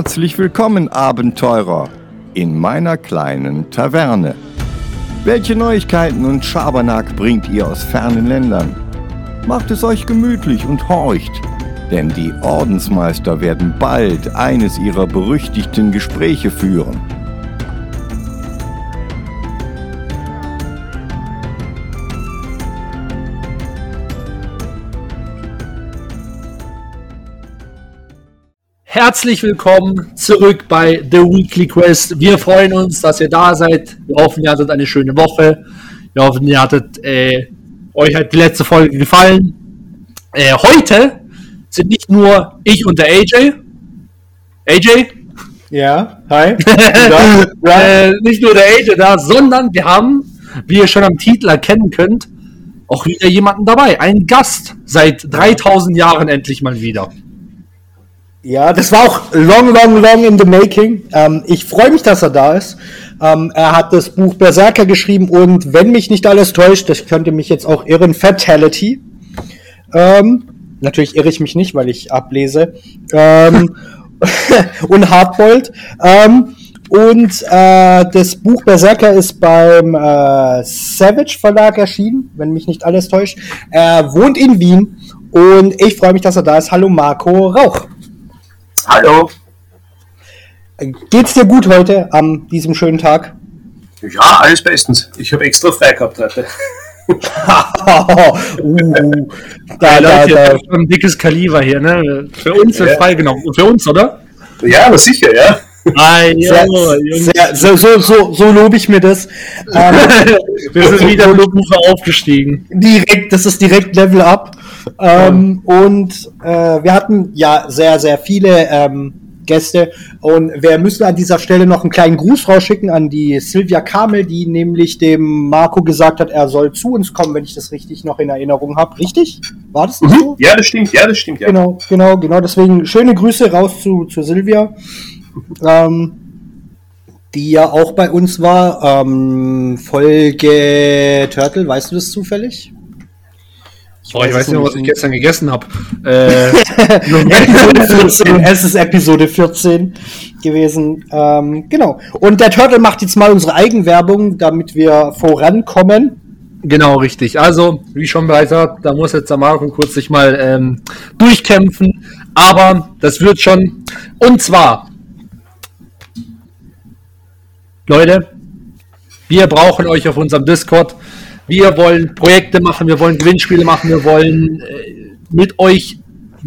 Herzlich willkommen, Abenteurer, in meiner kleinen Taverne. Welche Neuigkeiten und Schabernack bringt ihr aus fernen Ländern? Macht es euch gemütlich und horcht, denn die Ordensmeister werden bald eines ihrer berüchtigten Gespräche führen. Herzlich willkommen zurück bei The Weekly Quest. Wir freuen uns, dass ihr da seid. Wir hoffen, ihr hattet eine schöne Woche. Wir hoffen, ihr hattet äh, euch hat die letzte Folge gefallen. Äh, heute sind nicht nur ich und der AJ. AJ? Ja, hi. äh, nicht nur der AJ da, sondern wir haben, wie ihr schon am Titel erkennen könnt, auch wieder jemanden dabei. Einen Gast seit 3000 Jahren endlich mal wieder. Ja, das war auch long, long, long in the making. Ähm, ich freue mich, dass er da ist. Ähm, er hat das Buch Berserker geschrieben und wenn mich nicht alles täuscht, das könnte mich jetzt auch irren, Fatality. Ähm, natürlich irre ich mich nicht, weil ich ablese. Ähm, und Hardboiled. Ähm, und äh, das Buch Berserker ist beim äh, Savage Verlag erschienen, wenn mich nicht alles täuscht. Er wohnt in Wien und ich freue mich, dass er da ist. Hallo Marco Rauch. Hallo. Geht's dir gut heute an diesem schönen Tag? Ja, alles bestens. Ich habe extra frei gehabt heute. uh, da, da, da. Ein dickes Kaliber hier, ne? Für uns ja. freigenommen. Für uns, oder? Ja, aber sicher, ja. Ah, sehr, sehr, so, so, so, so lobe ich mir das. Ähm, Wir sind wieder Stufe aufgestiegen. Direkt, das ist direkt Level Up. Ähm, ja. Und äh, wir hatten ja sehr, sehr viele ähm, Gäste. Und wir müssen an dieser Stelle noch einen kleinen Gruß rausschicken an die Silvia Kamel, die nämlich dem Marco gesagt hat, er soll zu uns kommen, wenn ich das richtig noch in Erinnerung habe. Richtig? War das mhm. so? Ja, das stimmt. Ja, das stimmt. Ja. Genau, genau, genau. Deswegen schöne Grüße raus zu, zu Silvia. Ähm, die ja auch bei uns war. Ähm, Folge Turtle, weißt du das zufällig? Oh, ich weiß nicht, was ich gestern gegessen habe. Äh, Episode 14. Es ist Episode 14 gewesen. Ähm, genau. Und der Turtle macht jetzt mal unsere Eigenwerbung, damit wir vorankommen. Genau, richtig. Also, wie schon bereits gesagt, da muss jetzt der Marco kurz sich mal ähm, durchkämpfen. Aber das wird schon. Und zwar, Leute, wir brauchen euch auf unserem Discord. Wir wollen Projekte machen, wir wollen Gewinnspiele machen, wir wollen äh, mit euch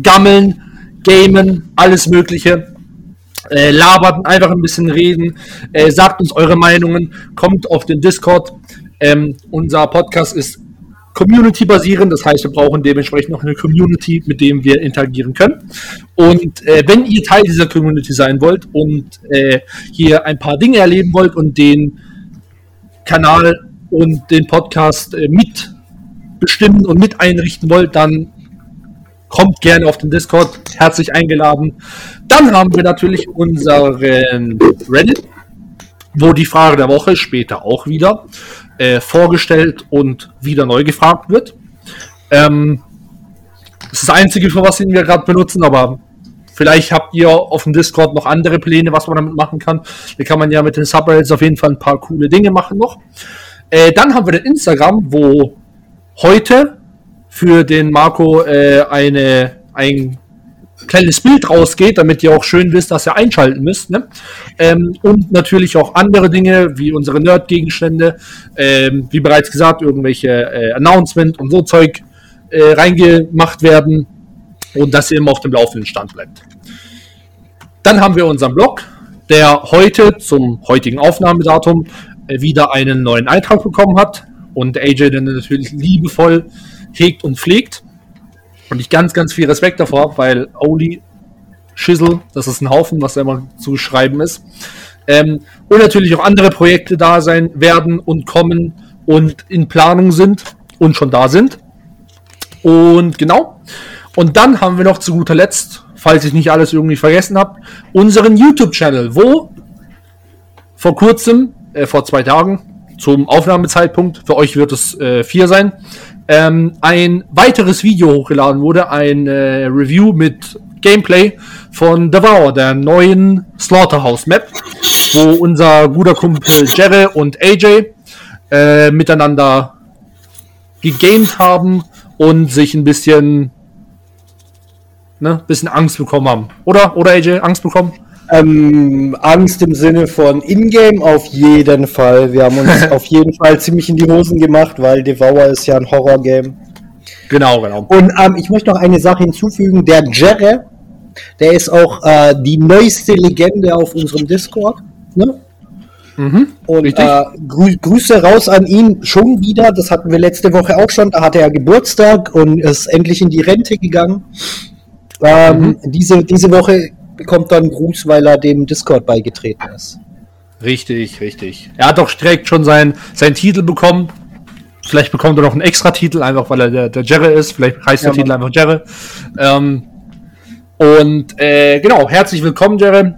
gammeln, gamen, alles Mögliche. Äh, labert, einfach ein bisschen reden, äh, sagt uns eure Meinungen, kommt auf den Discord. Ähm, unser Podcast ist Community-basierend, das heißt, wir brauchen dementsprechend noch eine Community, mit dem wir interagieren können. Und äh, wenn ihr Teil dieser Community sein wollt und äh, hier ein paar Dinge erleben wollt und den Kanal und den Podcast äh, mitbestimmen und mit einrichten wollt, dann kommt gerne auf den Discord, herzlich eingeladen. Dann haben wir natürlich unseren Reddit, wo die Frage der Woche später auch wieder äh, vorgestellt und wieder neu gefragt wird. Ähm, das ist das Einzige, für was wir gerade benutzen, aber vielleicht habt ihr auf dem Discord noch andere Pläne, was man damit machen kann. Da kann man ja mit den Subreddits auf jeden Fall ein paar coole Dinge machen noch. Äh, dann haben wir den Instagram, wo heute für den Marco äh, eine, ein kleines Bild rausgeht, damit ihr auch schön wisst, dass ihr einschalten müsst. Ne? Ähm, und natürlich auch andere Dinge, wie unsere Nerd-Gegenstände, ähm, wie bereits gesagt, irgendwelche äh, Announcement und so Zeug äh, reingemacht werden und dass ihr immer auf dem laufenden Stand bleibt. Dann haben wir unseren Blog, der heute zum heutigen Aufnahmedatum wieder einen neuen Eintrag bekommen hat und AJ dann natürlich liebevoll hegt und pflegt. Und ich ganz, ganz viel Respekt davor habe, weil Oli Schissel, das ist ein Haufen, was da immer zu schreiben ist. Ähm, und natürlich auch andere Projekte da sein werden und kommen und in Planung sind und schon da sind. Und genau. Und dann haben wir noch zu guter Letzt, falls ich nicht alles irgendwie vergessen habe, unseren YouTube-Channel, wo vor kurzem äh, vor zwei Tagen zum Aufnahmezeitpunkt, für euch wird es äh, vier sein, ähm, ein weiteres Video hochgeladen wurde, ein äh, Review mit Gameplay von Devour, der neuen Slaughterhouse Map, wo unser guter Kumpel Jerry und AJ äh, miteinander gegamed haben und sich ein bisschen, ne, bisschen Angst bekommen haben. Oder? Oder AJ, Angst bekommen? Ähm, Angst im Sinne von Ingame auf jeden Fall. Wir haben uns auf jeden Fall ziemlich in die Hosen gemacht, weil Devour ist ja ein Horror-Game. Genau, genau. Und ähm, ich möchte noch eine Sache hinzufügen. Der Jerre, der ist auch äh, die neueste Legende auf unserem Discord. Ne? Mhm, Und äh, grü Grüße raus an ihn schon wieder. Das hatten wir letzte Woche auch schon. Da hatte er Geburtstag und ist endlich in die Rente gegangen. Ähm, diese, diese Woche bekommt einen Gruß, weil er dem Discord beigetreten ist. Richtig, richtig. Er hat doch direkt schon seinen seinen Titel bekommen. Vielleicht bekommt er noch einen extra Titel, einfach weil er der, der Jerry ist. Vielleicht heißt Ja, der Titel einfach Jerry. Ähm, und äh, genau, herzlich willkommen, Jerry.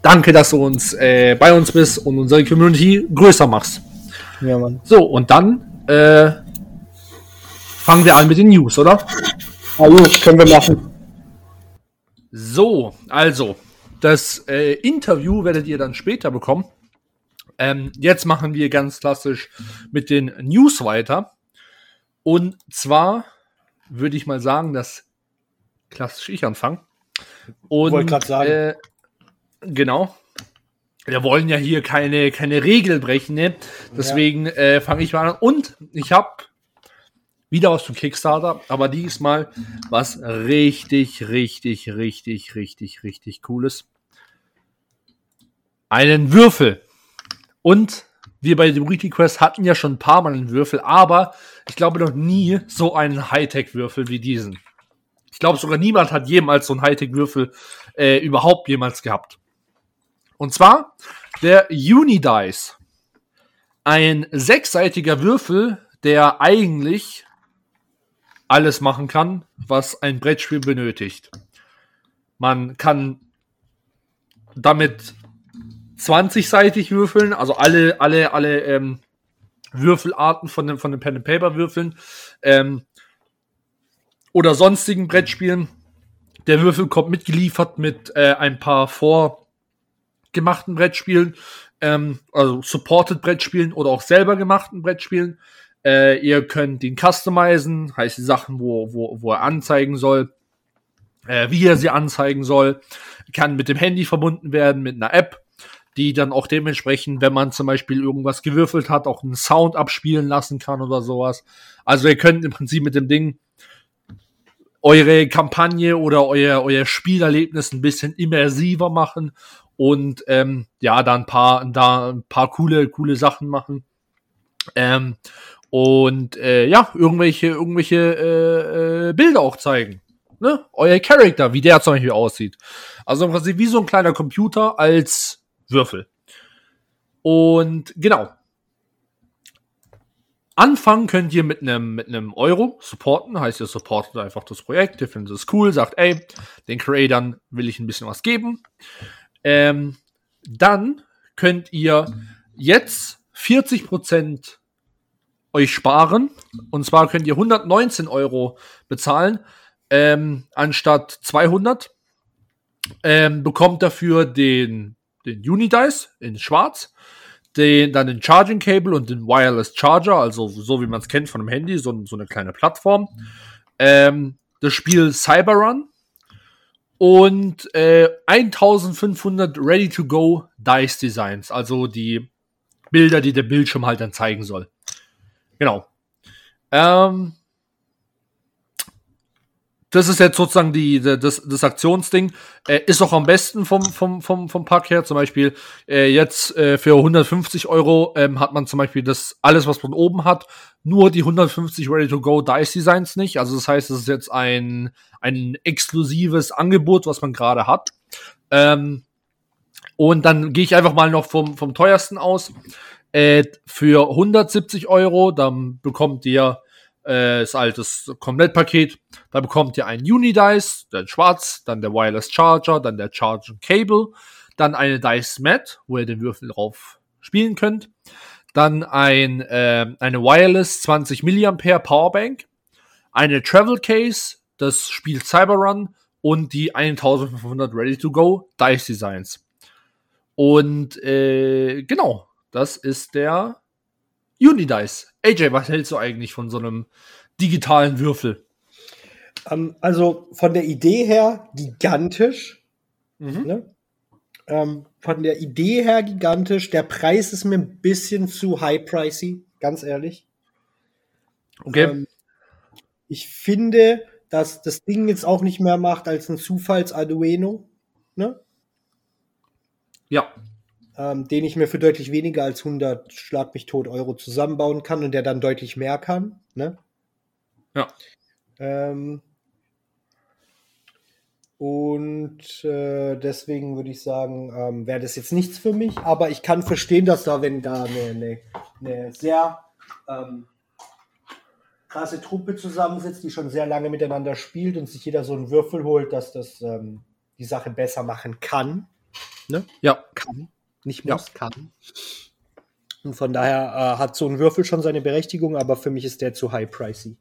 Danke, dass du uns äh, bei uns bist und unsere Community größer machst. Ja, Mann. So, und dann äh, fangen wir an mit den News, oder? Gut, können wir machen. So, also, das äh, Interview werdet ihr dann später bekommen. Ähm, jetzt machen wir ganz klassisch mit den News weiter. Und zwar würde ich mal sagen, dass klassisch ich anfange. Und Wollte sagen. Äh, genau. Wir wollen ja hier keine, keine Regel brechen, ne? Deswegen äh, fange ich mal an. Und ich habe wieder was zum Kickstarter, aber diesmal was richtig, richtig, richtig, richtig, richtig cooles. Einen Würfel. Und wir bei dem Weekly Quest hatten ja schon ein paar Mal einen Würfel, aber ich glaube noch nie so einen Hightech-Würfel wie diesen. Ich glaube sogar niemand hat jemals so einen Hightech-Würfel äh, überhaupt jemals gehabt. Und zwar der Unidice. Ein sechsseitiger Würfel, der eigentlich alles machen kann, was ein Brettspiel benötigt. Man kann damit 20-seitig würfeln, also alle, alle, alle ähm, Würfelarten von den, von den Pen and Paper Würfeln ähm, oder sonstigen Brettspielen. Der Würfel kommt mitgeliefert mit äh, ein paar vorgemachten Brettspielen, ähm, also supported Brettspielen oder auch selber gemachten Brettspielen. Äh, ihr könnt ihn customizen, heißt die Sachen, wo, wo, wo er anzeigen soll, äh, wie er sie anzeigen soll. Kann mit dem Handy verbunden werden, mit einer App, die dann auch dementsprechend, wenn man zum Beispiel irgendwas gewürfelt hat, auch einen Sound abspielen lassen kann oder sowas. Also ihr könnt im Prinzip mit dem Ding eure Kampagne oder euer, euer Spielerlebnis ein bisschen immersiver machen und ähm, ja, da ein paar, da ein paar coole, coole Sachen machen. Ähm, und äh, ja, irgendwelche, irgendwelche äh, äh, Bilder auch zeigen. Ne? Euer Charakter, wie der zum Beispiel aussieht. Also im Prinzip wie so ein kleiner Computer als Würfel. Und genau. Anfangen könnt ihr mit einem mit einem Euro supporten, heißt ihr supportet einfach das Projekt, ihr findet es cool, sagt, ey, den Creatern will ich ein bisschen was geben. Ähm, dann könnt ihr jetzt 40% euch sparen. Und zwar könnt ihr 119 Euro bezahlen, ähm, anstatt 200. Ähm, bekommt dafür den, den Unidice in schwarz, den, dann den Charging Cable und den Wireless Charger, also so wie man es kennt von dem Handy, so, so eine kleine Plattform. Ähm, das Spiel Cyberrun und äh, 1500 Ready-to-Go Dice Designs, also die Bilder, die der Bildschirm halt dann zeigen soll. Genau. Ähm, das ist jetzt sozusagen die, das, das Aktionsding. Äh, ist auch am besten vom, vom, vom, vom Pack her. Zum Beispiel äh, jetzt äh, für 150 Euro ähm, hat man zum Beispiel das alles, was man oben hat, nur die 150 Ready-to-Go Dice Designs nicht. Also das heißt, es ist jetzt ein, ein exklusives Angebot, was man gerade hat. Ähm, und dann gehe ich einfach mal noch vom, vom teuersten aus. Äh, für 170 Euro, dann bekommt ihr äh, das altes Komplettpaket. Da bekommt ihr einen Unidice, dann schwarz, dann der Wireless Charger, dann der Charging Cable, dann eine Dice Mat, wo ihr den Würfel drauf spielen könnt. Dann ein, äh, eine Wireless 20 mAh Powerbank, eine Travel Case, das spielt Cyberrun und die 1500 Ready-to-Go Dice Designs. Und äh, genau, das ist der Unidice. AJ, was hältst du eigentlich von so einem digitalen Würfel? Ähm, also von der Idee her gigantisch. Mhm. Ne? Ähm, von der Idee her gigantisch. Der Preis ist mir ein bisschen zu high pricey, ganz ehrlich. Okay. Ähm, ich finde, dass das Ding jetzt auch nicht mehr macht als ein Zufalls-Arduino. Ne? Ja. Ähm, den ich mir für deutlich weniger als 100 Schlag mich tot Euro zusammenbauen kann und der dann deutlich mehr kann. Ne? Ja. Ähm, und äh, deswegen würde ich sagen, ähm, wäre das jetzt nichts für mich. Aber ich kann verstehen, dass da, wenn da eine, eine, eine sehr ähm, krasse Truppe zusammensitzt, die schon sehr lange miteinander spielt und sich jeder so einen Würfel holt, dass das ähm, die Sache besser machen kann. Ne? Ja. Kann. Nicht muss, ja. kann. Und von daher äh, hat so ein Würfel schon seine Berechtigung, aber für mich ist der zu high pricey.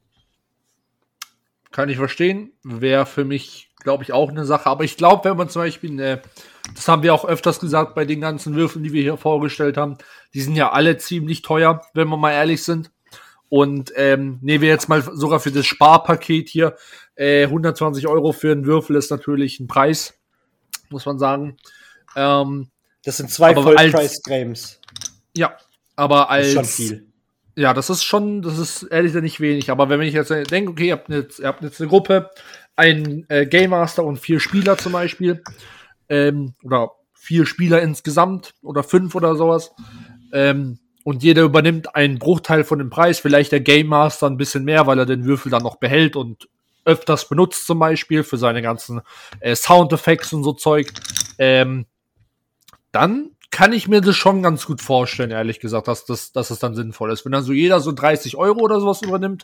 Kann ich verstehen. Wäre für mich, glaube ich, auch eine Sache. Aber ich glaube, wenn man zum Beispiel, äh, das haben wir auch öfters gesagt bei den ganzen Würfeln, die wir hier vorgestellt haben, die sind ja alle ziemlich teuer, wenn wir mal ehrlich sind. Und ähm, nehmen wir jetzt mal sogar für das Sparpaket hier, äh, 120 Euro für einen Würfel ist natürlich ein Preis, muss man sagen. Ähm, das sind zwei Vollpreis-Games. Ja, aber als. Das ist schon viel. Ja, das ist schon, das ist ehrlich gesagt nicht wenig. Aber wenn ich jetzt denke, okay, ihr habt jetzt, ihr habt jetzt eine Gruppe, ein äh, Game Master und vier Spieler zum Beispiel, ähm, oder vier Spieler insgesamt oder fünf oder sowas, ähm, und jeder übernimmt einen Bruchteil von dem Preis, vielleicht der Game Master ein bisschen mehr, weil er den Würfel dann noch behält und öfters benutzt zum Beispiel für seine ganzen äh, Soundeffekte und so Zeug. Ähm, dann kann ich mir das schon ganz gut vorstellen, ehrlich gesagt, dass das, dass das dann sinnvoll ist. Wenn dann so jeder so 30 Euro oder sowas übernimmt,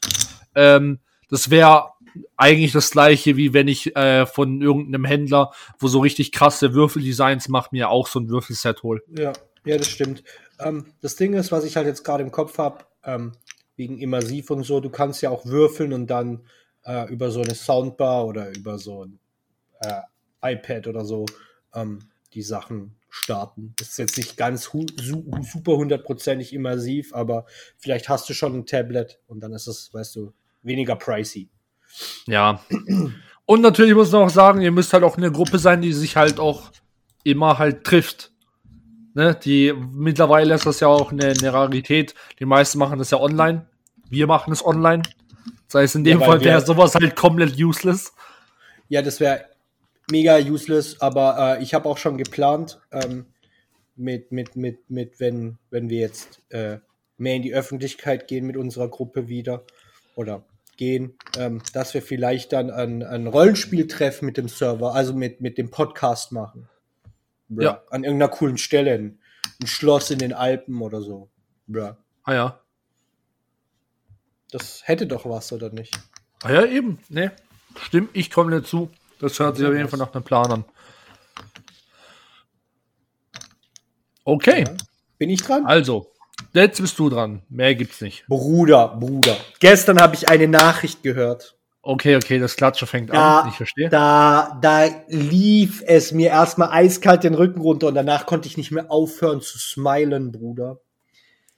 ähm, das wäre eigentlich das gleiche, wie wenn ich äh, von irgendeinem Händler, wo so richtig krasse Würfeldesigns macht, mir auch so ein Würfelset hol. Ja, ja, das stimmt. Ähm, das Ding ist, was ich halt jetzt gerade im Kopf habe, ähm, wegen Immersiv und so, du kannst ja auch würfeln und dann äh, über so eine Soundbar oder über so ein äh, iPad oder so ähm, die Sachen starten. Das ist jetzt nicht ganz super hundertprozentig immersiv, aber vielleicht hast du schon ein Tablet und dann ist es, weißt du, weniger pricey. Ja. Und natürlich muss man auch sagen, ihr müsst halt auch eine Gruppe sein, die sich halt auch immer halt trifft. Ne? Die mittlerweile ist das ja auch eine, eine Rarität. Die meisten machen das ja online. Wir machen es online. Das heißt, in dem ja, Fall wäre sowas halt komplett useless. Ja, das wäre mega useless, aber äh, ich habe auch schon geplant, ähm, mit, mit, mit, mit, wenn, wenn wir jetzt äh, mehr in die Öffentlichkeit gehen mit unserer Gruppe wieder oder gehen, ähm, dass wir vielleicht dann ein, ein Rollenspieltreff mit dem Server, also mit, mit dem Podcast machen. Bra. Ja. An irgendeiner coolen Stelle. Ein, ein Schloss in den Alpen oder so. Bra. Ah ja. Das hätte doch was, oder nicht? Ah ja, eben. Ne. Stimmt, ich komme dazu. Das hört sich auf jeden Fall nach einem Plan an. Okay. Ja. Bin ich dran? Also, jetzt bist du dran. Mehr gibt's nicht. Bruder, Bruder. Gestern habe ich eine Nachricht gehört. Okay, okay, das Klatsche fängt da, an. Ich verstehe. Da, da lief es mir erstmal eiskalt den Rücken runter und danach konnte ich nicht mehr aufhören zu smilen, Bruder.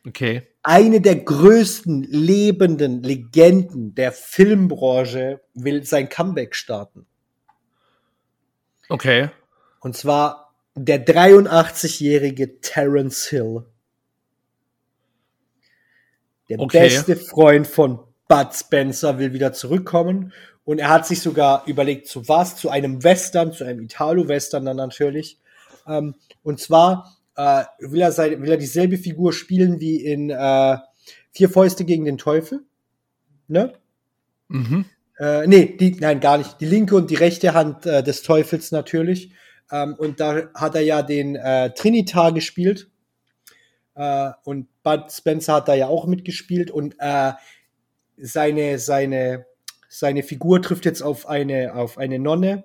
Okay. Eine der größten lebenden Legenden der Filmbranche will sein Comeback starten. Okay. Und zwar der 83-jährige Terence Hill. Der okay. beste Freund von Bud Spencer will wieder zurückkommen. Und er hat sich sogar überlegt, zu was? Zu einem Western, zu einem Italo-Western dann natürlich. Ähm, und zwar äh, will, er sein, will er dieselbe Figur spielen wie in äh, Vier Fäuste gegen den Teufel. Ne? Mhm. Äh, nee, die, nein, gar nicht. Die linke und die rechte Hand äh, des Teufels natürlich. Ähm, und da hat er ja den äh, Trinitar gespielt. Äh, und Bud Spencer hat da ja auch mitgespielt. Und äh, seine, seine, seine Figur trifft jetzt auf eine, auf eine Nonne,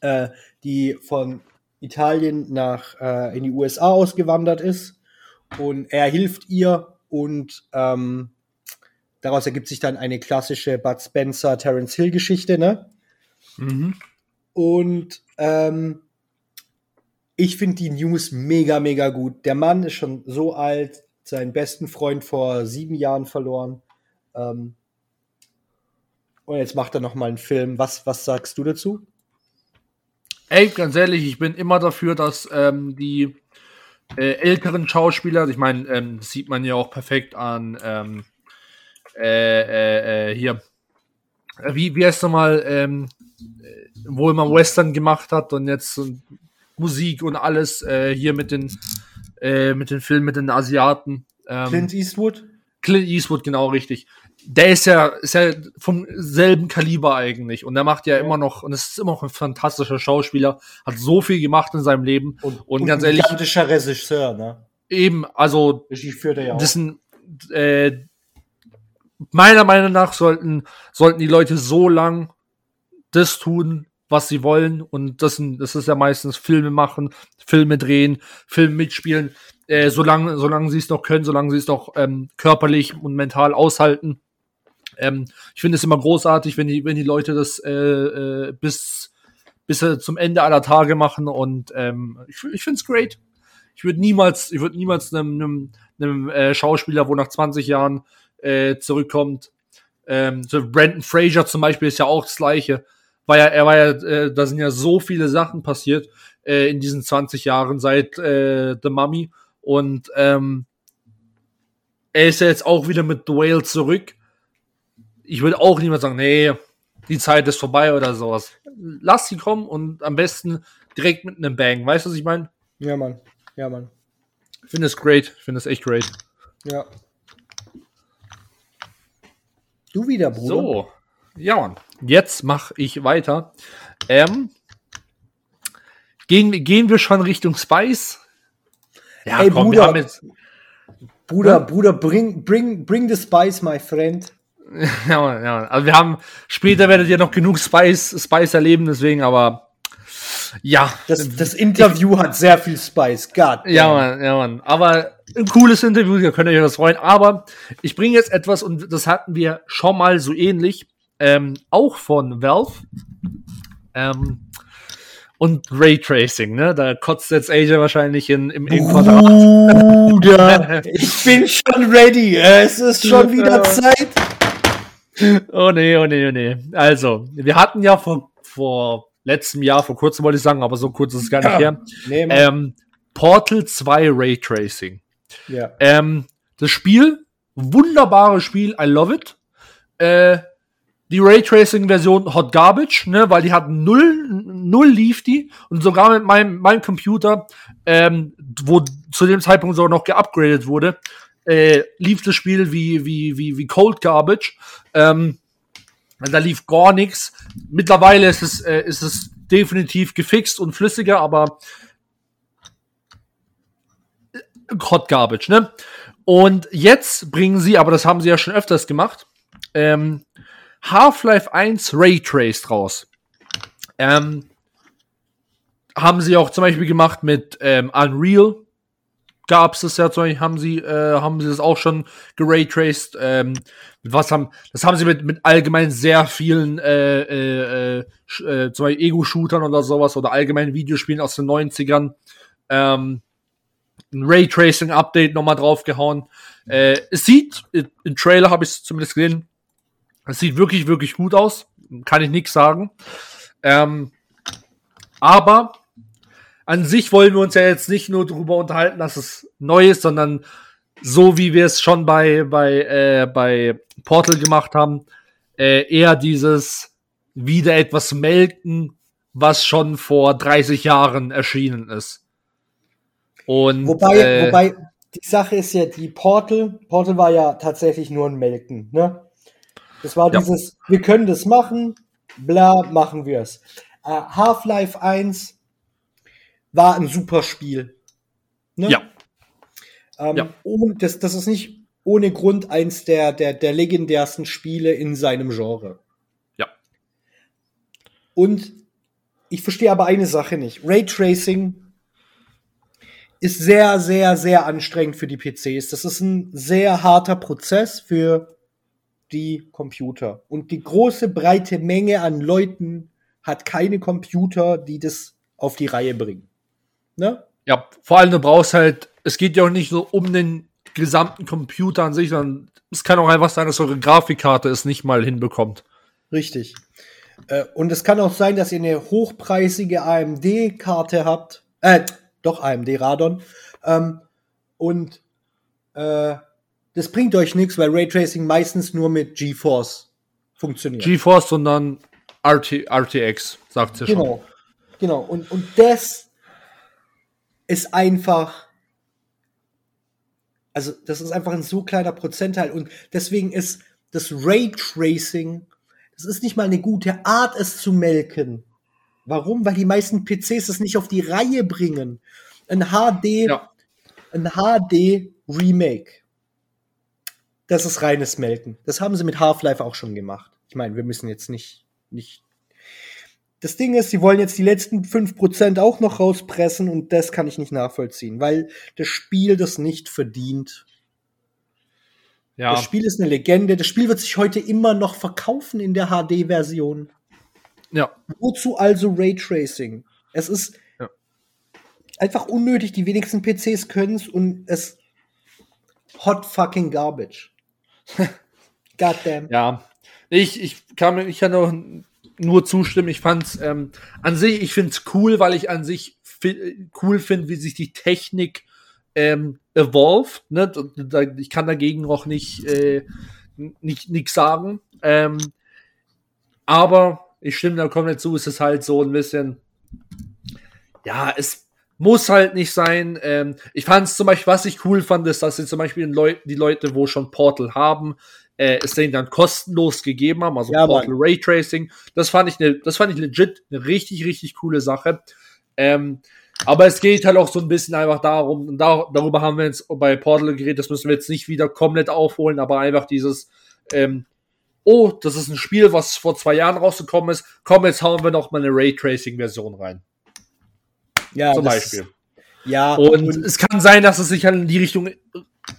äh, die von Italien nach äh, in die USA ausgewandert ist. Und er hilft ihr und ähm, Daraus ergibt sich dann eine klassische Bud Spencer, Terence Hill Geschichte, ne? Mhm. Und ähm, ich finde die News mega, mega gut. Der Mann ist schon so alt, seinen besten Freund vor sieben Jahren verloren. Ähm, und jetzt macht er noch mal einen Film. Was, was sagst du dazu? Ey, ganz ehrlich, ich bin immer dafür, dass ähm, die äh, älteren Schauspieler, ich meine, ähm, das sieht man ja auch perfekt an ähm, äh, äh, äh hier. Wie, wie heißt nochmal, ähm, wo man Western gemacht hat und jetzt so Musik und alles äh, hier mit den äh, mit den Filmen mit den Asiaten. Ähm, Clint Eastwood? Clint Eastwood, genau richtig der ist ja, ist ja vom selben Kaliber eigentlich. Und der macht ja, ja. immer noch, und es ist immer noch ein fantastischer Schauspieler, hat so viel gemacht in seinem Leben. Und, und, und ganz ehrlich. Ein Regisseur, ne? Eben, also. Regie führt ja auch. Das sind, äh, meiner Meinung nach sollten, sollten die Leute so lang das tun, was sie wollen. Und das, das ist ja meistens Filme machen, Filme drehen, Filme mitspielen, äh, solange, solange sie es noch können, solange sie es noch ähm, körperlich und mental aushalten. Ähm, ich finde es immer großartig, wenn die, wenn die Leute das äh, äh, bis, bis zum Ende aller Tage machen und ähm, ich, ich finde es great. Ich würde niemals, ich würde niemals einem, einem, einem äh, Schauspieler, wo nach 20 Jahren äh, zurückkommt, ähm, so Brandon Fraser zum Beispiel ist ja auch das Gleiche. War ja, er war ja, äh, da sind ja so viele Sachen passiert äh, in diesen 20 Jahren seit äh, The Mummy und ähm, er ist ja jetzt auch wieder mit The Whale zurück ich würde auch niemand sagen, nee, die Zeit ist vorbei oder sowas. Lass sie kommen und am besten direkt mit einem Bang. Weißt du, was ich meine? Ja, Mann. Ja, Mann. Ich finde es great. Ich finde es echt great. Ja. Du wieder, Bruder. So. Ja. Jetzt mache ich weiter. Ähm, gehen, gehen wir schon Richtung Spice? Ja, Ey, komm, Bruder. Bruder, hm? Bruder, bring, bring, bring the Spice, my friend. ja, ja, also wir haben, später werdet ihr noch genug Spice, Spice erleben, deswegen, aber ja. Das, das Interview ich, hat sehr viel Spice, God. Ja, Mann, ja, Mann. Aber ein cooles Interview, ihr könnt euch das freuen. Aber ich bringe jetzt etwas, und das hatten wir schon mal so ähnlich, ähm, auch von Valve. Ähm, und Raytracing, ne? Da kotzt jetzt Asia wahrscheinlich in, im, im Quadrat. ich bin schon ready. Es ist schon wieder Zeit. Oh nee, oh nee, oh nee. Also, wir hatten ja vor, vor letztem Jahr, vor kurzem wollte ich sagen, aber so kurz ist es gar nicht ja. her, nee, ähm, Portal 2 Raytracing. Ja. Ähm, das Spiel, wunderbares Spiel, I love it. Äh, die Raytracing-Version Hot Garbage, ne, weil die hat null, null lief die und sogar mit meinem, meinem Computer, ähm, wo zu dem Zeitpunkt sogar noch geupgradet wurde, äh, lief das Spiel wie, wie, wie, wie Cold Garbage. Ähm, da lief gar nichts. Mittlerweile ist es, äh, ist es definitiv gefixt und flüssiger, aber Hot Garbage, ne? Und jetzt bringen sie, aber das haben sie ja schon öfters gemacht, ähm, Half-Life 1 Raytraced raus. Ähm, haben sie auch zum Beispiel gemacht mit ähm, Unreal gab es das ja, haben sie, äh, haben sie das auch schon geraytraced. Ähm, was haben, das haben sie mit, mit allgemein sehr vielen äh, äh, äh, äh zum Beispiel Ego-Shootern oder sowas oder allgemein Videospielen aus den 90ern. Ähm, ein Raytracing-Update nochmal draufgehauen. Äh, es sieht, im Trailer habe ich es zumindest gesehen, es sieht wirklich, wirklich gut aus. Kann ich nichts sagen. Ähm, aber an sich wollen wir uns ja jetzt nicht nur darüber unterhalten, dass es neu ist, sondern so wie wir es schon bei, bei, äh, bei Portal gemacht haben, äh, eher dieses wieder etwas melken, was schon vor 30 Jahren erschienen ist. Und, wobei, äh, wobei, die Sache ist ja, die Portal, Portal war ja tatsächlich nur ein Melken, ne? Das war dieses, ja. wir können das machen, bla, machen wir es. Uh, Half-Life 1 war ein super Spiel. Ne? Ja. Ähm, ja. Und das, das ist nicht ohne Grund eins der, der, der legendärsten Spiele in seinem Genre. Ja. Und ich verstehe aber eine Sache nicht. Raytracing ist sehr, sehr, sehr anstrengend für die PCs. Das ist ein sehr harter Prozess für die Computer. Und die große, breite Menge an Leuten hat keine Computer, die das auf die Reihe bringen. Ne? Ja, vor allem du brauchst halt, es geht ja auch nicht so um den gesamten Computer an sich, sondern es kann auch einfach sein, dass eure Grafikkarte es nicht mal hinbekommt. Richtig. Äh, und es kann auch sein, dass ihr eine hochpreisige AMD-Karte habt. Äh, doch AMD Radon. Ähm, und äh, das bringt euch nichts, weil Raytracing meistens nur mit GeForce funktioniert. GeForce, sondern RT, RTX, sagt sie genau. schon. Genau. Und, und das ist einfach. Also, das ist einfach ein so kleiner Prozentteil. Und deswegen ist das Raytracing, das ist nicht mal eine gute Art, es zu melken. Warum? Weil die meisten PCs es nicht auf die Reihe bringen. Ein HD, Ja. ein HD Remake. Das ist reines Melken. Das haben sie mit Half-Life auch schon gemacht. Ich meine, wir müssen jetzt nicht, nicht. Das Ding ist, sie wollen jetzt die letzten 5% auch noch rauspressen und das kann ich nicht nachvollziehen, weil das Spiel das nicht verdient. Ja, Das Spiel ist eine Legende. Das Spiel wird sich heute immer noch verkaufen in der HD-Version. ja, Wozu also Raytracing? Es ist Ja. einfach unnötig. Die wenigsten PCs können es und es hot fucking garbage. Goddamn. ja. Ich, ich kann ich kann auch nur zustimmen. Ich fand's ähm, an sich, ich find's cool, weil ich an sich cool finde, wie sich die Technik ähm, evolved. Ne? Ich kann dagegen auch nicht äh, nicht nix sagen. Ähm, aber ich stimme da komplett zu. Es ist halt so ein bisschen, ja, es muss halt nicht sein. Ähm, ich fand es zum Beispiel, was ich cool fand, ist, dass sie zum Beispiel Leu die Leute, wo schon Portal haben, äh, es denen dann kostenlos gegeben haben, also Ja, Portal Raytracing. Das fand ich ne, das fand ich legit eine richtig, richtig coole Sache. Ähm, aber es geht halt auch so ein bisschen einfach darum, und da, darüber haben wir jetzt bei Portal geredet, das müssen wir jetzt nicht wieder komplett aufholen, aber einfach dieses, ähm, oh, das ist ein Spiel, was vor zwei Jahren rausgekommen ist, komm, jetzt hauen wir noch mal eine Raytracing-Version rein, Ja, zum Beispiel. Ja, Und, und, es kann sein, dass es sich halt in die Richtung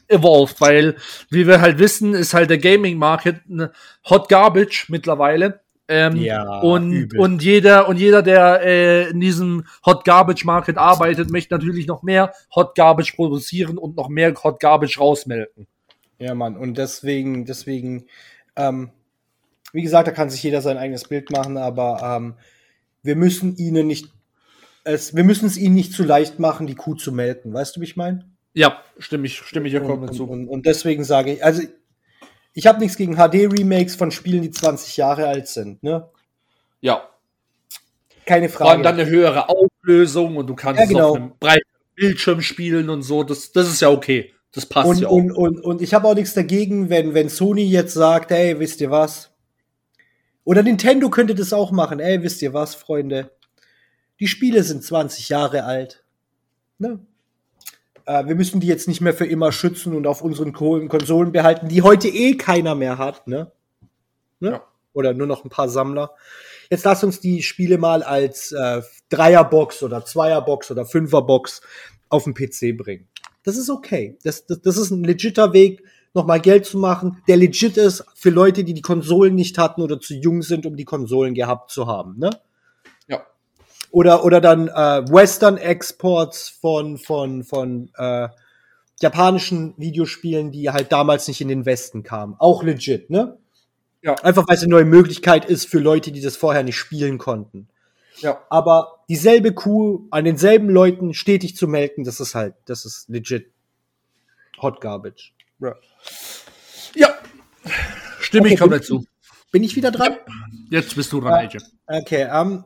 evolved, weil, wie wir halt wissen, ist halt der Gaming-Market eine Hot Garbage mittlerweile. Ähm, Ja, und, übel. und jeder, und jeder, der äh, in diesem Hot Garbage Market arbeitet, möchte natürlich noch mehr Hot Garbage produzieren und noch mehr Hot Garbage rausmelken. ja, Mann. Und deswegen, deswegen, ähm, wie gesagt, da kann sich jeder sein eigenes Bild machen, aber ähm, wir müssen ihnen nicht, es, wir müssen es ihnen nicht zu leicht machen, die Kuh zu melken. Weißt du, wie ich meine? Ja, stimme ich, stimme ich ja komplett zu. und, und deswegen sage ich, also ich habe nichts gegen HD-Remakes von Spielen, die 20 Jahre alt sind, ne? Ja. Keine Vor allem Frage. dann eine höhere Auflösung und du kannst Ja, genau. auf einem breiten Bildschirm spielen und so. Das, das ist ja okay. Das passt und, ja auch. und, und, und ich habe auch nichts dagegen, wenn, wenn Sony jetzt sagt, ey, wisst ihr was? Oder Nintendo könnte das auch machen, ey, wisst ihr was, Freunde? Die Spiele sind 20 Jahre alt. Ne? Äh, wir müssen die jetzt nicht mehr für immer schützen und auf unseren Ko- Konsolen behalten, die heute eh keiner mehr hat, ne? ne? Ja. Oder nur noch ein paar Sammler. Jetzt lass uns die Spiele mal als äh, Dreierbox oder Zweierbox oder Fünferbox auf den PC bringen. Das ist okay. Das, das, das ist ein legitter Weg, nochmal Geld zu machen, der legit ist für Leute, die die Konsolen nicht hatten oder zu jung sind, um die Konsolen gehabt zu haben. Ne? Ja. Oder, oder dann äh, Western-Exports von, von, von äh, japanischen Videospielen, die halt damals nicht in den Westen kamen. Auch legit, ne? Ja. Einfach weil es eine neue Möglichkeit ist für Leute, die das vorher nicht spielen konnten. Ja. Aber dieselbe Kuh an denselben Leuten stetig zu melken, das ist halt, das ist legit Hot Garbage. Ja. Stimme Okay, ich komplett zu. Bin ich wieder dran? Jetzt bist du dran, Ja. AJ. Okay, ähm,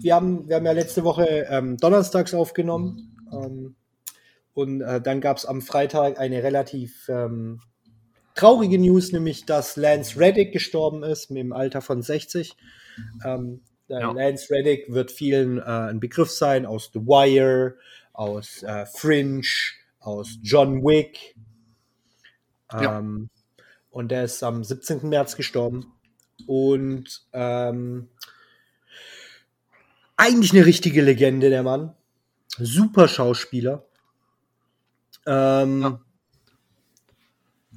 wir, haben, wir haben ja letzte Woche ähm, donnerstags aufgenommen. Ähm, und äh, dann gab es am Freitag eine relativ ähm, traurige News, nämlich dass Lance Reddick gestorben ist im Alter von 60. Ähm, äh, Ja. Lance Reddick wird vielen äh, ein Begriff sein aus The Wire, aus äh, Fringe, aus John Wick. Ja. Ähm, Und der ist am 17. März gestorben. Und ähm, eigentlich eine richtige Legende, der Mann. Super Schauspieler. Ähm, Ja.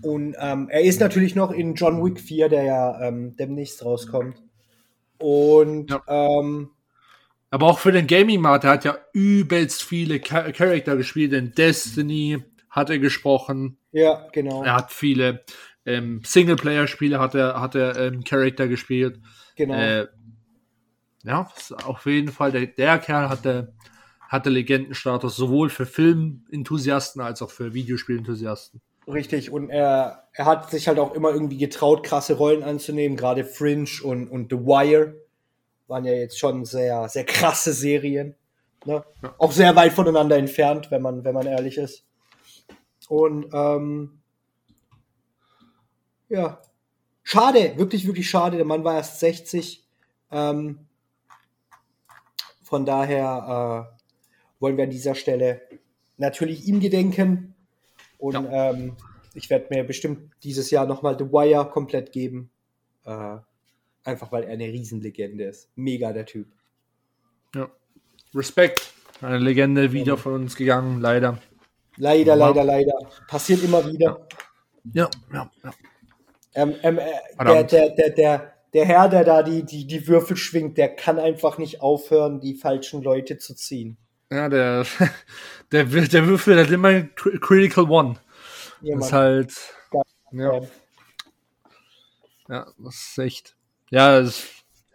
Und ähm, er ist natürlich noch in John Wick 4, der ja ähm, demnächst rauskommt. Und Ja. ähm, Aber auch für den Gaming-Markt, der hat ja übelst viele Cha Charakter gespielt. In Destiny hat er gesprochen. ja, genau. Er hat viele ähm, Singleplayer-Spiele hat er, hat er ähm, Charakter gespielt. genau. Äh, ja, auf jeden Fall, der, der Kerl hatte, hatte Legendenstatus sowohl für Filmenthusiasten als auch für Videospielenthusiasten. Richtig, und er, er hat sich halt auch immer irgendwie getraut, krasse Rollen anzunehmen. Gerade Fringe und, und The Wire waren ja jetzt schon sehr, sehr krasse Serien. Ne? Ja. Auch sehr weit voneinander entfernt, wenn man, wenn man ehrlich ist. Und ähm, ja, schade, wirklich, wirklich schade. Der Mann war erst 60. Ähm, von daher äh, wollen wir an dieser Stelle natürlich ihm gedenken. Und ähm, ich werde mir bestimmt dieses Jahr nochmal The Wire komplett geben. Äh, einfach weil er eine Riesenlegende ist. Mega der Typ. Ja. Respekt. Eine Legende wieder von uns gegangen, leider. Leider, Ja. leider, leider. Passiert immer wieder. Ja, ja, ja. Ähm, ähm, äh, der, der, der, der, der Herr, der da die, die, die Würfel schwingt, der kann einfach nicht aufhören, die falschen Leute zu ziehen. Ja, der, der, der Würfel hat immer Cri- Critical One. Ja, Das ist halt. Ja, ja, das ist echt. Ja, das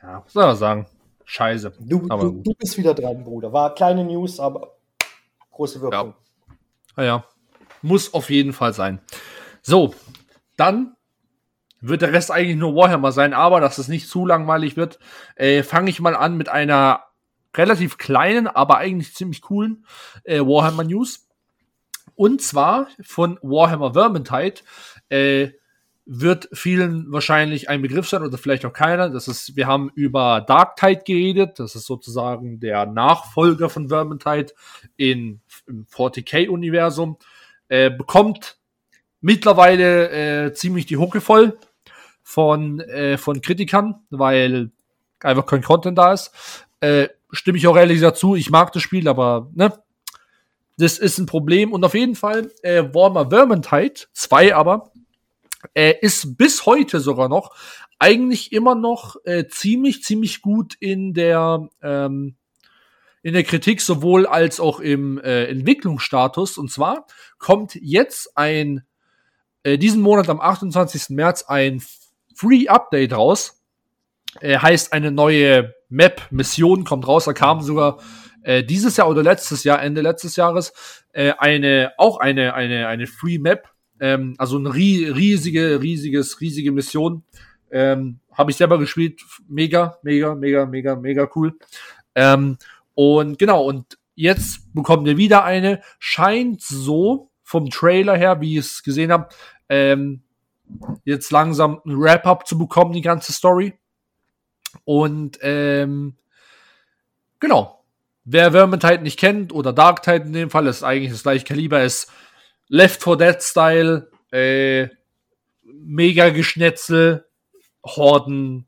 ja, was soll man sagen? Scheiße. du, du, du bist wieder dran, Bruder. War kleine News, aber große Wirkung. Ja, ja. Muss auf jeden Fall sein. So, dann wird der Rest eigentlich nur Warhammer sein, aber dass es nicht zu langweilig wird, äh, fange ich mal an mit einer relativ kleinen, aber eigentlich ziemlich coolen äh, Warhammer News. Und zwar von Warhammer Vermintide. Äh, wird vielen wahrscheinlich ein Begriff sein oder vielleicht auch keiner. Das ist, wir haben über Darktide geredet. Das ist sozusagen der Nachfolger von Vermintide in, im 40k-Universum. Äh, bekommt mittlerweile äh, ziemlich die Hucke voll von, äh, von Kritikern, weil einfach kein Content da ist. Äh, stimme ich auch ehrlich dazu. Ich mag das Spiel, aber ne, das ist ein Problem. Und auf jeden Fall äh, Warhammer Vermintide 2 aber äh, ist bis heute sogar noch eigentlich immer noch äh, ziemlich, ziemlich gut in der ähm, in der Kritik sowohl als auch im äh, Entwicklungsstatus. Und zwar kommt jetzt ein äh, diesen Monat am 28. März ein Free Update raus. Äh, heißt eine neue Map Mission kommt raus. Da kam sogar äh, dieses Jahr oder letztes Jahr Ende letztes Jahres äh, eine auch eine eine eine Free Map. Ähm, also eine rie riesige riesiges riesige Mission. Ähm, Habe ich selber gespielt. Mega mega mega mega mega cool. Ähm, und genau, und jetzt bekommen wir wieder eine. Scheint so vom Trailer her, wie ich es gesehen habe, ähm, jetzt langsam ein Wrap-up zu bekommen, die ganze Story. Und ähm, genau. Wer Vermintide nicht kennt, oder Darktide in dem Fall, ist eigentlich das gleiche Kaliber, ist Left 4 Dead Style, äh, mega Geschnetzel, Horden,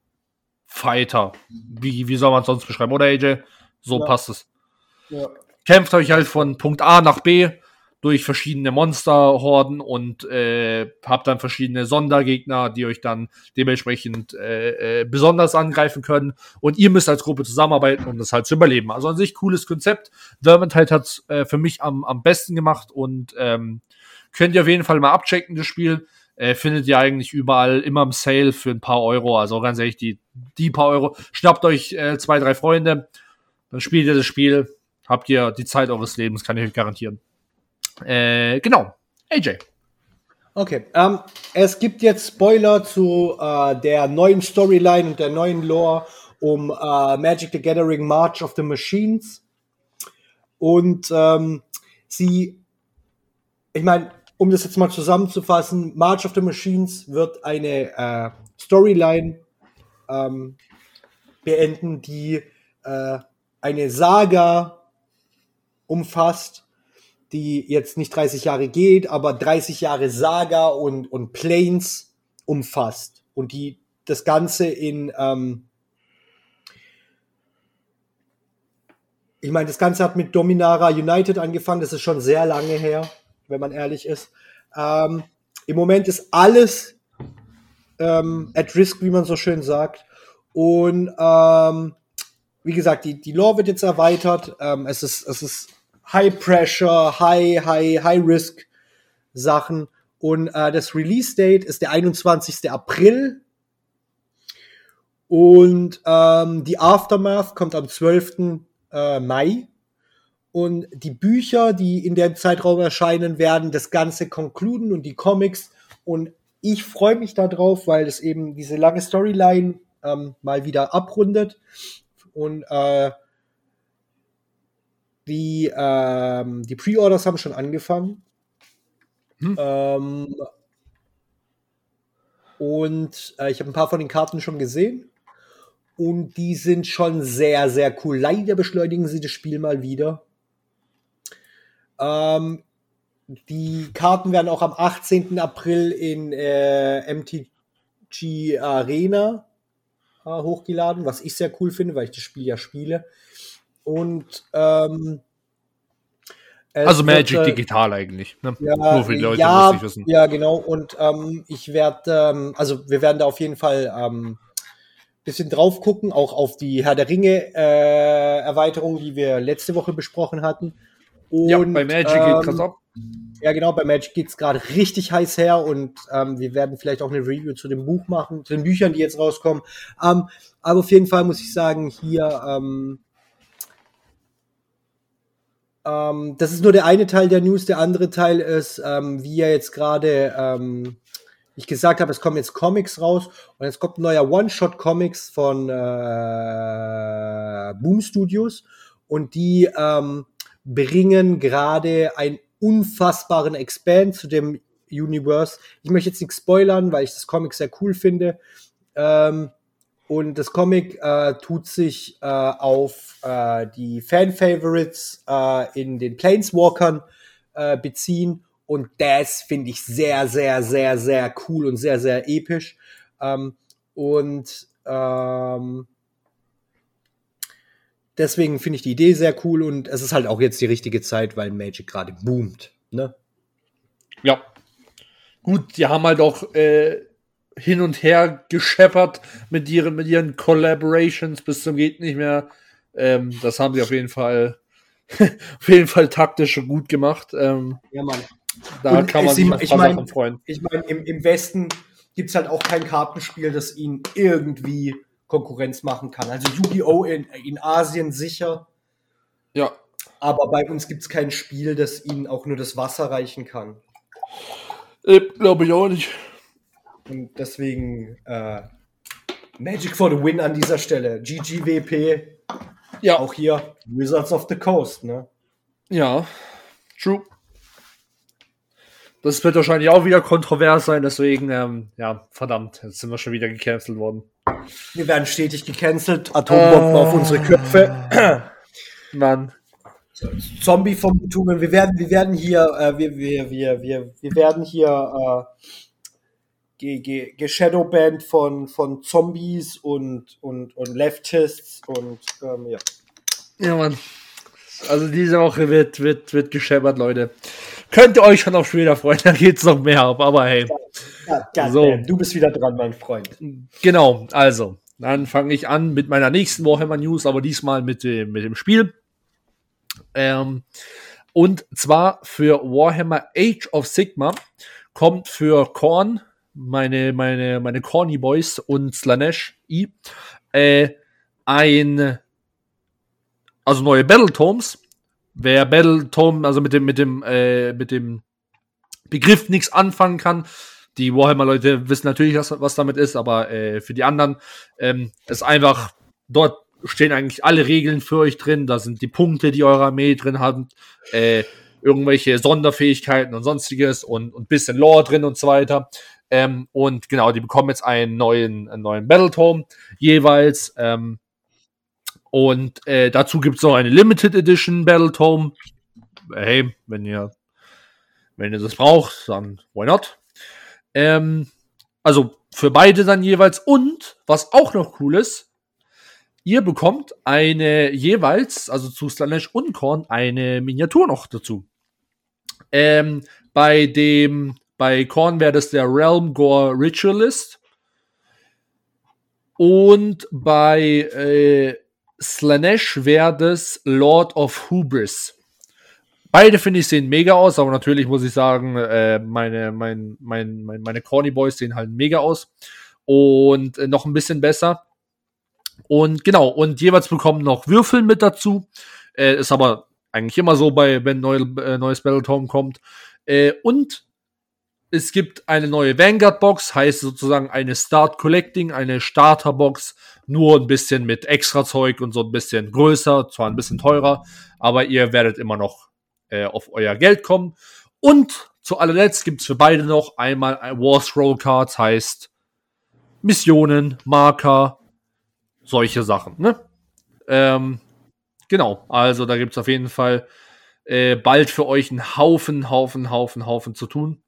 Fighter. Wie, wie soll man es sonst beschreiben, oder AJ? So Ja. passt es. Ja. Kämpft euch halt von Punkt A nach B durch verschiedene Monsterhorden und äh, habt dann verschiedene Sondergegner, die euch dann dementsprechend äh, äh, besonders angreifen können. Und ihr müsst als Gruppe zusammenarbeiten, um das halt zu überleben. Also an sich cooles Konzept. Vermintide hat es äh, für mich am, am besten gemacht und ähm, könnt ihr auf jeden Fall mal abchecken, das Spiel. Äh, findet ihr eigentlich überall immer im Sale für ein paar Euro. Also ganz ehrlich, die, die paar Euro. Schnappt euch äh, zwei, drei Freunde, dann spielt ihr das Spiel. Habt ihr die Zeit eures Lebens, kann ich euch garantieren. Äh, genau. AJ. Okay, ähm, es gibt jetzt Spoiler zu äh, der neuen Storyline und der neuen Lore um äh, Magic the Gathering March of the Machines. Und ähm, sie, ich meine, um das jetzt mal zusammenzufassen, March of the Machines wird eine äh, Storyline ähm, beenden, die äh, eine Saga umfasst, die jetzt nicht 30 Jahre geht, aber 30 Jahre Saga und, und Planes umfasst. Und die das Ganze in, ähm, ich meine, das Ganze hat mit Dominara United angefangen, das ist schon sehr lange her, wenn man ehrlich ist. Ähm, Im Moment ist alles ähm, at risk, wie man so schön sagt. Und ähm, wie gesagt, die, die Lore wird jetzt erweitert. Ähm, es, ist, es ist High Pressure, High, High, High Risk Sachen. Und äh, das Release Date ist der 21. April. Und ähm, die Aftermath kommt am 12. Äh, Mai. Und die Bücher, die in dem Zeitraum erscheinen, werden das Ganze konkluden und die Comics. Und ich freue mich darauf, weil es eben diese lange Storyline ähm, mal wieder abrundet. Und äh, die, ähm, die Pre-Orders haben schon angefangen. Hm. Ähm, und äh, ich habe ein paar von den Karten schon gesehen. Und die sind schon sehr, sehr cool. Leider beschleunigen sie das Spiel mal wieder. Ähm, die Karten werden auch am 18. April in äh, MTG Arena äh, hochgeladen, was ich sehr cool finde, weil ich das Spiel ja spiele. Und ähm, Also Magic wird, äh, digital eigentlich. Ne? ja, Nur für die Leute, die ja, das nicht wissen. Ja, genau. Und ähm, ich werde, ähm, also wir werden da auf jeden Fall ähm, bisschen drauf gucken, auch auf die Herr der Ringe äh, Erweiterung, die wir letzte Woche besprochen hatten. Und, ja, bei Magic geht krass ähm, ab. Ja, genau, bei Magic geht's gerade richtig heiß her und ähm, wir werden vielleicht auch eine Review zu dem Buch machen, zu den Büchern, die jetzt rauskommen. Ähm, aber auf jeden Fall muss ich sagen, hier, ähm, ähm, das ist nur der eine Teil der News, der andere Teil ist, ähm, wie ja jetzt gerade ähm, ich gesagt habe, es kommen jetzt Comics raus und jetzt kommt ein neuer One-Shot-Comics von äh, Boom Studios und die ähm, bringen gerade einen unfassbaren Expand zu dem Universe. Ich möchte jetzt nichts spoilern, weil ich das Comic sehr cool finde. Ähm, und das Comic äh, tut sich äh, auf äh, die Fan-Favorites äh, in den Planeswalkern äh, beziehen. Und das finde ich sehr, sehr, sehr, sehr cool und sehr, sehr episch. Ähm, und ähm, deswegen finde ich die Idee sehr cool und es ist halt auch jetzt die richtige Zeit, weil Magic gerade boomt. Ne? Ja. Gut, die haben halt auch äh, hin und her gescheppert mit ihren, mit ihren Collaborations bis zum geht nicht mehr. Ähm, das haben sie auf jeden Fall auf jeden Fall taktisch und gut gemacht. Ähm, Ja, Mann. da Und kann man sich ich mein- Sachen freuen. Ich meine, im, im Westen gibt es halt auch kein Kartenspiel, das ihnen irgendwie Konkurrenz machen kann. Also Yu-Gi-Oh! In, in Asien sicher, Ja. aber bei uns gibt es kein Spiel, das ihnen auch nur das Wasser reichen kann. Glaube ich auch nicht. Und deswegen äh, Magic for the Win an dieser Stelle. GGWP, Ja. auch hier Wizards of the Coast, ne? Ja. True. Das wird wahrscheinlich auch wieder kontrovers sein, deswegen, ähm, ja, verdammt, jetzt sind wir schon wieder gecancelt worden. Wir werden stetig gecancelt, Atombomben auf unsere Köpfe. Mann. Zombie-Vermutungen. Wir werden, wir werden hier, äh, wir, wir, wir, wir, wir werden hier äh, ge, ge, geshadowbanned von, von Zombies und, und, und Leftists und ähm, ja. Ja, Mann. Also diese Woche wird, wird, wird gescheppert, Leute. Könnt ihr euch schon auf später freuen, da geht's noch mehr ab, aber hey. ja God So. damn, du bist wieder dran, mein Freund. Genau, also, dann fange ich an mit meiner nächsten Warhammer News, aber diesmal mit dem, mit dem Spiel. Ähm, und zwar für Warhammer Age of Sigma kommt für Korn, meine, meine, meine Corny Boys und Slanesh I, äh, ein, also neue Battletomes. Wer Battletome, also mit dem, mit dem, äh, mit dem Begriff nichts anfangen kann, die Warhammer-Leute wissen natürlich, was, was damit ist, aber äh, für die anderen ähm, ist einfach, dort stehen eigentlich alle Regeln für euch drin. Da sind die Punkte, die eure Armee drin hat, äh, irgendwelche Sonderfähigkeiten und sonstiges und und bisschen Lore drin und so weiter. Ähm, und genau, die bekommen jetzt einen neuen, einen neuen Battletome jeweils. Ähm, und äh, dazu gibt es noch eine Limited Edition Battletome. Hey, wenn ihr, wenn ihr das braucht, dann why not? Ähm, also für beide dann jeweils. Und was auch noch cool ist, ihr bekommt eine jeweils, also zu Slanesh und Korn, eine Miniatur noch dazu. Ähm, bei dem, bei Korn wäre das der Realm Gore Ritualist. Und bei äh, Slanesh wäre das Lord of Hubris. Beide finde ich sehen mega aus, aber natürlich muss ich sagen, äh, meine, mein, mein, mein, meine Corny Boys sehen halt mega aus. Und äh, noch ein bisschen besser. Und genau, und jeweils bekommen noch Würfel mit dazu. Äh, ist aber eigentlich immer so, bei, wenn neu, äh, neues Battletome kommt. Äh, und es gibt eine neue Vanguard-Box, heißt sozusagen eine Start Collecting, eine Starter-Box, nur ein bisschen mit extra Zeug und so ein bisschen größer, zwar ein bisschen teurer, aber ihr werdet immer noch äh, auf euer Geld kommen. Und zu allerletzt gibt's für beide noch einmal War Scroll Cards, heißt Missionen, Marker, solche Sachen. Ne? Ähm, genau, also da gibt's auf jeden Fall äh, bald für euch einen Haufen, Haufen, Haufen, Haufen zu tun.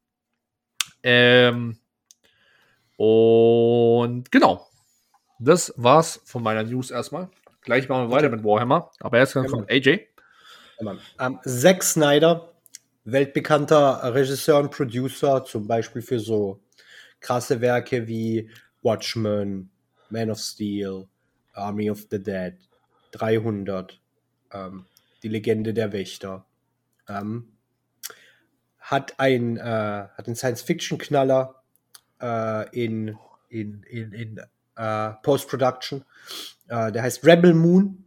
Ähm, und genau. Das war's von meiner News erstmal. Gleich machen wir weiter mit Warhammer. Aber erst kommt Ja, AJ. Ähm, Zack Snyder, weltbekannter Regisseur und Producer, zum Beispiel für so krasse Werke wie Watchmen, Man of Steel, Army of the Dead, 300, ähm, Die Legende der Wächter. Ähm, hat ein äh, hat einen Science-Fiction-Knaller äh, in, in, in, in äh, Post-Production. Äh, der heißt Rebel Moon.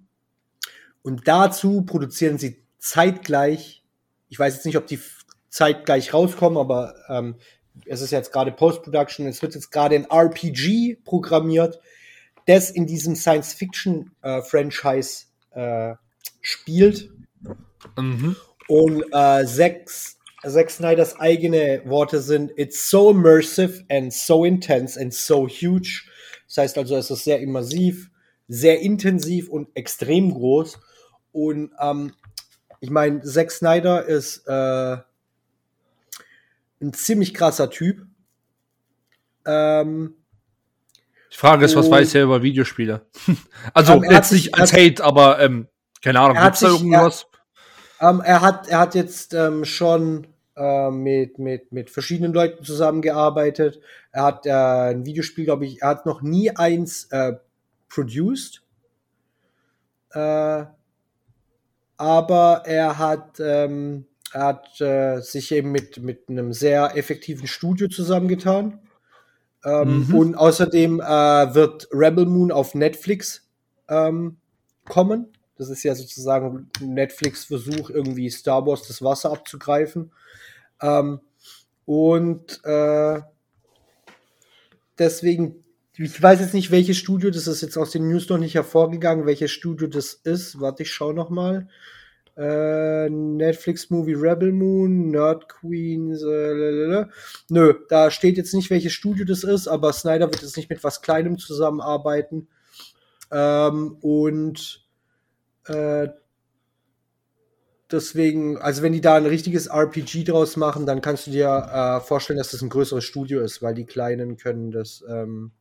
Und dazu produzieren sie zeitgleich, ich weiß jetzt nicht, ob die zeitgleich rauskommen, aber ähm, es ist jetzt gerade Post-Production, es wird jetzt gerade ein RPG programmiert, das in diesem Science-Fiction-Franchise äh, spielt. Mhm. Und äh, Zack, Zack Snyders eigene Worte sind, it's so immersive and so intense and so huge. Das heißt also, es ist sehr immersiv, sehr intensiv und extrem groß. Und ähm, ich meine, Zack Snyder ist äh, ein ziemlich krasser Typ. Ähm, Die Frage ist, was weiß er über Videospiele? also Ähm, er jetzt nicht als Hate, aber ähm, keine Ahnung, Er hat gibt's da irgendwas? Ähm, er, hat, er hat jetzt ähm, schon äh, mit, mit, mit verschiedenen Leuten zusammengearbeitet. Er hat äh, ein Videospiel, glaube ich, er hat noch nie eins äh, produced. Äh, aber er hat, ähm, er hat äh, sich eben mit, mit einem sehr effektiven Studio zusammengetan. Ähm, Mhm. Und außerdem äh, wird Rebel Moon auf Netflix ähm, kommen. Das ist ja sozusagen Netflix-Versuch, irgendwie Star Wars das Wasser abzugreifen. Ähm, und äh, deswegen, ich weiß jetzt nicht, welches Studio, das ist jetzt aus den News noch nicht hervorgegangen, welches Studio das ist. Warte, ich schau noch mal. Äh, Netflix Movie Rebel Moon, Nerd Queens, äh. Nö, da steht jetzt nicht, welches Studio das ist, aber Snyder wird jetzt nicht mit was Kleinem zusammenarbeiten. Ähm, und äh, deswegen, also wenn die da ein richtiges RPG draus machen, dann kannst du dir äh, vorstellen, dass das ein größeres Studio ist, weil die Kleinen können das ähm,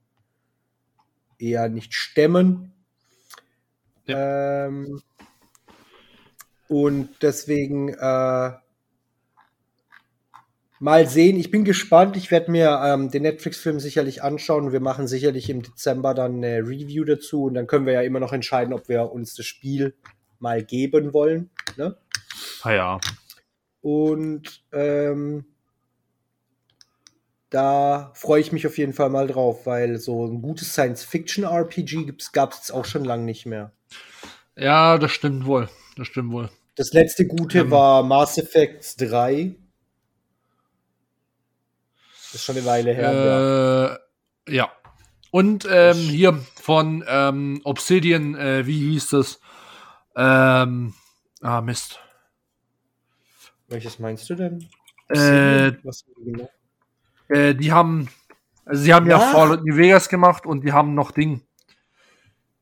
eher nicht stemmen. Ähm, und deswegen äh, mal sehen. Ich bin gespannt. Ich werde mir ähm, den Netflix-Film sicherlich anschauen. Wir machen sicherlich im Dezember dann eine Review dazu und dann können wir ja immer noch entscheiden, ob wir uns das Spiel mal geben wollen. Ne? Ah ja. Und ähm, da freue ich mich auf jeden Fall mal drauf, weil so ein gutes Science-Fiction-RPG gab es auch schon lange nicht mehr. Ja, das stimmt wohl. Das stimmt wohl. Das letzte gute Ähm. war Mass Effect 3. Das ist schon eine Weile her. ja. Äh, ja. Und ähm, hier von ähm, Obsidian, äh, wie hieß das? Ähm, ah, Mist. Welches meinst du denn? Äh, Was genau? äh, die haben, also sie haben ja Ja. Fallout New Vegas gemacht und die haben noch Ding.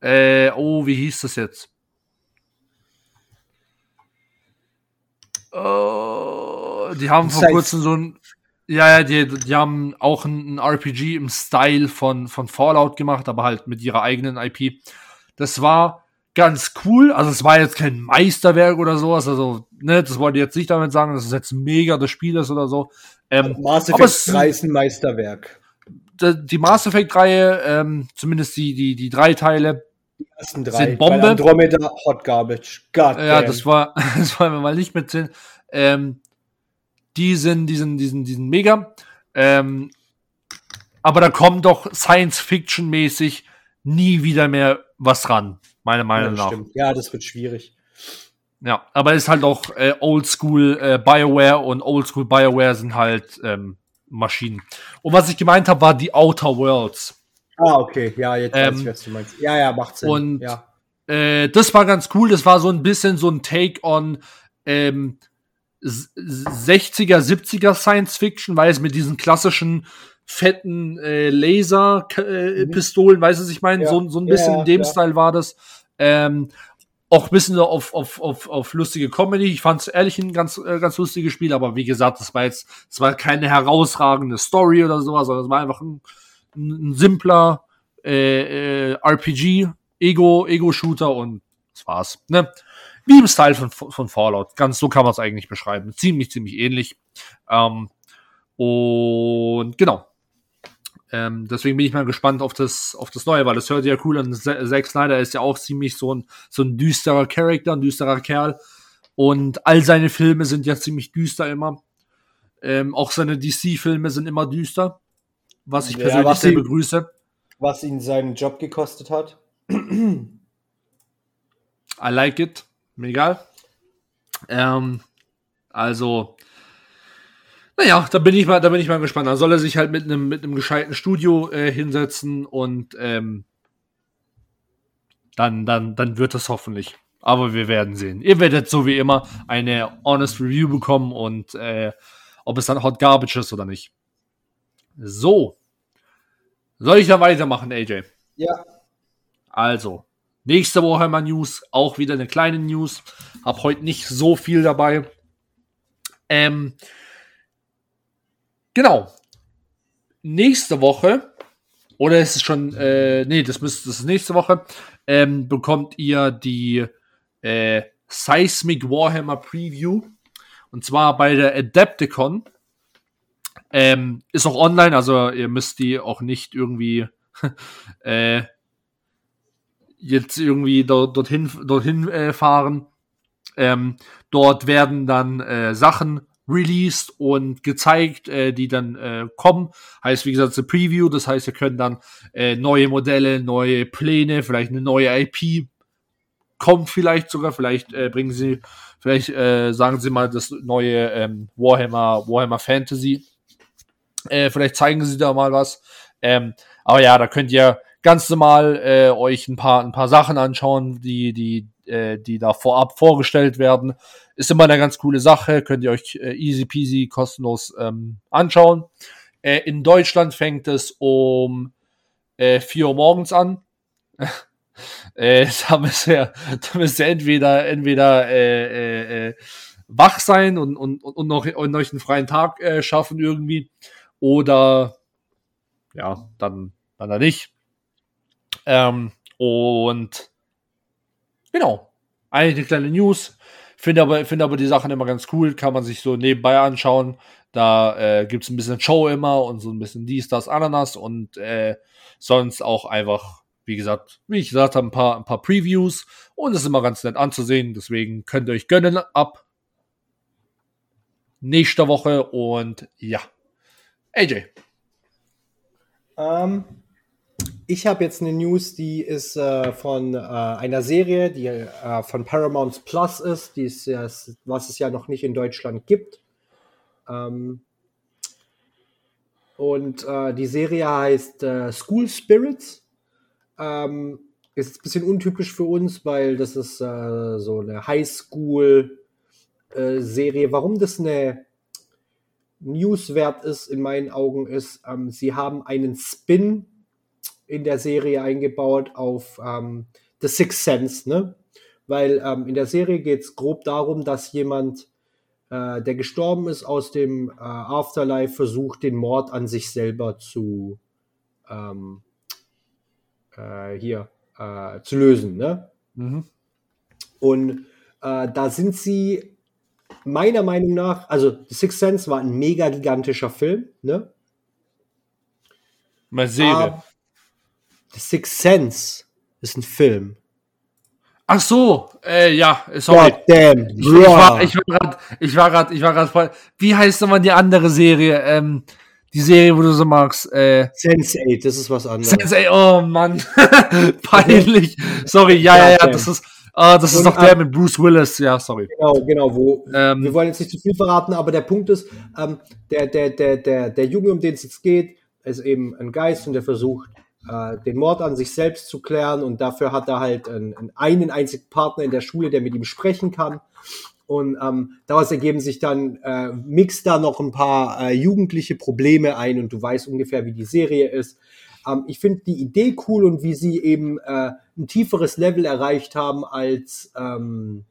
Äh, oh, wie hieß das jetzt? Oh, die haben vor Science- kurzem so ein, ja, ja, die, die haben auch ein, ein RPG im Style von, von Fallout gemacht, aber halt mit ihrer eigenen IP. Das war ganz cool. Also es war jetzt kein Meisterwerk oder sowas. Also, ne, das wollte ich jetzt nicht damit sagen, dass es jetzt mega das Spiel ist oder so. Ähm, Mass aber Effect es- 3 ist ein Meisterwerk. die Mass Effect-Reihe, ähm, zumindest die, die, die drei Teile, Die ersten drei. Sind Bombe. Andromeda, Hot Garbage. God ja, damn. das war, das wollen wir mal nicht mitzählen. Ähm, die sind, die sind, die sind, die sind mega. Ähm, aber da kommt doch Science-Fiction-mäßig nie wieder mehr was ran, meiner ja, Meinung das nach. stimmt. ja, das wird schwierig. Ja, aber es ist halt auch äh, Oldschool äh, BioWare und Oldschool BioWare sind halt ähm, Maschinen. Und was ich gemeint habe, war die Outer Worlds. Ah, okay. Ja, jetzt weiß Ähm, ich, was du meinst. Ja, ja, macht Sinn. und- ja. Äh, das war ganz cool. Das war so ein bisschen so ein Take on ähm, s- 60er, 70er Science Fiction, weil es mit diesen klassischen fetten äh, Laser-Pistolen, äh, Mhm. Weißt du, was ich meine? Ja. So, so ein bisschen Ja, in dem ja. Style war das. Ähm, auch ein bisschen auf, auf, auf, auf lustige Comedy. Ich fand es ehrlich ein ganz, äh, ganz lustiges Spiel, aber wie gesagt, das war jetzt, das war keine herausragende Story oder sowas, sondern es war einfach ein, ein, ein simpler äh, äh, RPG, Ego, Ego-Shooter und das war's. Ne? Wie im Style von, von Fallout. Ganz so kann man es eigentlich beschreiben. Ziemlich, ziemlich ähnlich. Ähm, und genau. Ähm, deswegen bin ich mal gespannt auf das, auf das Neue, weil das hört ja cool an. Zack Snyder ist ja auch ziemlich so ein, so ein düsterer Charakter, ein düsterer Kerl. Und all seine Filme sind ja ziemlich düster immer. Ähm, auch seine DC-Filme sind immer düster. Was ich Ja, persönlich was sehr begrüße. Was ihn seinen Job gekostet hat. I like it. Mir egal. Ähm, also, naja, da bin ich mal, da bin ich mal gespannt. Da soll er sich halt mit einem mit einem gescheiten Studio äh, hinsetzen und ähm, dann, dann, dann wird es hoffentlich. Aber wir werden sehen. Ihr werdet so wie immer eine honest Review bekommen und äh, ob es dann Hot Garbage ist oder nicht. So. Soll ich da weitermachen, AJ? Ja. Also, nächste Woche mal News, auch wieder eine kleine News. Hab heute nicht so viel dabei. Ähm, genau. Nächste Woche, oder ist es schon, äh, nee, das müsste, das ist nächste Woche, ähm, bekommt ihr die äh, Seismic Warhammer Preview. Und zwar bei der Adepticon. Ähm, ist auch online, also ihr müsst die auch nicht irgendwie äh, jetzt irgendwie dort, dorthin, dorthin äh, fahren. Ähm, dort werden dann äh, Sachen released und gezeigt, äh, die dann äh, kommen. Heißt, wie gesagt, eine Preview. Das heißt, ihr könnt dann äh, neue Modelle, neue Pläne, vielleicht eine neue IP kommt vielleicht sogar. Vielleicht äh, bringen sie, vielleicht äh, sagen sie mal das neue ähm, Warhammer, Warhammer Fantasy. Äh, vielleicht zeigen sie da mal was. Ähm, aber ja, da könnt ihr ganz normal äh, euch ein paar, ein paar Sachen anschauen, die, die, äh, die da vorab vorgestellt werden. Ist immer eine ganz coole Sache, könnt ihr euch äh, easy peasy kostenlos ähm, anschauen. Äh, in Deutschland fängt es um äh, 4 Uhr morgens an. äh, da müsst ihr, da müsst ihr entweder, entweder äh, äh, äh, wach sein und, und, und, noch, und euch einen freien Tag äh, schaffen irgendwie. Oder ja, dann, dann da nicht. Ähm, und genau, eigentlich eine kleine News. Finde aber, finde aber die Sachen immer ganz cool, kann man sich so nebenbei anschauen. Da äh, gibt es ein bisschen Show immer und so ein bisschen dies, das, Ananas und äh, sonst auch einfach, wie gesagt, wie ich gesagt habe, ein paar, ein paar Previews und es ist immer ganz nett anzusehen. Deswegen könnt ihr euch gönnen ab nächster Woche und ja. AJ. Ähm, ich habe jetzt eine News, die ist äh, von äh, einer Serie, die äh, von Paramount Plus ist, die ist, was es ja noch nicht in Deutschland gibt. Ähm, und äh, die Serie heißt äh, School Spirits. Ähm, ist ein bisschen untypisch für uns, weil das ist äh, so eine Highschool-Serie. Warum das eine Newswert ist, in meinen Augen, ist, ähm, sie haben einen Spin in der Serie eingebaut auf ähm, The Sixth Sense, ne? Weil ähm, in der Serie geht es grob darum, dass jemand, äh, der gestorben ist, aus dem äh, Afterlife versucht, den Mord an sich selber zu ähm, äh, hier äh, zu lösen, ne? Mhm. Und äh, da sind sie meiner Meinung nach, also The Sixth Sense war ein mega gigantischer Film, ne? Mal Serie. The Sixth Sense ist ein Film. Ach so, äh, ja, sorry. God damn. Ich, ich war, ich war gerade, ich war gerade, ich war gerade. Wie heißt nochmal die andere Serie? Ähm, die Serie, wo du so magst. Äh, Sense8, das ist was anderes. Sense8, oh Mann. Peinlich. Sorry, ja, ja, ja, das ist, ah, das ist Und, doch der mit Bruce Willis, ja, sorry. Genau, genau, wo Ähm, wir wollen jetzt nicht zu viel verraten, aber der Punkt ist, ähm, der, der, der, der, der Junge, um den es jetzt geht, ist eben ein Geist und der versucht, äh, den Mord an sich selbst zu klären und dafür hat er halt einen, einen, einzigen Partner in der Schule, der mit ihm sprechen kann. Und ähm, daraus ergeben sich dann, äh, mixt da noch ein paar äh, jugendliche Probleme ein und du weißt ungefähr, wie die Serie ist. Ähm, ich finde die Idee cool und wie sie eben äh, ein tieferes Level erreicht haben als ähm,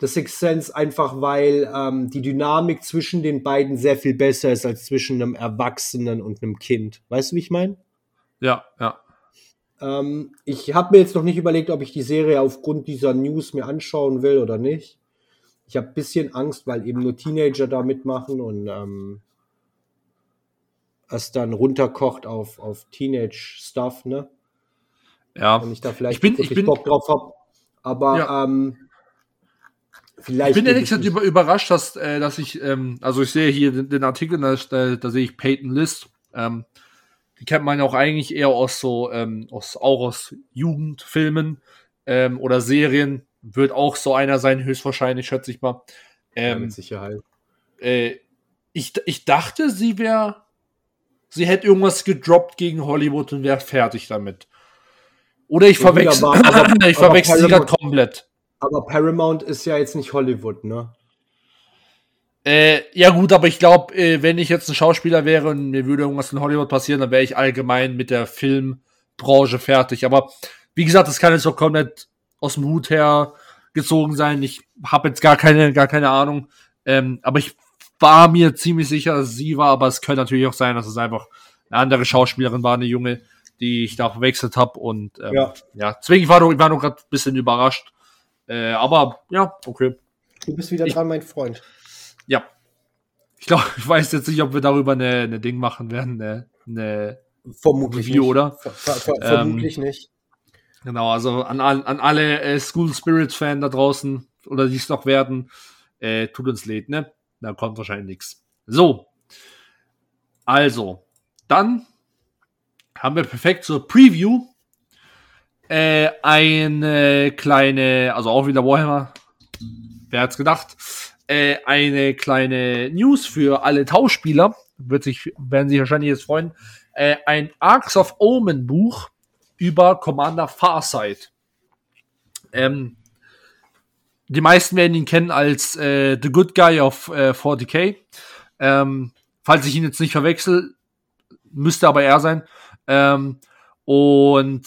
The Sixth Sense, einfach weil ähm, die Dynamik zwischen den beiden sehr viel besser ist als zwischen einem Erwachsenen und einem Kind. Weißt du, wie ich meine? Ja, ja. Ähm, ich habe mir jetzt noch nicht überlegt, ob ich die Serie aufgrund dieser News mir anschauen will oder nicht. Ich habe ein bisschen Angst, weil eben nur Teenager da mitmachen und ähm, es dann runterkocht auf, auf Teenage-Stuff, ne? Ja. Und ich da vielleicht Ich bin- ich bin- Bock drauf habe. Aber Ja. ähm, vielleicht. Ich bin ehrlich gesagt über, überrascht, dass, äh, dass ich, ähm, also ich sehe hier den, den Artikel, da, da, da sehe ich Peyton List. Ähm, die kennt man ja auch eigentlich eher aus so, ähm, aus, auch aus Jugendfilmen ähm, oder Serien. Wird auch so einer sein, höchstwahrscheinlich, schätze ich mal. ja, Ähm, mit Sicherheit. äh, ich, ich dachte, sie wäre, sie hätte irgendwas gedroppt gegen Hollywood und wäre fertig damit. Oder ich Ja, verwechsel, aber- aber- ich verwechsel sie gerade komplett. Aber Paramount ist ja jetzt nicht Hollywood, ne? Äh, ja gut, aber ich glaube, äh, wenn ich jetzt ein Schauspieler wäre und mir würde irgendwas in Hollywood passieren, dann wäre ich allgemein mit der Filmbranche fertig. Aber wie gesagt, das kann jetzt auch komplett aus dem Hut her gezogen sein. Ich habe jetzt gar keine, gar keine Ahnung. Ähm, aber ich war mir ziemlich sicher, dass sie war, aber es könnte natürlich auch sein, dass es einfach eine andere Schauspielerin war, eine junge, die ich da verwechselt habe. Und ähm, Ja. ja. deswegen war ich war noch gerade ein bisschen überrascht. Äh, aber ja, okay. Du bist wieder Ich- dran, mein Freund. Ja. Ich glaube, ich weiß jetzt nicht, ob wir darüber eine, eine Ding machen werden. Eine, eine, Vermutlich Review, nicht. oder? Ver ver ver Ähm, vermutlich nicht. genau, also an, an alle äh, School Spirits Fan da draußen oder die es noch werden, äh, tut uns leid, ne? Da kommt wahrscheinlich nichts. So. Also, dann haben wir perfekt zur Preview äh, eine kleine, also auch wieder Warhammer, wer hat's gedacht, äh, eine kleine News für alle Tauschspieler, wird sich, werden sich wahrscheinlich jetzt freuen, äh, ein Arcs of Omen Buch über Commander Farsight. Ähm, die meisten werden ihn kennen als äh, The Good Guy of äh, 40k. Ähm, falls ich ihn jetzt nicht verwechsel, müsste aber er sein. Ähm, und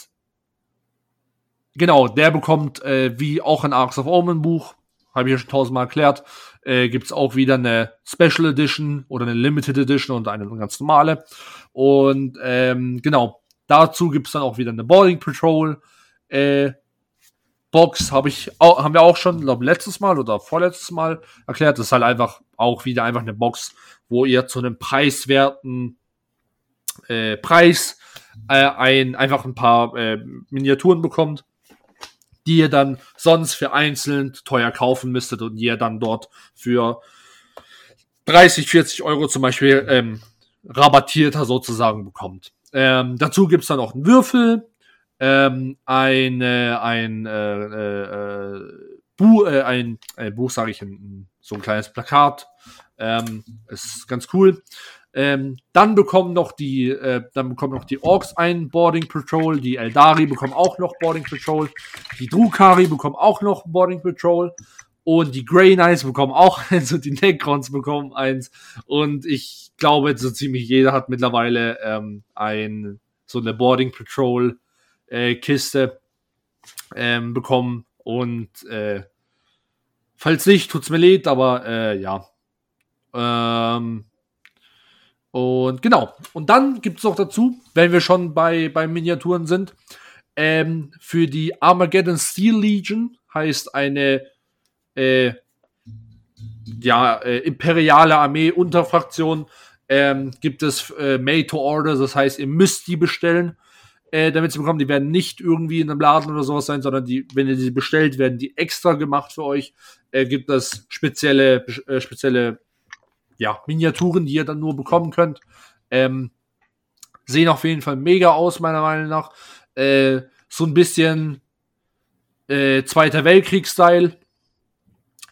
genau, der bekommt, äh, wie auch ein Arcs of Omen Buch, habe ich ja schon tausendmal erklärt, äh, gibt auch wieder eine Special Edition oder eine Limited Edition und eine ganz normale. Und ähm, genau, dazu gibt es dann auch wieder eine Boarding Patrol äh, Box, habe ich auch, haben wir auch schon, glaube letztes Mal oder vorletztes Mal erklärt. Das ist halt einfach auch wieder einfach eine Box, wo ihr zu einem preiswerten äh, Preis äh, ein, einfach ein paar äh, Miniaturen bekommt, die ihr dann sonst für einzeln teuer kaufen müsstet und die ihr dann dort für 30, 40 Euro zum Beispiel ähm, rabattierter sozusagen bekommt. Ähm, dazu gibt's dann auch einen Würfel, ähm, eine, ein, äh, äh, äh, Bu äh, ein äh, Buch, sage ich, ein, so ein kleines Plakat. Ähm, ist ganz cool. Ähm, dann bekommen noch die, äh, dann bekommen noch die Orks ein Boarding Patrol, die Eldari bekommen auch noch Boarding Patrol, die Drukari bekommen auch noch Boarding Patrol und die Grey Knights bekommen auch eins und die Necrons bekommen eins und ich glaube, so ziemlich jeder hat mittlerweile ähm, ein so eine Boarding Patrol äh, Kiste ähm, bekommen und äh, falls nicht, tut's mir leid, aber äh, ja. Ähm, und genau. Und dann gibt's noch dazu, wenn wir schon bei, bei Miniaturen sind, ähm, für die Armageddon Steel Legion heißt eine äh, ja, äh, imperiale Armee Unterfraktion ähm, gibt es äh, Made to Order, das heißt, ihr müsst die bestellen, äh, damit sie bekommen. Die werden nicht irgendwie in einem Laden oder sowas sein, sondern die, wenn ihr sie bestellt, werden die extra gemacht für euch. Äh, gibt es spezielle, äh, spezielle ja, Miniaturen, die ihr dann nur bekommen könnt. Ähm, sehen auf jeden Fall mega aus, meiner Meinung nach. Äh, so ein bisschen äh, Zweiter Weltkrieg-Style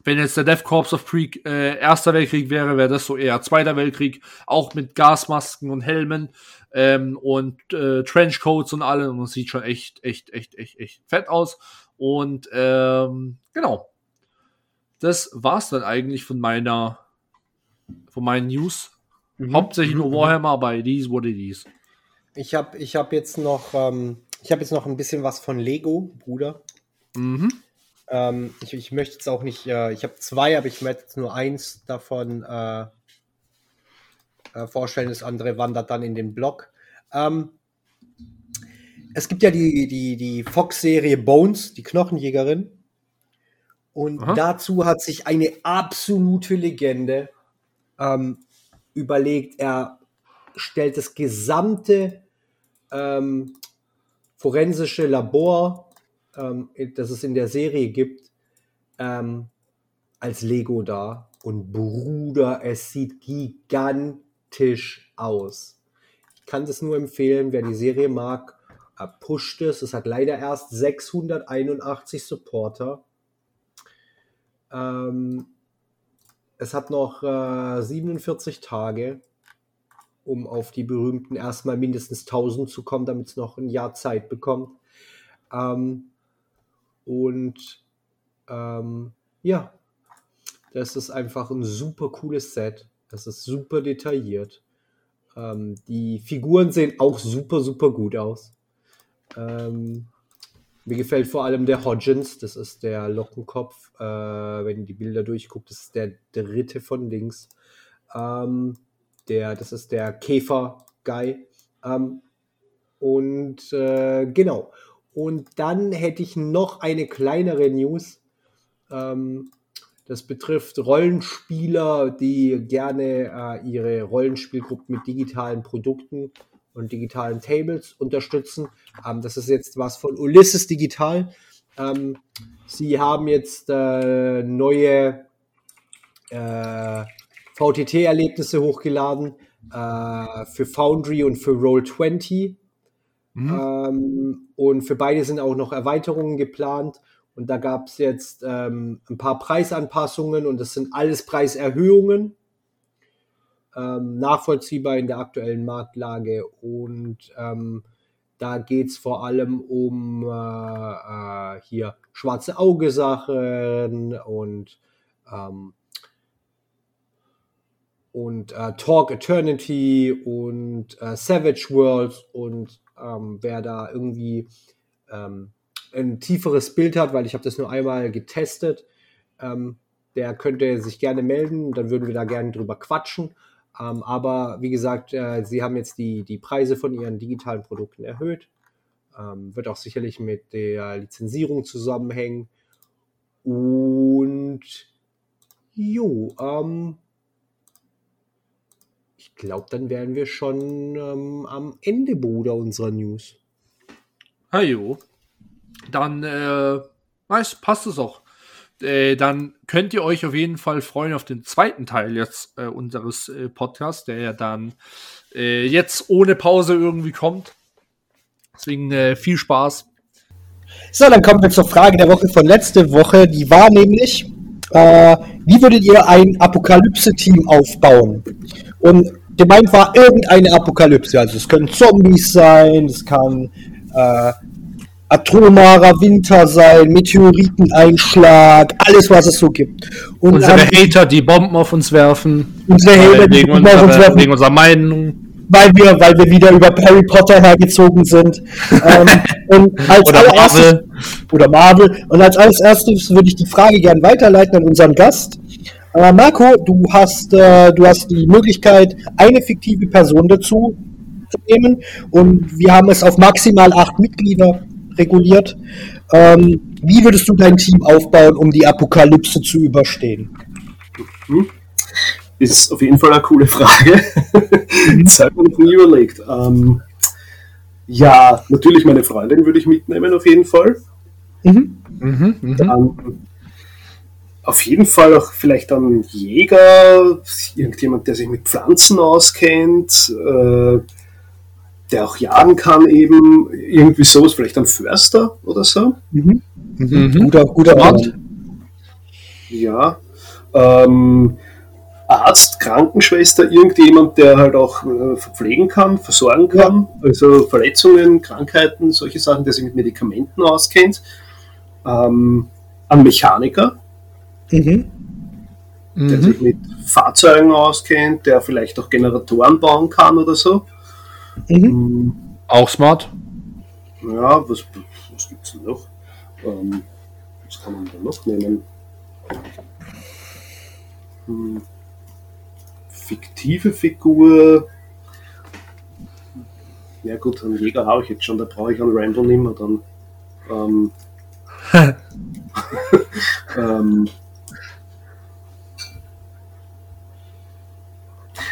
wenn jetzt der Death Corps of Creek äh, Erster Weltkrieg wäre, wäre das so eher Zweiter Weltkrieg, auch mit Gasmasken und Helmen ähm, und äh, Trenchcoats und allem. Und es sieht schon echt, echt, echt, echt, echt fett aus. Und ähm, genau. Das war's dann eigentlich von meiner, von meinen News. Mhm. Hauptsächlich nur mhm. Warhammer, aber it is what it is. Ich habe ich hab jetzt noch, ähm, ich habe jetzt noch ein bisschen was von Lego, Bruder. Mhm. Ähm, ich, ich, möchte jetzt auch nicht, äh, ich habe zwei, aber ich möchte jetzt nur eins davon äh, äh, vorstellen. Das andere wandert dann in den Blog. Ähm, es gibt ja die, die, die Fox-Serie Bones, die Knochenjägerin. Und Aha. dazu hat sich eine absolute Legende ähm, überlegt. Er stellt das gesamte ähm, forensische Labor ähm, das es in der Serie gibt, ähm, als Lego da. Und Bruder, es sieht gigantisch aus. Ich kann das nur empfehlen, wer die Serie mag, pusht es. Es hat leider erst 681 Supporter. Ähm, es hat noch äh, 47 Tage, um auf die berühmten erstmal mindestens 1000 zu kommen, damit es noch ein Jahr Zeit bekommt. Ähm, und ähm, ja, das ist einfach ein super cooles Set. Das ist super detailliert. Ähm, die Figuren sehen auch super, super gut aus. Ähm, mir gefällt vor allem der Hodgins, das ist der Lockenkopf. Äh, wenn ihr die Bilder durchguckt, das ist der dritte von links. Ähm, der, das ist der Käfer-Guy. Ähm, und äh, genau. Und dann hätte ich noch eine kleinere News. Ähm, das betrifft Rollenspieler, die gerne äh, ihre Rollenspielgruppen mit digitalen Produkten und digitalen Tables unterstützen. Ähm, das ist jetzt was von Ulysses Digital. Ähm, sie haben jetzt äh, neue äh, VTT-Erlebnisse hochgeladen äh, für Foundry und für Roll20. Mhm. Ähm, und für beide sind auch noch Erweiterungen geplant. Und da gab es jetzt ähm, ein paar Preisanpassungen und das sind alles Preiserhöhungen. Ähm, nachvollziehbar in der aktuellen Marktlage. Und ähm, da geht es vor allem um äh, äh, hier schwarze Auge-Sachen und ähm, und äh, Talk Eternity und äh, Savage Worlds und ähm, wer da irgendwie ähm, ein tieferes Bild hat, weil ich habe das nur einmal getestet, ähm, der könnte sich gerne melden, dann würden wir da gerne drüber quatschen. Ähm, aber wie gesagt, äh, sie haben jetzt die, die Preise von ihren digitalen Produkten erhöht. Ähm, wird auch sicherlich mit der Lizenzierung zusammenhängen. Und jo, ähm, ich glaube, dann wären wir schon ähm, am Ende, Bruder, unserer News. Hallo. Dann äh, weiß, passt es auch. Äh, dann könnt ihr euch auf jeden Fall freuen auf den zweiten Teil jetzt äh, unseres äh, Podcasts, der ja dann äh, jetzt ohne Pause irgendwie kommt. Deswegen äh, viel Spaß. So, dann kommen wir zur Frage der Woche von letzte Woche. Die war nämlich, äh, wie würdet ihr ein Apokalypse-Team aufbauen? Und gemeint war irgendeine Apokalypse. Also es können Zombies sein, es kann atomarer Winter sein, Meteoriteneinschlag, alles was es so gibt. Und unsere Hater, die Bomben auf uns werfen. Unsere Hater, die Bomben auf uns werfen. Wegen unserer Meinung. Weil wir, weil wir wieder über Harry Potter hergezogen sind. ähm, und als oder Marvel. Oder Marvel. Und als allererstes würde ich die Frage gerne weiterleiten an unseren Gast. Aber Marco, du hast, äh, du hast die Möglichkeit, eine fiktive Person dazu zu nehmen und wir haben es auf maximal acht Mitglieder reguliert. Ähm, wie würdest du dein Team aufbauen, um die Apokalypse zu überstehen? Hm? ist auf jeden Fall eine coole Frage. das habe ich nie überlegt. Ähm, ja, natürlich meine Freundin würde ich mitnehmen, auf jeden Fall. Mhm. Mhm, mhm. Dann auf jeden Fall auch vielleicht ein Jäger, irgendjemand, der sich mit Pflanzen auskennt, äh, der auch jagen kann eben, irgendwie sowas, vielleicht ein Förster oder so. Mhm. Mhm. Guter, guter Ort. Ja. Ähm, Arzt, Krankenschwester, irgendjemand, der halt auch äh, verpflegen kann, versorgen kann, ja. also Verletzungen, Krankheiten, solche Sachen, der sich mit Medikamenten auskennt. Ähm, ein Mechaniker, mhm. der mhm. sich mit Fahrzeugen auskennt, der vielleicht auch Generatoren bauen kann oder so. Mhm. Auch smart. Ja, was, was gibt es denn noch? Ähm, was kann man da noch nehmen? Hm. Fiktive Figur. Ja gut, einen Jäger habe ich jetzt schon, da brauche ich einen Rambo nicht mehr dann. Ähm, ähm,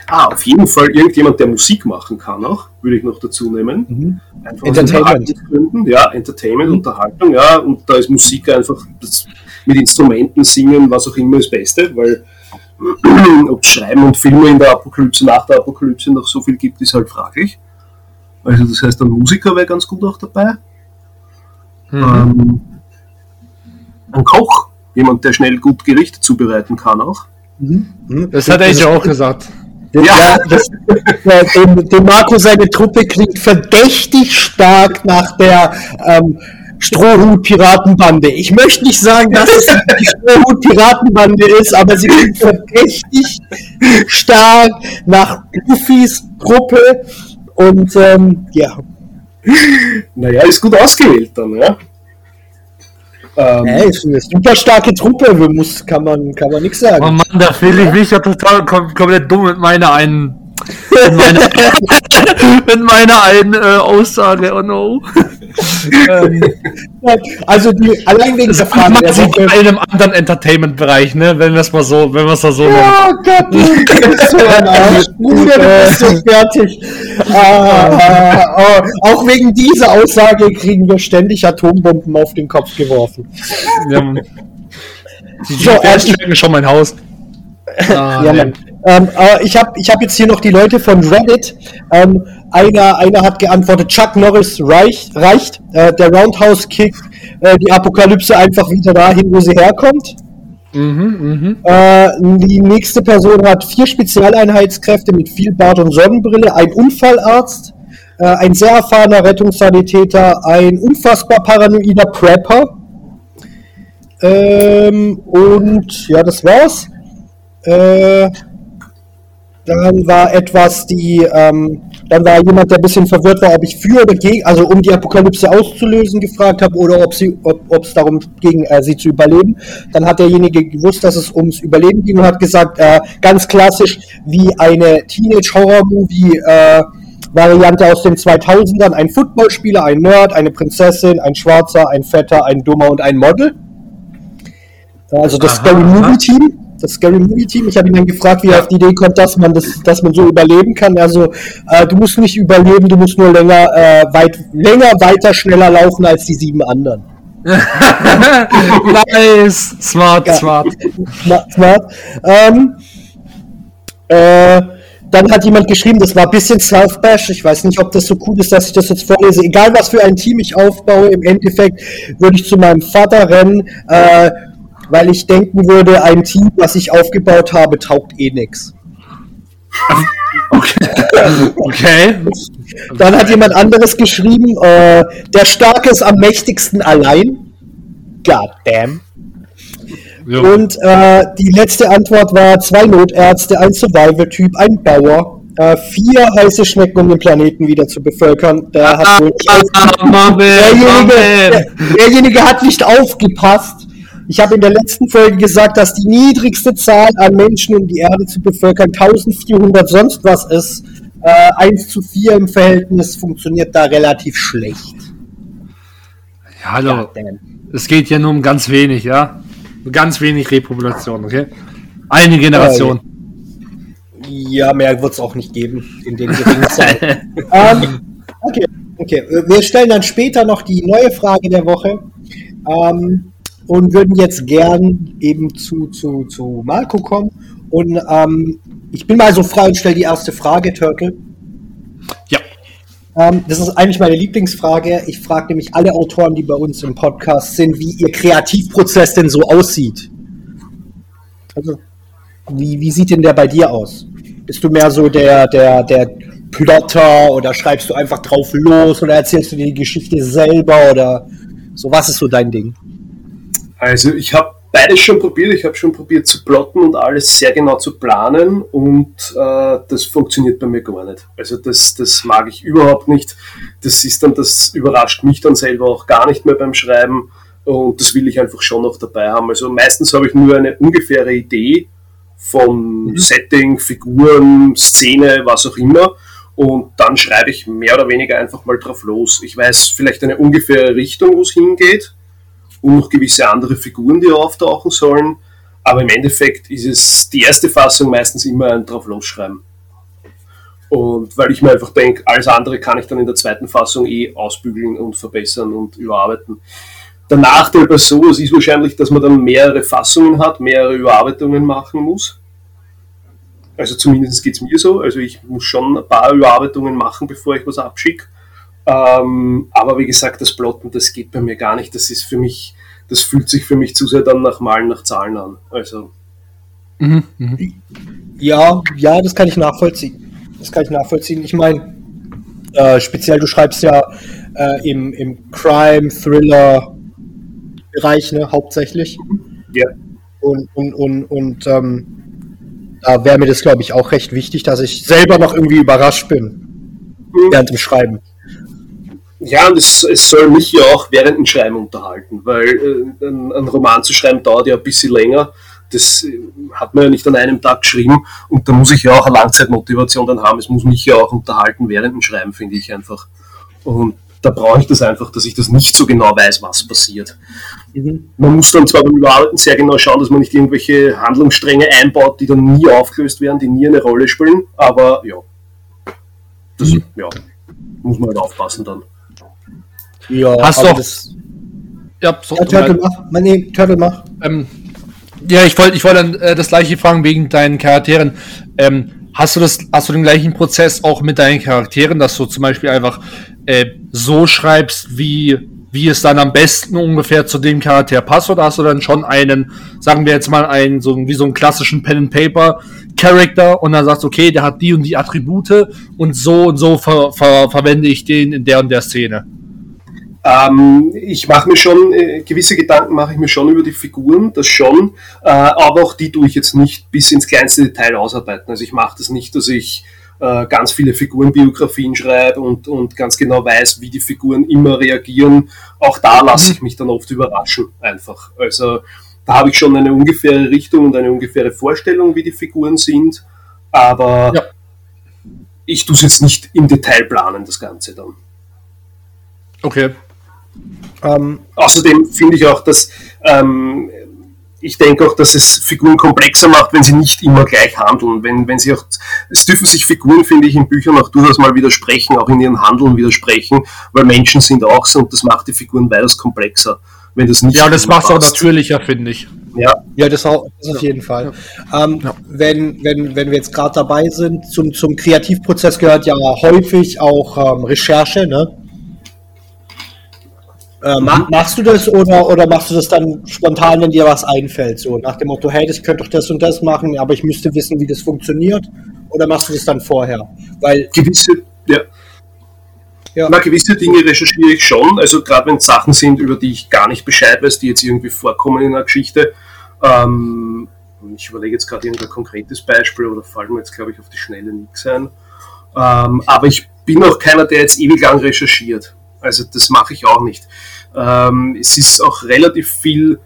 Ah, auf jeden Fall irgendjemand, der Musik machen kann auch, würde ich noch dazu nehmen. Mhm. Entertainment. Ja, Entertainment, mhm. Unterhaltung, ja, und da ist Musik einfach das, mit Instrumenten singen, was auch immer das Beste, weil ob es Schreiben und Filme in der Apokalypse, nach der Apokalypse noch so viel gibt, ist halt fraglich. Also das heißt, ein Musiker wäre ganz gut auch dabei. Mhm. Ähm, ein Koch, jemand, der schnell gut Gerichte zubereiten kann auch. Mhm. mhm. Das hat er ja auch gesagt. Ja, das, dem, dem Marco seine Truppe klingt verdächtig stark nach der ähm, Strohhut-Piratenbande. Ich möchte nicht sagen, dass es die Strohhut-Piratenbande ist, aber sie klingt verdächtig stark nach Luffys Truppe und ähm, ja. Naja, ist gut ausgewählt dann, ja. Ähm, ja, ist eine super starke Truppe, muss, kann man, kann man nichts sagen. Oh Mann, da fühle ich mich ja total kom komplett dumm mit meiner einen. Mit meiner, mit meiner einen äh, Aussage, oh no. ähm, also die allein wegen der Frage der Woche, in einem anderen Entertainment-Bereich, ne? Wenn wir es mal so, wenn wir es da so Ja, Gott, du bist so ein Arsch. Bruder, du bist so fertig. Ah, oh, auch wegen dieser Aussage kriegen wir ständig Atombomben auf den Kopf geworfen. Ja, die so, äh, schon mein Haus. Ah, ja, Mann. Ähm, äh, ich habe ich hab jetzt hier noch die Leute von Reddit. Ähm, einer, einer hat geantwortet, Chuck Norris reicht. reicht. Äh, der Roundhouse kickt äh, die Apokalypse einfach wieder dahin, wo sie herkommt. Mhm, mh. äh, die nächste Person hat vier Spezialeinheitskräfte mit viel Bart und Sonnenbrille, ein Unfallarzt, äh, ein sehr erfahrener Rettungssanitäter, ein unfassbar paranoider Prepper. Ähm, und ja, das war's. Äh, dann war etwas die, ähm, dann war jemand, der ein bisschen verwirrt war, ob ich für oder gegen, also um die Apokalypse auszulösen, gefragt habe oder ob sie, ob es darum ging, äh, sie zu überleben. Dann hat derjenige gewusst, dass es ums Überleben ging und hat gesagt, äh, ganz klassisch wie eine Teenage-Horror-Movie. Äh, Variante aus den 2000ern, ein Footballspieler, ein Nerd, eine Prinzessin, ein Schwarzer, ein Fetter, ein Dummer und ein Model. Also das Scary Movie Team das Scary Movie Team. Ich habe ihn dann gefragt, wie er auf die Idee kommt, dass man das, dass man so überleben kann. Also äh, du musst nicht überleben, du musst nur länger, äh, weit, länger, weiter, schneller laufen als die sieben anderen. nice, smart, ja. smart, smart. smart. Ähm, äh, dann hat jemand geschrieben, das war ein bisschen Self-Bash. Ich weiß nicht, ob das so cool ist, dass ich das jetzt vorlese. Egal, was für ein Team ich aufbaue, im Endeffekt würde ich zu meinem Vater rennen. Äh, weil ich denken würde, ein Team, was ich aufgebaut habe, taugt eh nix. Okay. okay. Dann hat jemand anderes geschrieben, äh, der Starke ist am mächtigsten allein. God damn. Ja. Und äh, die letzte Antwort war zwei Notärzte, ein Survival-Typ, ein Bauer, äh, vier heiße Schnecken, um den Planeten wieder zu bevölkern. Der hat wohl ah, derjenige, der, derjenige hat nicht aufgepasst ich habe in der letzten Folge gesagt, dass die niedrigste Zahl an Menschen, um die Erde zu bevölkern, 1400 sonst was ist. Äh, 1 zu 4 im Verhältnis funktioniert da relativ schlecht. Ja, hallo. Ja, es geht ja nur um ganz wenig, ja? Ganz wenig Repopulation, okay? Eine Generation. Ja, mehr wird es auch nicht geben in den geringen Zeit. ähm, okay, okay. Wir stellen dann später noch die neue Frage der Woche ähm, und würden jetzt gern eben zu, zu, zu Marco kommen. Und ähm, ich bin mal so frei und stelle die erste Frage, Turtle. Ja. Ähm, das ist eigentlich meine Lieblingsfrage. Ich frage nämlich alle Autoren, die bei uns im Podcast sind, wie ihr Kreativprozess denn so aussieht. Also, wie, wie sieht denn der bei dir aus? Bist du mehr so der, der, der Plotter oder schreibst du einfach drauf los oder erzählst du dir die Geschichte selber oder so? Was ist so dein Ding? Also ich habe beides schon probiert. Ich habe schon probiert zu plotten und alles sehr genau zu planen und äh, das funktioniert bei mir gar nicht. Also das, das mag ich überhaupt nicht. Das ist dann, das überrascht mich dann selber auch gar nicht mehr beim Schreiben und das will ich einfach schon noch dabei haben. Also meistens habe ich nur eine ungefähre Idee von mhm. Setting, Figuren, Szene, was auch immer. Und dann schreibe ich mehr oder weniger einfach mal drauf los. Ich weiß vielleicht eine ungefähre Richtung, wo es hingeht und noch gewisse andere Figuren, die auftauchen sollen. Aber im Endeffekt ist es die erste Fassung meistens immer ein drauf losschreiben. Und weil ich mir einfach denke, alles andere kann ich dann in der zweiten Fassung eh ausbügeln und verbessern und überarbeiten. Der Nachteil bei sowas ist wahrscheinlich, dass man dann mehrere Fassungen hat, mehrere Überarbeitungen machen muss. Also zumindest geht es mir so. Also ich muss schon ein paar Überarbeitungen machen, bevor ich was abschicke. Ähm, aber wie gesagt, das Plotten, das geht bei mir gar nicht. Das ist für mich, das fühlt sich für mich zu sehr dann nach Malen nach Zahlen an. Also. Mhm, mh. Ja, ja, das kann ich nachvollziehen. Das kann ich nachvollziehen. Ich meine, äh, speziell du schreibst ja äh, im, im Crime, Thriller, Bereich, ne, hauptsächlich. Ja. Und, und, und, und ähm, da wäre mir das, glaube ich, auch recht wichtig, dass ich selber noch irgendwie überrascht bin mhm. während dem Schreiben. Ja, und es, es soll mich ja auch während dem Schreiben unterhalten, weil äh, ein, ein, Roman zu schreiben dauert ja ein bisschen länger. Das äh, hat man ja nicht an einem Tag geschrieben und da muss ich ja auch eine Langzeitmotivation dann haben. Es muss mich ja auch unterhalten während dem Schreiben, finde ich einfach. Und da brauche ich das einfach, dass ich das nicht so genau weiß, was passiert. Mhm. Man muss dann zwar beim Überarbeiten sehr genau schauen, dass man nicht irgendwelche Handlungsstränge einbaut, die dann nie aufgelöst werden, die nie eine Rolle spielen, aber ja, das mhm. ja, muss man halt aufpassen dann. Ja, hast du. Das, ja, so, ja, Turtle mach. Nee, Turtle mach. Ähm, ja, ich wollte ich wollt dann äh, das gleiche fragen wegen deinen Charakteren. Ähm, hast du das, hast du den gleichen Prozess auch mit deinen Charakteren, dass du zum Beispiel einfach äh, so schreibst, wie, wie es dann am besten ungefähr zu dem Charakter passt, oder hast du dann schon einen, sagen wir jetzt mal, einen, so, wie so einen klassischen Pen and Paper Charakter und dann sagst du, okay, der hat die und die Attribute und so und so ver, ver, verwende ich den in der und der Szene. Ähm, ich mache mir schon, äh, gewisse Gedanken mache ich mir schon über die Figuren, das schon, äh, aber auch die tue ich jetzt nicht bis ins kleinste Detail ausarbeiten. Also ich mache das nicht, dass ich äh, ganz viele Figurenbiografien schreibe und, und ganz genau weiß, wie die Figuren immer reagieren. Auch da lasse ich mich dann oft überraschen, einfach. Also da habe ich schon eine ungefähre Richtung und eine ungefähre Vorstellung, wie die Figuren sind, aber ja. ich tue es jetzt nicht im Detail planen, das Ganze dann. Okay. Ähm, außerdem finde ich auch, dass ähm, ich denke auch, dass es Figuren komplexer macht, wenn sie nicht immer gleich handeln. Wenn, wenn sie auch, es dürfen sich Figuren, finde ich, in Büchern auch durchaus mal widersprechen, auch in ihren Handeln widersprechen, weil Menschen sind auch so und das macht die Figuren weitaus komplexer. Wenn das nicht ja, das macht es auch natürlicher, finde ich. Ja, ja das, auch, das auf jeden Fall. Ja. Ähm, ja. Wenn, wenn, wenn wir jetzt gerade dabei sind, zum, zum Kreativprozess gehört ja häufig auch ähm, Recherche, ne? Äh, mach, machst du das oder, oder machst du das dann spontan, wenn dir was einfällt? So nach dem Motto, hey, das könnte doch das und das machen, aber ich müsste wissen, wie das funktioniert. Oder machst du das dann vorher? Weil gewisse, ja. Ja. Na, gewisse Dinge recherchiere ich schon. Also gerade wenn es Sachen sind, über die ich gar nicht Bescheid weiß, die jetzt irgendwie vorkommen in einer Geschichte. Ähm, ich überlege jetzt gerade irgendein konkretes Beispiel oder fallen mir jetzt, glaube ich, auf die Schnelle nichts ein. Ähm, aber ich bin auch keiner, der jetzt ewig lang recherchiert. Also das mache ich auch nicht. Ähm, es ist auch relativ viel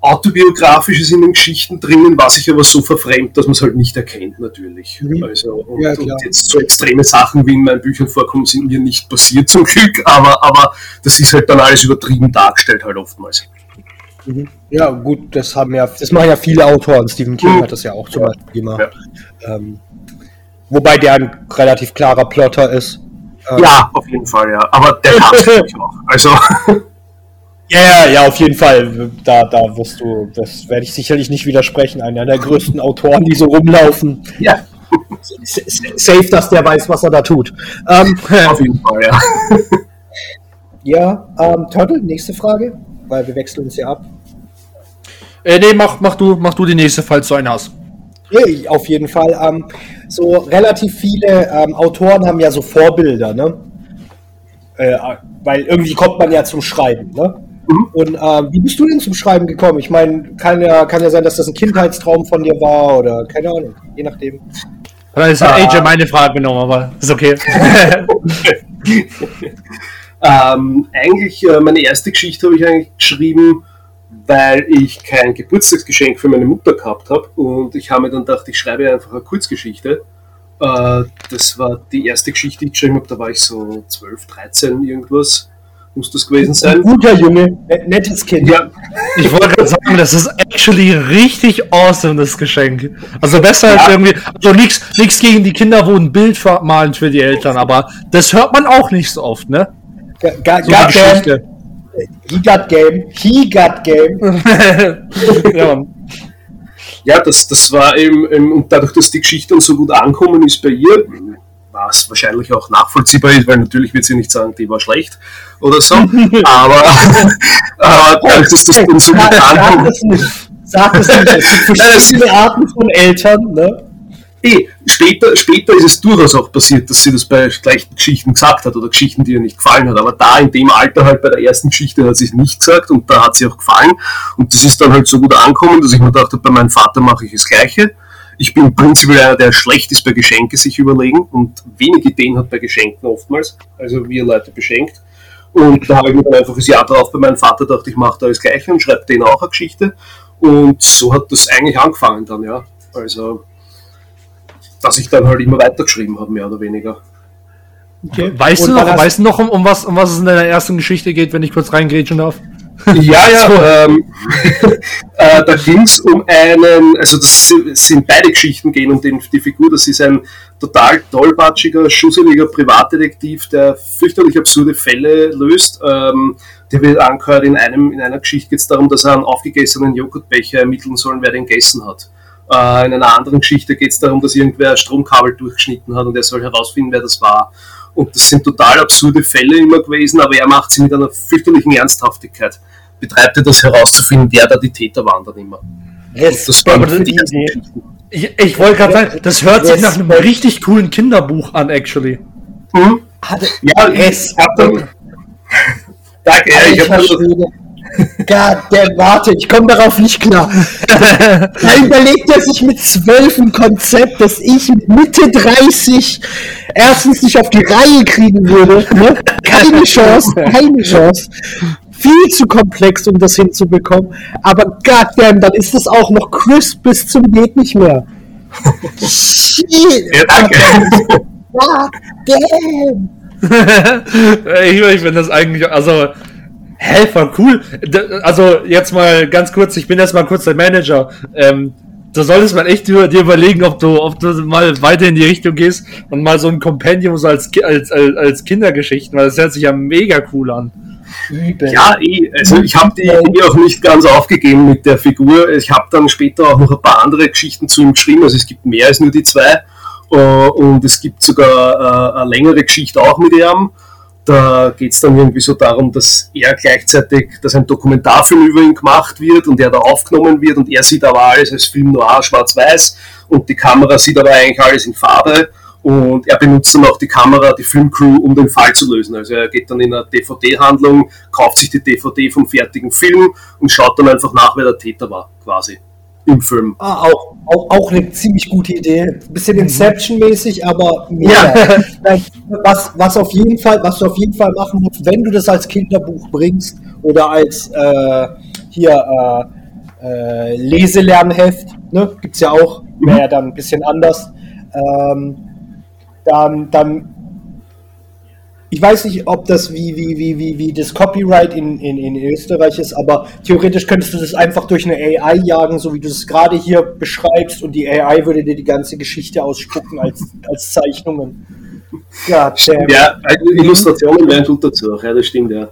autobiografisches in den Geschichten drinnen, was sich aber so verfremd, dass man es halt nicht erkennt natürlich. Mhm. Also, und, ja, und, jetzt so extreme Sachen, wie in meinen Büchern vorkommen, sind mir nicht passiert zum Glück, aber, aber das ist halt dann alles übertrieben dargestellt halt oftmals. Mhm. Ja, gut, das haben ja, das machen ja viele Autoren. Stephen King mhm. hat das ja auch zum ja. Beispiel gemacht. Ja. Ähm, wobei der ein relativ klarer Plotter ist. Ja, auf jeden Fall, ja. Aber der es auch. Also. Ja, yeah, ja, auf jeden Fall. Da, da wirst du, das werde ich sicherlich nicht widersprechen. Einer der größten Autoren, die so rumlaufen. Ja. Safe, dass der weiß, was er da tut. Ähm, auf jeden Fall, ja. Ja, ähm, Turtle, nächste Frage, weil wir wechseln uns ja ab. Äh, nee, mach, mach, du, mach du die nächste, falls du eine hast. Ja, auf jeden Fall. Ähm, so relativ viele ähm, Autoren haben ja so Vorbilder, ne? Äh, weil irgendwie kommt man ja zum Schreiben, ne? Mhm. Und ähm, wie bist du denn zum Schreiben gekommen? Ich meine, kann ja, kann ja sein, dass das ein Kindheitstraum von dir war oder keine Ahnung, je nachdem. Das hat AJ meine Frage genommen, aber ist okay. ähm, eigentlich, äh, meine erste Geschichte habe ich eigentlich geschrieben, weil ich kein Geburtstagsgeschenk für meine Mutter gehabt habe und ich habe mir dann gedacht, ich schreibe einfach eine Kurzgeschichte. Äh, das war die erste Geschichte, die ich geschrieben habe, da war ich so 12, 13 irgendwas. Muss das gewesen sein. Ein guter Junge, nettes Kind. Ja. Ich wollte gerade sagen, das ist actually richtig awesome, das Geschenk. Also besser ja. als irgendwie, also nichts nichts gegen die Kinder, wo ein Bild malen für die Eltern, aber das hört man auch nicht so oft, ne? Got, so got game. He got game. He got game. ja. ja, das, das war eben, und dadurch, dass die Geschichte dann so gut ankommen ist bei ihr, was wahrscheinlich auch nachvollziehbar ist, weil natürlich wird sie nicht sagen, die war schlecht oder so, aber, aber dadurch, dass das dann so gut ankommt. Sag es nicht, es gibt verschiedene Arten von Eltern, ne? Eh, später, später ist es durchaus auch passiert, dass sie das bei gleichen Geschichten gesagt hat oder Geschichten, die ihr nicht gefallen hat. Aber da in dem Alter halt bei der ersten Geschichte hat sie es nicht gesagt und da hat sie auch gefallen. Und das ist dann halt so gut angekommen, dass ich mir dachte, bei meinem Vater mache ich das Gleiche. Ich bin prinzipiell einer, der schlecht ist bei Geschenke sich überlegen und wenig Ideen hat bei Geschenken oftmals, also wie er Leute beschenkt. Und da habe ich mir dann einfach das Jahr drauf bei meinem Vater gedacht, ich mache da das Gleiche und schreibe denen auch eine Geschichte. Und so hat das eigentlich angefangen dann, ja. Also dass ich dann halt immer weitergeschrieben habe, mehr oder weniger. Okay. Weißt, du noch, weißt du noch, um, um, was, um was es in deiner ersten Geschichte geht, wenn ich kurz reingrätschen darf? Ja, ja, ähm, äh, da ging es um einen, also das sind beide Geschichten gehen um den, die Figur, das ist ein total tollpatschiger, schusseliger Privatdetektiv, der fürchterlich absurde Fälle löst. Ähm, der wird angehört, in, einem, in einer Geschichte geht es darum, dass er einen aufgegessenen Joghurtbecher ermitteln soll, wer den gegessen hat. Äh, in einer anderen Geschichte geht es darum, dass irgendwer Stromkabel durchgeschnitten hat und er soll herausfinden, wer das war. Und das sind total absurde Fälle immer gewesen, aber er macht sie mit einer fürchterlichen Ernsthaftigkeit. Betreibt er das herauszufinden, wer da die Täter waren dann immer. Yes, das war die Idee. Ich, ich wollte gerade sagen, das hört yes. sich nach einem richtig coolen Kinderbuch an, actually. Hm? Ja, es. Danke, ja, ich habe God damn, warte, ich komme darauf nicht klar. da überlegt er sich mit zwölf ein Konzept, das ich mit Mitte 30 erstens nicht auf die Reihe kriegen würde. Ne? Keine Chance, keine Chance. Viel zu komplex, um das hinzubekommen. Aber goddamn, dann ist es auch noch crisp bis zum geht nicht mehr. Shit. Ja, danke. Goddamn. ich, ich finde das eigentlich, also Hä, voll cool. Also jetzt mal ganz kurz, ich bin jetzt mal kurz der Manager. Ähm, da solltest man echt dir, dir überlegen, ob du, ob du mal weiter in die Richtung gehst und mal so ein Compendium so als, als, als, als Kindergeschichten, weil das hört sich ja mega cool an. Ja, eh, also ich habe die Idee auch nicht ganz aufgegeben mit der Figur. Ich habe dann später auch noch ein paar andere Geschichten zu ihm geschrieben, also es gibt mehr als nur die zwei. Äh, und es gibt sogar äh, eine längere Geschichte auch mit ihm. Da geht es dann irgendwie so darum, dass er gleichzeitig, dass ein Dokumentarfilm über ihn gemacht wird und er da aufgenommen wird und er sieht aber alles als Film noir, schwarz-weiß und die Kamera sieht aber eigentlich alles in Farbe und er benutzt dann auch die Kamera, die Filmcrew, um den Fall zu lösen. Also er geht dann in eine DVD-Handlung, kauft sich die DVD vom fertigen Film und schaut dann einfach nach, wer der Täter war, quasi im Film. Ah, auch, auch, auch eine ziemlich gute Idee. Ein bisschen mhm. Inception-mäßig, aber mehr. Ja. was, was, auf jeden Fall, was du auf jeden Fall machen musst, wenn du das als Kinderbuch bringst oder als äh, hier äh, äh, Leselernheft, ne? gibt es ja auch, wäre mhm. ja dann ein bisschen anders. Ähm, dann, dann ich weiß nicht, ob das wie, wie, wie, wie, wie das Copyright in, in, in Österreich ist, aber theoretisch könntest du das einfach durch eine AI jagen, so wie du es gerade hier beschreibst, und die AI würde dir die ganze Geschichte ausspucken als, als Zeichnungen. Ja, ja also Illustrationen wären gut dazu, ja, das stimmt, ja.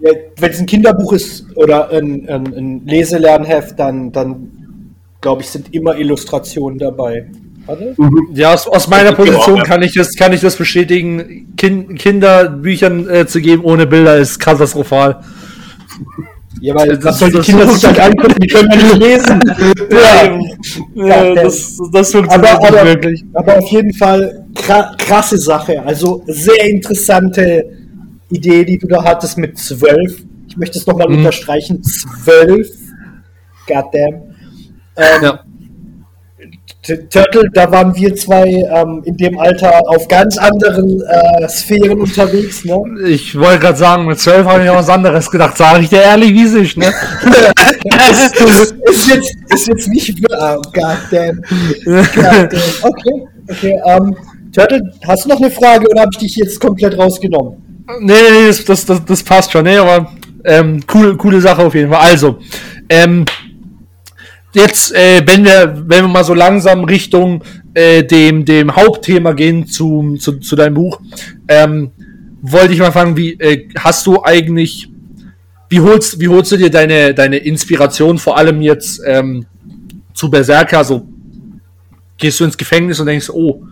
ja Wenn es ein Kinderbuch ist oder ein, ein, ein Leselernheft, dann, dann glaube ich, sind immer Illustrationen dabei. Mhm. Ja, aus, aus meiner Position ja. kann ich das, kann ich das bestätigen. Kind, Kinderbüchern äh, zu geben ohne Bilder ist katastrophal. Ja, weil das, soll die Kinder sich halt angucken, die können ja nicht lesen. ja, ja das, das funktioniert aber, aber, wirklich. Aber auf jeden Fall krasse Sache. Also sehr interessante Idee, die du da hattest mit zwölf. Ich möchte es nochmal mhm. unterstreichen. Zwölf. Goddamn. Ähm, ja. Turtle, da waren wir zwei ähm, in dem Alter auf ganz anderen äh, Sphären unterwegs. Ne? Ich wollte gerade sagen, mit zwölf habe ich auch was anderes gedacht, sage ich dir ehrlich, wie sich, ne? ist, ist, jetzt, ist jetzt nicht. Oh, goddamn. goddamn. Okay, okay. Ähm, Turtle, hast du noch eine Frage oder habe ich dich jetzt komplett rausgenommen? Nee, nee, das, das, das, das passt schon, ne? Aber ähm, coole, coole Sache auf jeden Fall. Also, ähm, jetzt, äh, wenn wir, wenn wir mal so langsam Richtung äh, dem, dem Hauptthema gehen zu, zu, zu deinem Buch, ähm, wollte ich mal fragen, wie äh, hast du eigentlich, wie holst, wie holst du dir deine, deine Inspiration, vor allem jetzt ähm, zu Berserker? Also gehst du ins Gefängnis und denkst, oh,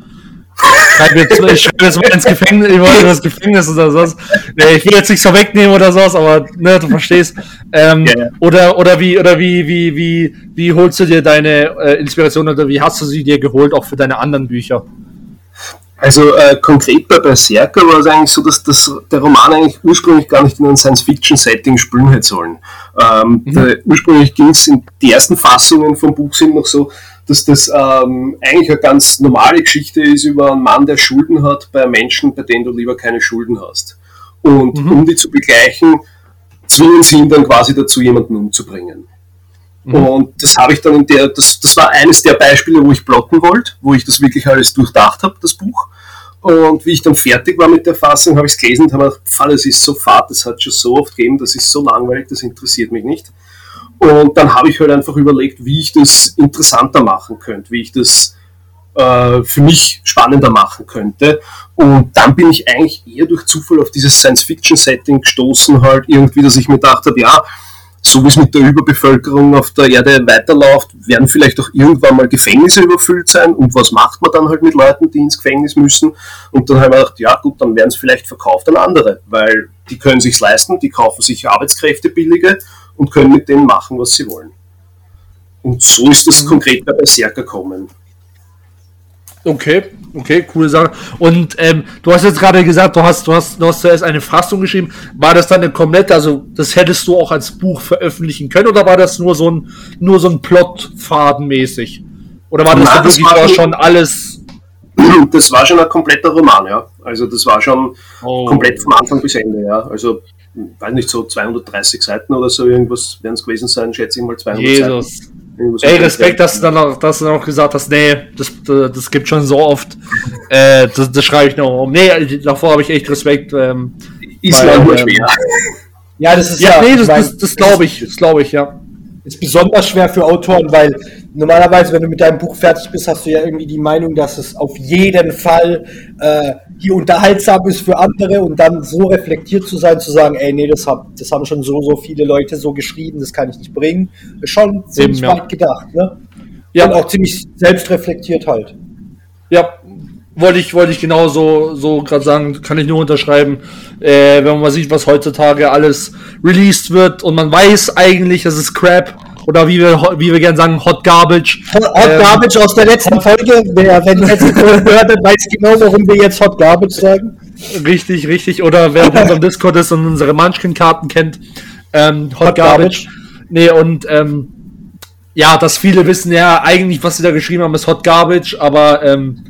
schreibe jetzt, ich schreibe jetzt mal ins Gefängnis, ich wollte das Gefängnis oder sowas. Ich will jetzt nichts vorwegnehmen oder sowas, aber ne, du verstehst. Ähm, ja. Oder, oder wie, oder wie, wie, wie, wie holst du dir deine äh, Inspiration oder wie hast du sie dir geholt, auch für deine anderen Bücher? Also äh, konkret bei Berserker war es eigentlich so, dass das, der Roman eigentlich ursprünglich gar nicht in einem Science-Fiction-Setting spielen hätte sollen. Ähm, mhm. der, ursprünglich ging es in die ersten Fassungen vom Buch sind noch so, dass das ähm, eigentlich eine ganz normale Geschichte ist über einen Mann, der Schulden hat bei Menschen, bei denen du lieber keine Schulden hast. Und mhm. um die zu begleichen, zwingen sie ihn dann quasi dazu, jemanden umzubringen. Mhm. Und das habe ich dann in der, das, das war eines der Beispiele, wo ich plotten wollte, wo ich das wirklich alles durchdacht habe, das Buch. Und wie ich dann fertig war mit der Fassung, habe ich es gelesen und habe gedacht, das ist so fad, das hat schon so oft gegeben, das ist so langweilig, das interessiert mich nicht. Und dann habe ich halt einfach überlegt, wie ich das interessanter machen könnte, wie ich das äh, für mich spannender machen könnte. Und dann bin ich eigentlich eher durch Zufall auf dieses Science-Fiction-Setting gestoßen, halt irgendwie, dass ich mir gedacht habe, ja, so wie es mit der Überbevölkerung auf der Erde weiterläuft, werden vielleicht auch irgendwann mal Gefängnisse überfüllt sein. Und was macht man dann halt mit Leuten, die ins Gefängnis müssen? Und dann habe ich mir gedacht, ja gut, dann werden es vielleicht verkauft an andere, weil die können sich leisten, die kaufen sich Arbeitskräfte billige und können mit denen machen, was sie wollen. Und so ist das mhm. konkret bei Berserker kommen. Okay, okay, coole Sache. Und ähm, du hast jetzt gerade gesagt, du hast, du hast, du hast zuerst eine Fassung geschrieben. War das dann eine komplette, also das hättest du auch als Buch veröffentlichen können oder war das nur so ein, nur so ein Plot-Faden mäßig? Oder war das Nein, das war schon alles? Das war schon ein kompletter Roman, ja. Also das war schon oh. komplett vom Anfang bis Ende, ja. Also weiß nicht, so 230 Seiten oder so irgendwas werden es gewesen sein, schätze ich mal 200 Jesus. Seiten. Ey, Respekt, dass du dann auch, dass du dann auch gesagt hast, nee, das, das gibt schon so oft. Äh, das, das schreibe ich noch um. Nee, davor habe ich echt Respekt. Ähm, ist weil, ähm, schwer. Ja, das ist ja. ja nee, das, das, das glaube ich, das glaube ich, ja ist besonders schwer für Autoren, weil normalerweise, wenn du mit deinem Buch fertig bist, hast du ja irgendwie die Meinung, dass es auf jeden Fall äh, hier unterhaltsam ist für andere und dann so reflektiert zu sein, zu sagen, ey, nee, das, hab, das haben schon so, so viele Leute so geschrieben, das kann ich nicht bringen, ist schon ziemlich Eben, ja. weit gedacht, ne? Ja. Und auch ziemlich selbstreflektiert halt. Ja, wollte ich, wollte ich genau so, so gerade sagen, kann ich nur unterschreiben. Äh, wenn man mal sieht, was heutzutage alles released wird und man weiß eigentlich, das ist Crap oder wie wir, wie wir gerne sagen, Hot Garbage. Hot, Hot ähm, Garbage aus der letzten Folge. Wer, wenn jetzt gehört hat, weiß genau, warum wir jetzt Hot Garbage sagen. Richtig, richtig. Oder wer auf unserem Discord ist und unsere Munchkin-Karten kennt, ähm, Hot, Hot Garbage. Garbage. Nee, und ähm, ja, dass viele wissen ja eigentlich, was sie da geschrieben haben, ist Hot Garbage, aber ähm,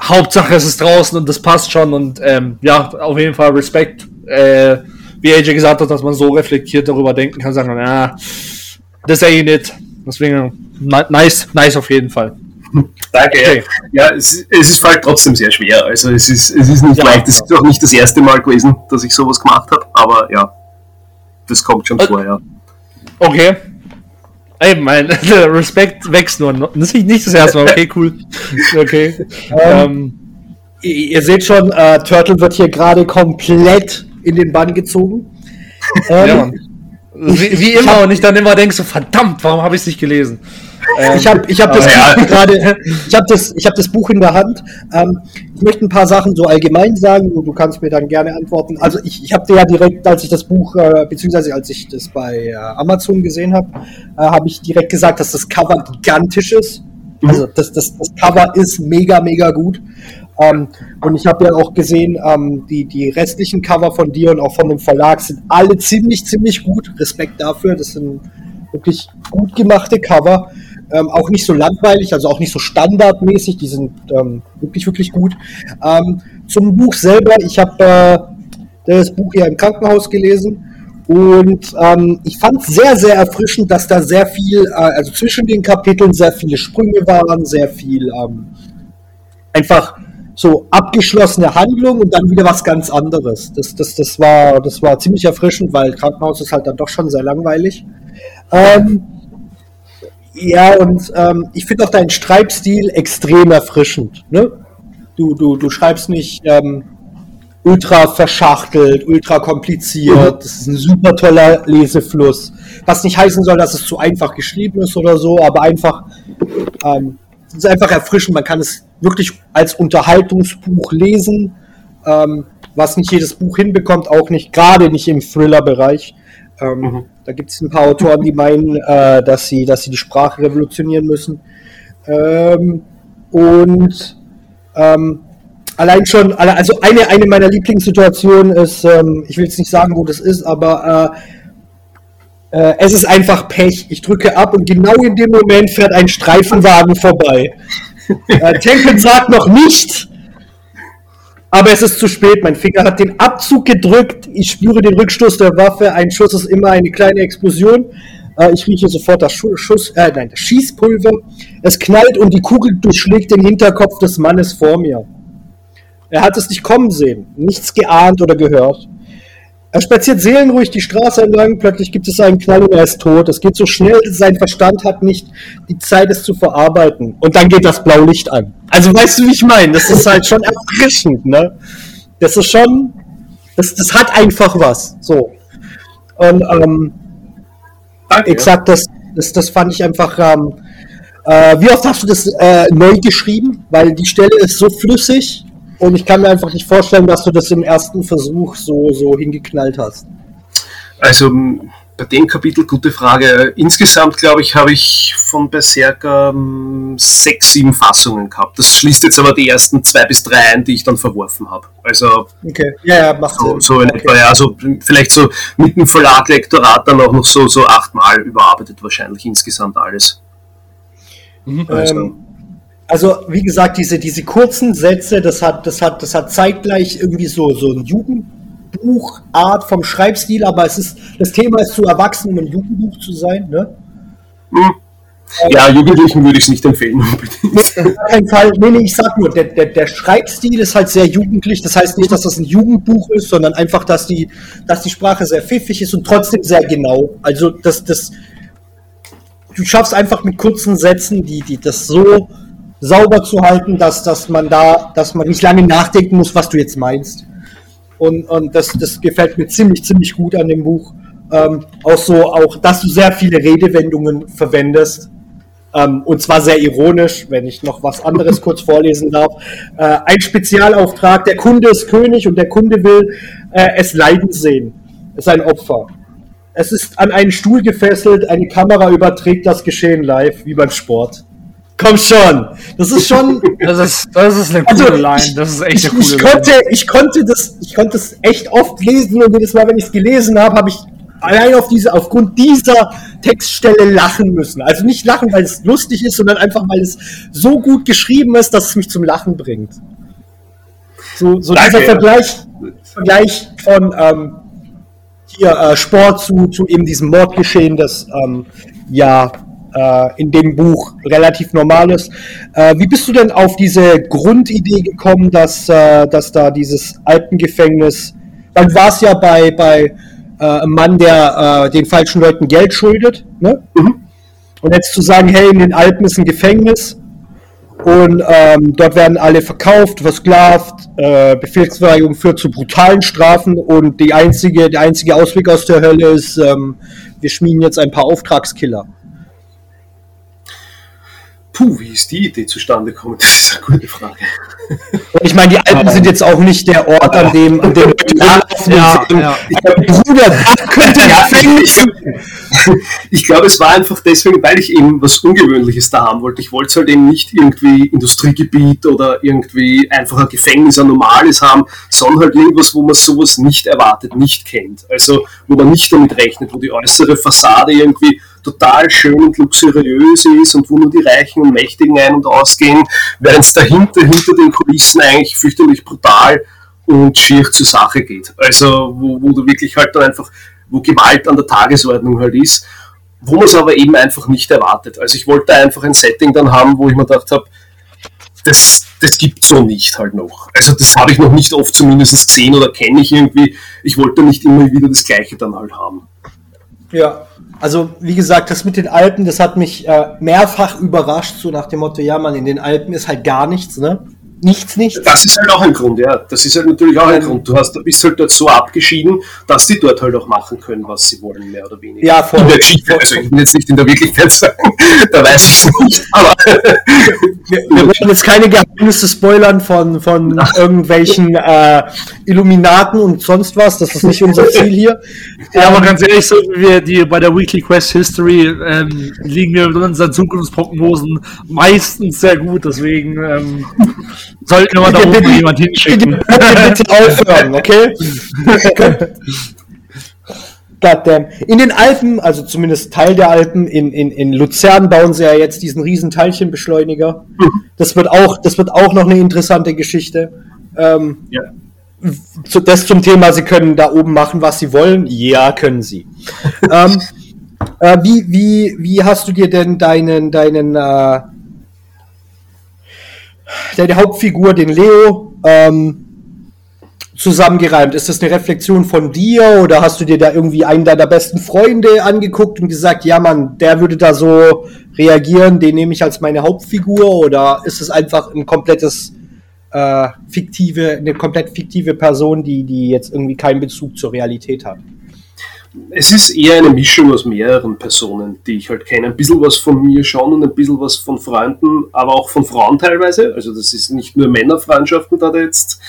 Hauptsache es ist draußen und das passt schon und ähm, ja, auf jeden Fall Respekt. Äh, wie AJ gesagt hat, dass man so reflektiert darüber denken kann, sagen, na, das ist eh nicht. Deswegen, nice, nice auf jeden Fall. Danke. Okay. Ja, es, es ist halt trotzdem sehr schwer. Also es ist, es ist nicht ja, leicht. Es ist auch nicht das erste Mal gewesen, dass ich sowas gemacht habe. Aber ja, das kommt schon äh, vor, ja. Okay. Ey, mein Respekt wächst nur. Das ist nicht das erste Mal. Okay, cool. Okay. Ähm, ähm, ihr seht schon, äh, Turtle wird hier gerade komplett in den Bann gezogen. Ähm, ja. Wie, wie immer, und ich dann immer denke so, verdammt, warum habe ich es nicht gelesen? Ähm, ich habe ich hab das ja. gerade, ich habe das, ich hab das Buch in der Hand. Ähm, ich möchte ein paar Sachen so allgemein sagen, du, du kannst mir dann gerne antworten. Also ich, ich habe dir ja direkt, als ich das Buch, äh, beziehungsweise als ich das bei äh, Amazon gesehen habe, äh, habe ich direkt gesagt, dass das Cover gigantisch ist. Mhm. Also das, das, das Cover ist mega, mega gut. Ähm, und ich habe ja auch gesehen, ähm, die, die restlichen Cover von dir und auch von dem Verlag sind alle ziemlich, ziemlich gut. Respekt dafür. Das sind wirklich gut gemachte Cover. Ähm, auch nicht so langweilig, also auch nicht so standardmäßig. Die sind ähm, wirklich, wirklich gut. Ähm, zum Buch selber, ich habe äh, das Buch hier im Krankenhaus gelesen. Und ähm, ich fand es sehr, sehr erfrischend, dass da sehr viel, äh, also zwischen den Kapiteln sehr viele Sprünge waren, sehr viel ähm, einfach so abgeschlossene Handlung und dann wieder was ganz anderes. Das, das, das, war, das war ziemlich erfrischend, weil Krankenhaus ist halt dann doch schon sehr langweilig. Ähm, ja, und ähm, ich finde auch deinen Schreibstil extrem erfrischend. Ne? Du, du, du schreibst nicht ähm, ultra verschachtelt, ultra kompliziert. Das ist ein super toller Lesefluss. Was nicht heißen soll, dass es zu einfach geschrieben ist oder so, aber einfach, ähm, ist einfach erfrischend. Man kann es wirklich als Unterhaltungsbuch lesen, ähm, was nicht jedes Buch hinbekommt, auch nicht, gerade nicht im Thriller-Bereich. Ähm, mhm. Da gibt es ein paar Autoren, die meinen, äh, dass, sie, dass sie die Sprache revolutionieren müssen. Ähm, und ähm, allein schon, also eine, eine meiner Lieblingssituationen ist, ähm, ich will jetzt nicht sagen, wo das ist, aber äh, äh, es ist einfach Pech. Ich drücke ab und genau in dem Moment fährt ein Streifenwagen vorbei. Äh, Tempel sagt noch nicht, aber es ist zu spät. Mein Finger hat den Abzug gedrückt. Ich spüre den Rückstoß der Waffe. Ein Schuss ist immer eine kleine Explosion. Äh, ich rieche sofort das Schuss, äh, nein, das Schießpulver. Es knallt und die Kugel durchschlägt den Hinterkopf des Mannes vor mir. Er hat es nicht kommen sehen, nichts geahnt oder gehört. Er spaziert seelenruhig die Straße entlang, plötzlich gibt es einen Knall und er ist tot. Es geht so schnell, sein Verstand hat nicht die Zeit, es zu verarbeiten. Und dann geht das Blaulicht an. Also weißt du, wie ich meine? Das ist halt schon erfrischend, ne? Das ist schon, das, das hat einfach was. So. Und ähm, Danke, exakt, das, das, das fand ich einfach. Ähm, äh, wie oft hast du das äh, neu geschrieben? Weil die Stelle ist so flüssig und ich kann mir einfach nicht vorstellen, dass du das im ersten Versuch so, so hingeknallt hast. Also bei dem Kapitel, gute Frage. Insgesamt, glaube ich, habe ich von Berserker ähm, sechs, sieben Fassungen gehabt. Das schließt jetzt aber die ersten zwei bis drei ein, die ich dann verworfen habe. Also, okay. ja, ja, macht so, so in okay. etwa, ja, also vielleicht so mit dem Verlag-Lektorat dann auch noch so, so achtmal überarbeitet, wahrscheinlich insgesamt alles. Mhm. Also, ähm, also wie gesagt, diese, diese kurzen Sätze, das hat, das hat, das hat zeitgleich irgendwie so, so ein Jugendbuchart vom Schreibstil, aber es ist, das Thema ist zu erwachsen, um ein Jugendbuch zu sein, ne? Hm. Ja, Jugendlichen würde ich es nicht empfehlen. Auf keinen Fall. Nee, nee, ich sag nur, der, der, der Schreibstil ist halt sehr jugendlich. Das heißt nicht, dass das ein Jugendbuch ist, sondern einfach, dass die, dass die Sprache sehr pfiffig ist und trotzdem sehr genau. Also, das, das, du schaffst einfach mit kurzen Sätzen, die, die das so sauber zu halten, dass, dass man da, dass man nicht lange nachdenken muss, was du jetzt meinst. Und, und das, das gefällt mir ziemlich, ziemlich gut an dem Buch. Ähm, auch so, auch, dass du sehr viele Redewendungen verwendest. Ähm, und zwar sehr ironisch, wenn ich noch was anderes kurz vorlesen darf. Äh, ein Spezialauftrag, der Kunde ist König und der Kunde will äh, es leiden sehen. Es ist ein Opfer. Es ist an einen Stuhl gefesselt, eine Kamera überträgt das Geschehen live, wie beim Sport. Komm schon. Das ist schon. Das ist, das ist eine coole also, Line. Das ist echt ich, eine coole ich konnte, Line. Ich konnte das, ich konnte das echt oft lesen und jedes Mal, wenn ich es gelesen habe, habe ich allein auf diese, aufgrund dieser Textstelle lachen müssen. Also nicht lachen, weil es lustig ist, sondern einfach, weil es so gut geschrieben ist, dass es mich zum Lachen bringt. So, so dieser Vergleich, Vergleich von ähm, hier äh, Sport zu, zu eben diesem Mordgeschehen, das ähm, ja äh, in dem Buch relativ normal ist. Äh, wie bist du denn auf diese Grundidee gekommen, dass, äh, dass da dieses Alpengefängnis, weil du warst ja bei, bei äh, einem Mann, der äh, den falschen Leuten Geld schuldet, ne? Mhm. Und jetzt zu sagen, hey, in den Alpen ist ein Gefängnis, und ähm, dort werden alle verkauft, versklavt, äh, Befehlsverweigerung führt zu brutalen Strafen und die einzige, der einzige Ausweg aus der Hölle ist, ähm, wir schmieden jetzt ein paar Auftragskiller. Puh, wie ist die Idee zustande gekommen? Das ist eine gute Frage. Ich meine, die Alpen sind jetzt auch nicht der Ort, an dem, an dem Leute ja, ja, ja. Bruder, das könnte Gefängnis Ich glaube, es war einfach deswegen, weil ich eben was Ungewöhnliches da haben wollte. Ich wollte es halt eben nicht irgendwie Industriegebiet oder irgendwie einfach ein Gefängnis, ein normales haben, sondern halt irgendwas, wo man sowas nicht erwartet, nicht kennt. Also, wo man nicht damit rechnet, wo die äußere Fassade irgendwie total schön und luxuriös ist und wo nur die Reichen und Mächtigen ein- und ausgehen, während es dahinter, hinter den Kulissen eigentlich fürchterlich brutal und schier zur Sache geht. Also wo, wo du wirklich halt dann einfach, wo Gewalt an der Tagesordnung halt ist, wo man es aber eben einfach nicht erwartet. Also ich wollte einfach ein Setting dann haben, wo ich mir gedacht habe, das, das gibt so nicht halt noch. Also das habe ich noch nicht oft zumindest gesehen oder kenne ich irgendwie. Ich wollte nicht immer wieder das Gleiche dann halt haben. Ja, also wie gesagt, das mit den Alpen, das hat mich äh, mehrfach überrascht, so nach dem Motto, ja man, in den Alpen ist halt gar nichts, ne? Nichts, nichts. Das ist halt auch ein Grund, ja. Das ist halt natürlich auch ein Grund. Du hast, du bist halt dort so abgeschieden, dass die dort halt auch machen können, was sie wollen, mehr oder weniger. Ja, voll. In der Geschichte, also ich will jetzt nicht in der Wirklichkeit sagen, da weiß ich es nicht, aber. wir, wir wollen jetzt keine Geheimnisse spoilern von, von irgendwelchen äh, Illuminaten und sonst was. Das ist nicht unser Ziel hier. Ja, aber ganz ehrlich, so wie wir die bei der Weekly Quest History ähm, liegen wir mit unseren Zukunftsprognosen meistens sehr gut, deswegen ähm, sollten wir da oben jemand hinschicken. Bitte aufhören, okay? Goddamn. In den Alpen, also zumindest Teil der Alpen, in, in, in Luzern bauen sie ja jetzt diesen riesen Teilchenbeschleuniger. Das wird auch, das wird auch noch eine interessante Geschichte. Ähm, ja. Das zum Thema, sie können da oben machen, was sie wollen. Ja, können sie. ähm, äh, wie, wie, wie hast du dir denn deinen, deinen, äh, deine Hauptfigur, den Leo, ähm, zusammengereimt? Ist das eine Reflexion von dir oder hast du dir da irgendwie einen deiner besten Freunde angeguckt und gesagt, ja Mann, der würde da so reagieren, den nehme ich als meine Hauptfigur oder ist es einfach ein komplettes äh, fiktive, eine komplett fiktive Person, die, die jetzt irgendwie keinen Bezug zur Realität hat? Es ist eher eine Mischung aus mehreren Personen, die ich halt kenne. Ein bisschen was von mir schon und ein bisschen was von Freunden, aber auch von Frauen teilweise. Also das ist nicht nur Männerfreundschaften da jetzt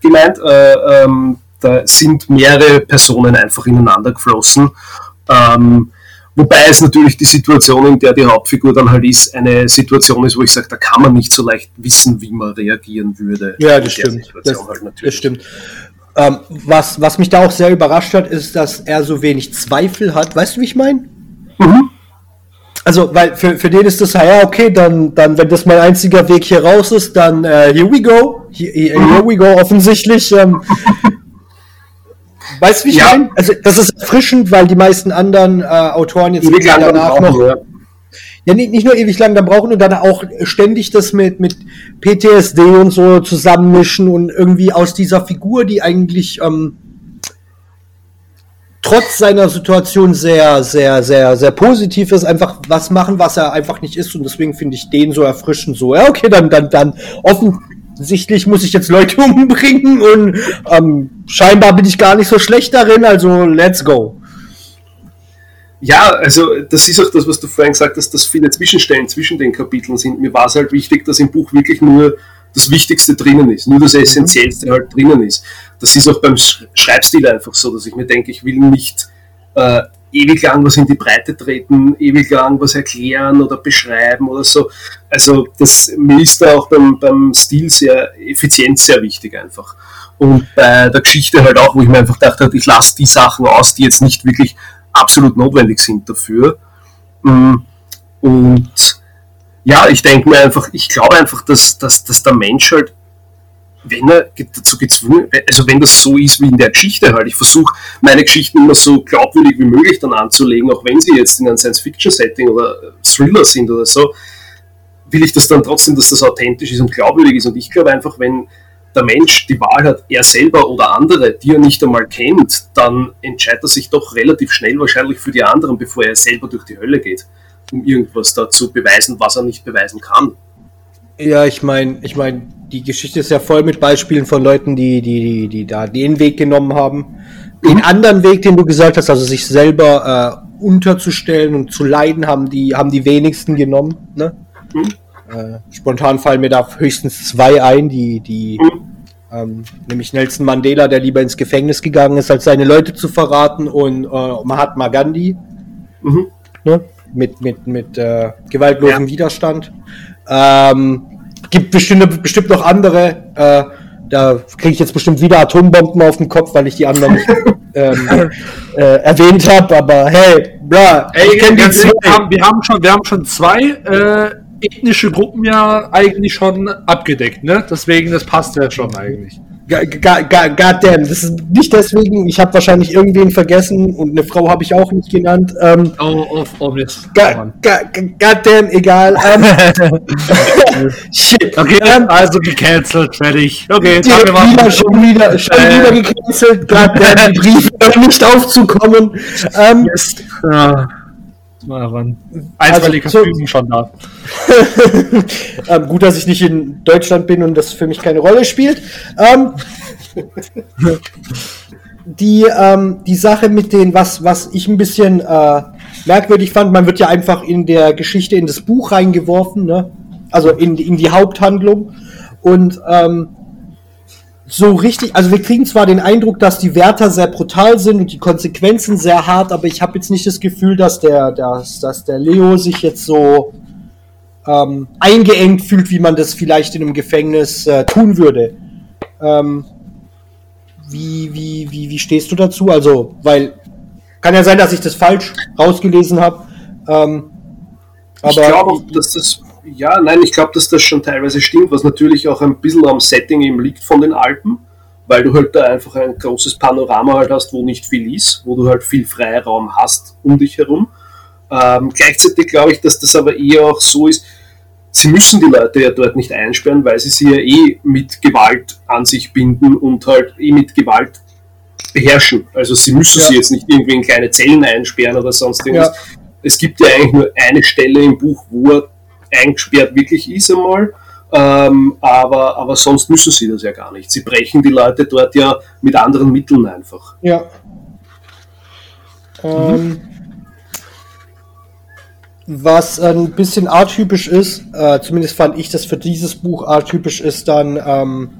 gemeint. Äh, ähm, da sind mehrere Personen einfach ineinander geflossen. Ähm, wobei es natürlich die Situation, in der die Hauptfigur dann halt ist, eine Situation ist, wo ich sage, da kann man nicht so leicht wissen, wie man reagieren würde. Ja, das stimmt. Das, halt das, stimmt. Ähm, was, was mich da auch sehr überrascht hat, ist, dass er so wenig Zweifel hat. Weißt du, wie ich meine? Mhm. Also, weil für, für den ist das, ja, okay, dann, dann, wenn das mein einziger Weg hier raus ist, dann uh, here we go. Here, here we go, offensichtlich. Ähm, weißt du, wie ich ja. meine? Also, das ist erfrischend, weil die meisten anderen äh, Autoren jetzt danach noch. Ja. Ja, nicht, nicht nur ewig lang dann brauchen und dann auch ständig das mit, mit PTSD und so zusammenmischen und irgendwie aus dieser Figur, die eigentlich ähm, trotz seiner Situation sehr, sehr, sehr, sehr positiv ist, einfach was machen, was er einfach nicht ist. Und deswegen finde ich den so erfrischend so, ja, okay, dann, dann, dann offensichtlich muss ich jetzt Leute umbringen und ähm, scheinbar bin ich gar nicht so schlecht darin, also let's go. Ja, also das ist auch das, was du vorhin gesagt hast, dass viele Zwischenstellen zwischen den Kapiteln sind. Mir war es halt wichtig, dass im Buch wirklich nur das Wichtigste drinnen ist, nur das mhm. Essentiellste halt drinnen ist. Das ist auch beim Schreibstil einfach so, dass ich mir denke, ich will nicht äh, ewig lang was in die Breite treten, ewig lang was erklären oder beschreiben oder so. Also das mir ist da auch beim, beim Stil sehr effizient sehr wichtig einfach. Und bei der Geschichte halt auch, wo ich mir einfach dachte, ich lasse die Sachen aus, die jetzt nicht wirklich absolut notwendig sind dafür. Mm, und ja, ich denke mir einfach, ich glaube einfach, dass, dass, dass der Mensch halt wenn er dazu gezwungen, also wenn das so ist wie in der Geschichte halt, ich versuche meine Geschichten immer so glaubwürdig wie möglich dann anzulegen, auch wenn sie jetzt in einem Science-Fiction-Setting oder Thriller sind oder so, will ich das dann trotzdem, dass das authentisch ist und glaubwürdig ist. Und ich glaube einfach, wenn der Mensch die Wahl hat, er selber oder andere, die er nicht einmal kennt, dann entscheidet er sich doch relativ schnell wahrscheinlich für die anderen, bevor er selber durch die Hölle geht, um irgendwas da zu beweisen, was er nicht beweisen kann. Ja, ich meine, ich meine, die Geschichte ist ja voll mit Beispielen von Leuten, die, die, die, die da den Weg genommen haben. Den anderen Weg, den du gesagt hast, also sich selber äh, unterzustellen und zu leiden, haben die, haben die wenigsten genommen. Ne? Mhm. Äh, spontan fallen mir da höchstens zwei ein, die, die ähm, nämlich Nelson Mandela, der lieber ins Gefängnis gegangen ist, als seine Leute zu verraten, und äh, Mahatma Gandhi mhm. ne? mit, mit, mit äh, gewaltlosem ja. Widerstand. Ähm, gibt bestimmt, bestimmt noch andere. Äh, da kriege ich jetzt bestimmt wieder Atombomben auf den Kopf, weil ich die anderen nicht ähm, äh, erwähnt habe. Aber hey, bla, Ey, ich kenne die zwei. Wir haben, wir haben, schon, wir haben schon zwei äh, ethnische Gruppen ja eigentlich schon abgedeckt, ne? Deswegen, das passt ja schon eigentlich. Goddamn, das ist nicht deswegen, ich habe wahrscheinlich irgendwen vergessen und eine Frau habe ich auch nicht genannt. Ähm, oh, oh, oh, Mist. Goddamn, egal. Ähm, Shit. Okay, ähm, also gecancelt, fertig. Okay, die wir wieder, schon wieder, schon äh, wieder gecancelt. Goddamn, die Briefe nicht aufzukommen. Ähm, Mist. Ja mal ran. Einstweilige also, Verfügung schon da. ähm, gut, dass ich nicht in Deutschland bin und das für mich keine Rolle spielt. Ähm, die, ähm, die Sache mit den, was, was ich ein bisschen äh, merkwürdig fand, man wird ja einfach in der Geschichte in das Buch reingeworfen, ne? also in, in die Haupthandlung. Und ähm, so richtig, also wir kriegen zwar den Eindruck, dass die Wärter sehr brutal sind und die Konsequenzen sehr hart, aber ich habe jetzt nicht das Gefühl, dass der, dass, dass der Leo sich jetzt so ähm, eingeengt fühlt, wie man das vielleicht in einem Gefängnis äh, tun würde. Ähm, wie, wie, wie, wie stehst du dazu? Also, weil kann ja sein, dass ich das falsch rausgelesen habe. Ähm, aber ich glaube, dass das ja, nein, ich glaube, dass das schon teilweise stimmt, was natürlich auch ein bisschen am Setting eben liegt von den Alpen, weil du halt da einfach ein großes Panorama halt hast, wo nicht viel ist, wo du halt viel Freiraum hast um dich herum. Ähm, gleichzeitig glaube ich, dass das aber eher auch so ist, sie müssen die Leute ja dort nicht einsperren, weil sie sie ja eh mit Gewalt an sich binden und halt eh mit Gewalt beherrschen. Also sie müssen ja. sie jetzt nicht irgendwie in kleine Zellen einsperren oder sonst irgendwas. Ja. Es gibt ja eigentlich nur eine Stelle im Buch, wo er eingesperrt wirklich ist einmal. Ähm, aber, aber sonst müssen sie das ja gar nicht. Sie brechen die Leute dort ja mit anderen Mitteln einfach. Ja. Ähm, was ein bisschen atypisch ist, äh, zumindest fand ich das für dieses Buch atypisch, ist dann ähm,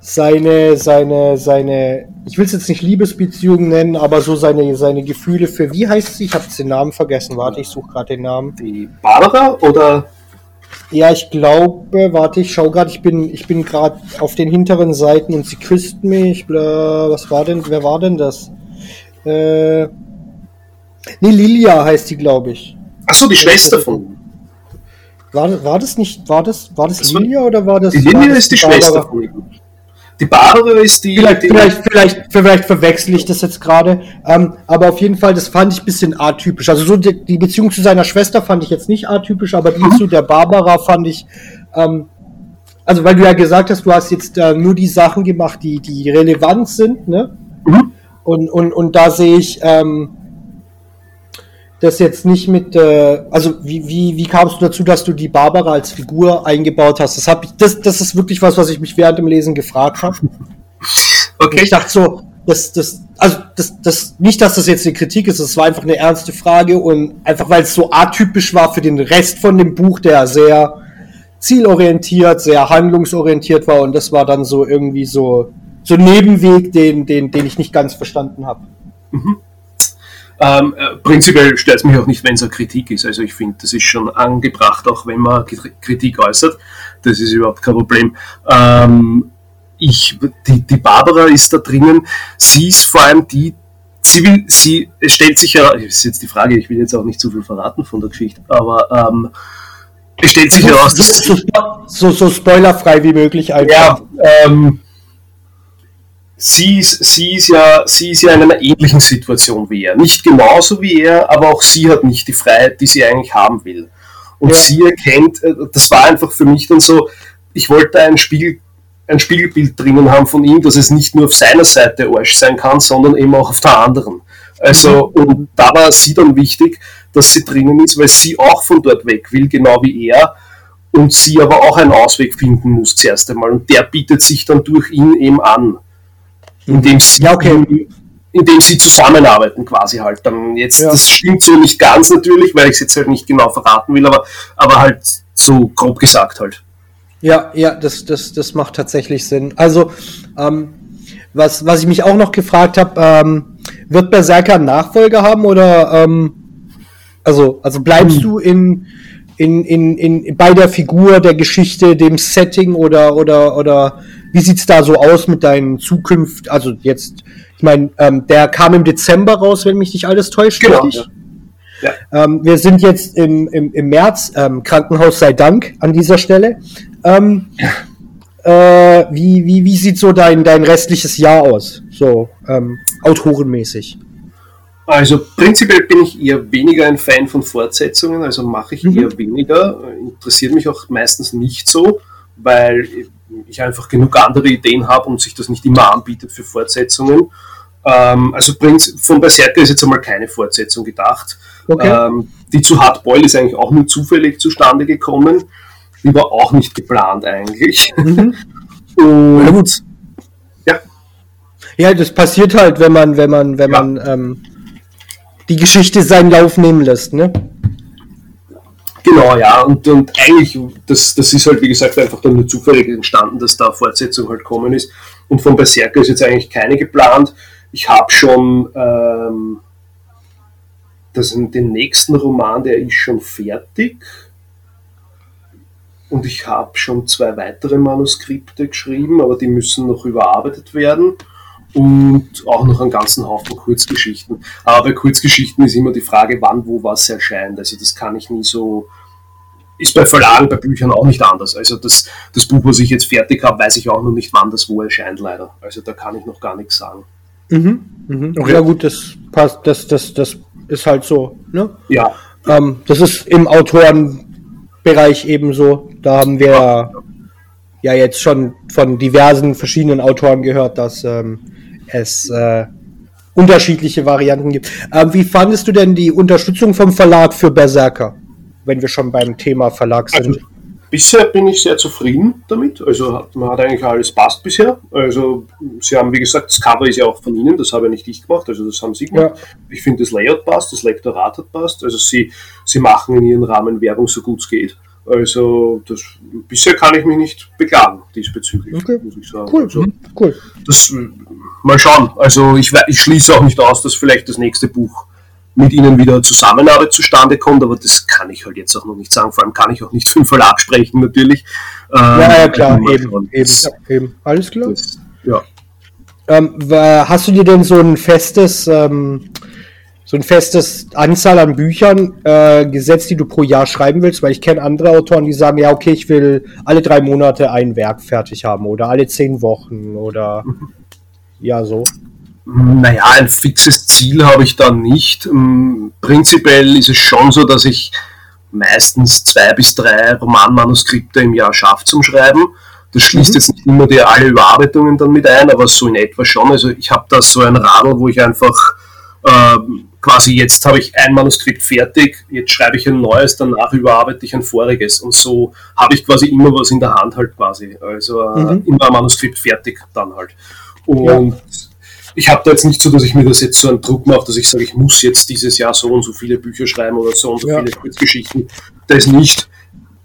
seine, seine, seine, ich will es jetzt nicht Liebesbeziehung nennen, aber so seine, seine Gefühle für, wie heißt sie? Ich habe den Namen vergessen. Warte, ich suche gerade den Namen. Die Barbara oder ja, ich glaube, warte, ich schau gerade, ich bin, ich bin gerade auf den hinteren Seiten und sie küsst mich. Bla, was war denn, wer war denn das? Äh, nee, Lilia heißt die, glaube ich. Achso, die Schwester von. War, war das nicht, war das, war das, das Lilia oder war das? Die Lilia ist die, die Schwester von. Die Barbara ist die. Vielleicht, die vielleicht, vielleicht, vielleicht verwechsel ich das jetzt gerade. Ähm, aber auf jeden Fall, das fand ich ein bisschen atypisch. Also so die, die, Beziehung zu seiner Schwester fand ich jetzt nicht atypisch, aber die mhm. zu der Barbara fand ich. Ähm, also weil du ja gesagt hast, du hast jetzt äh, nur die Sachen gemacht, die, die relevant sind, ne? Mhm. Und, und, und da sehe ich, ähm, das jetzt nicht mit, äh, also wie, wie, wie kamst du dazu, dass du die Barbara als Figur eingebaut hast? Das, hab ich, das, das ist wirklich was, was ich mich während dem Lesen gefragt habe. Okay. Und ich dachte so, das, das, also das, das, nicht, dass das jetzt eine Kritik ist, es war einfach eine ernste Frage und einfach weil es so atypisch war für den Rest von dem Buch, der sehr zielorientiert, sehr handlungsorientiert war und das war dann so irgendwie so, so ein Nebenweg, den, den, den ich nicht ganz verstanden habe. Mhm. Ähm, äh, prinzipiell stört es mich auch nicht, wenn es eine Kritik ist. Also ich finde, das ist schon angebracht, auch wenn man Kritik äußert. Das ist überhaupt kein Problem. Ähm, ich, die, die Barbara ist da drinnen. Sie ist vor allem die, sie will, sie, es stellt sich ja, das ist jetzt die Frage, ich will jetzt auch nicht zu viel verraten von der Geschichte, aber ähm, es stellt sich heraus, dass so, so, so spoilerfrei wie möglich einfach. Ja, ähm, sie ist, sie ist ja, sie ist ja in einer ähnlichen Situation wie er. Nicht genauso wie er, aber auch sie hat nicht die Freiheit, die sie eigentlich haben will. Und ja. sie erkennt, äh, das war einfach für mich dann so, ich wollte ein Spiegel, ein Spiegelbild drinnen haben von ihm, dass es nicht nur auf seiner Seite Arsch sein kann, sondern eben auch auf der anderen. Also, mhm. und da war sie dann wichtig, dass sie drinnen ist, weil sie auch von dort weg will, genau wie er und sie aber auch einen Ausweg finden muss zuerst einmal. Und der bietet sich dann durch ihn eben an, indem sie, ja, okay. indem sie zusammenarbeiten quasi halt. Dann jetzt, ja. das stimmt so nicht ganz natürlich, weil ich es jetzt halt nicht genau verraten will, aber, aber halt so grob gesagt halt. Ja, ja, das, das, das macht tatsächlich Sinn. Also, ähm, was, was ich mich auch noch gefragt habe, ähm, wird Berserker einen Nachfolger haben oder ähm, also, also bleibst hm. du in in, in, in, bei der Figur, der Geschichte, dem Setting oder, oder, oder wie sieht's da so aus mit deinen Zukunft? Also jetzt, ich meine, ähm, der kam im Dezember raus, wenn mich nicht alles täuscht, genau, richtig? Ja. Ja. Ähm, wir sind jetzt im, im, im März, ähm, Krankenhaus sei Dank an dieser Stelle. Ähm, äh, wie, wie, wie sieht so dein, dein restliches Jahr aus? So, ähm, autorenmäßig. Also prinzipiell bin ich eher weniger ein Fan von Fortsetzungen, also mache ich mhm. eher weniger. Interessiert mich auch meistens nicht so, weil ich einfach genug andere Ideen habe und sich das nicht immer anbietet für Fortsetzungen. Ähm, also von Berserker ist jetzt einmal keine Fortsetzung gedacht. Okay. Ähm, die zu Hard Boil ist eigentlich auch nur zufällig zustande gekommen. Die war auch nicht geplant eigentlich. Mhm. und ja. Ja, das passiert halt, wenn man, wenn man, wenn ja. man ähm, die Geschichte seinen Lauf nehmen lässt, ne? Genau, ja, und, und eigentlich, das, das ist halt, wie gesagt, einfach dann nur zufällig entstanden, dass da Fortsetzung halt kommen ist. Und von Berserker ist jetzt eigentlich keine geplant. Ich habe schon ähm, das, den nächsten Roman, der ist schon fertig. Und ich habe schon zwei weitere Manuskripte geschrieben, aber die müssen noch überarbeitet werden und auch noch einen ganzen Haufen Kurzgeschichten. Aber bei Kurzgeschichten ist immer die Frage, wann, wo was erscheint. Also das kann ich nie so. Ist bei Verlagen, bei Büchern auch nicht anders. Also das, das Buch, was ich jetzt fertig habe, weiß ich auch noch nicht, wann das wo erscheint, leider. Also da kann ich noch gar nichts sagen. Mhm, mhm. Okay. Ja gut, das passt, das, das, das ist halt so. Ne? Ja. Ähm, das ist im Autorenbereich ebenso. Da haben wir ja, ja jetzt schon von diversen verschiedenen Autoren gehört, dass ähm, es äh, unterschiedliche Varianten gibt. Ähm, wie fandest du denn die Unterstützung vom Verlag für Berserker, wenn wir schon beim Thema Verlag sind? Also, bisher bin ich sehr zufrieden damit. Also hat, man hat eigentlich alles passt bisher. Also sie haben, wie gesagt, das Cover ist ja auch von Ihnen, das habe ja nicht ich gemacht, also das haben Sie gemacht. Ja. Ich finde, das Layout passt, das Lektorat hat passt. Also sie, sie machen in ihrem Rahmen Werbung so gut es geht. Also das, bisher kann ich mich nicht beklagen diesbezüglich, okay. muss ich sagen. Cool, also, cool. Das, mal schauen. Also ich, ich schließe auch nicht aus, dass vielleicht das nächste Buch mit ihnen wieder Zusammenarbeit zustande kommt, aber das kann ich halt jetzt auch noch nicht sagen. Vor allem kann ich auch nicht für den Verlag sprechen, natürlich. Ja, ja ähm, klar, eben, eben, ja, eben. Alles klar. Das, ja. Ähm, hast du dir denn so ein festes ähm, so ein festes Anzahl an Büchern äh, gesetzt, die du pro Jahr schreiben willst, weil ich kenne andere Autoren, die sagen, ja, okay, ich will alle drei Monate ein Werk fertig haben oder alle zehn Wochen oder ja, so. Naja, ein fixes Ziel habe ich da nicht. Mm, prinzipiell ist es schon so, dass ich meistens zwei bis drei Romanmanuskripte im Jahr schaffe zum Schreiben. Das schließt mhm. jetzt nicht immer die alle Überarbeitungen dann mit ein, aber so in etwa schon. Also ich habe da so ein Radl, wo ich einfach ähm, quasi jetzt habe ich ein Manuskript fertig, jetzt schreibe ich ein neues, danach überarbeite ich ein voriges und so habe ich quasi immer was in der Hand halt quasi. Also äh, mhm. immer ein Manuskript fertig dann halt. Und ja. ich habe da jetzt nicht so, dass ich mir das jetzt so einen Druck mache, dass ich sage, ich muss jetzt dieses Jahr so und so viele Bücher schreiben oder so und so ja. viele Kurzgeschichten. Das nicht.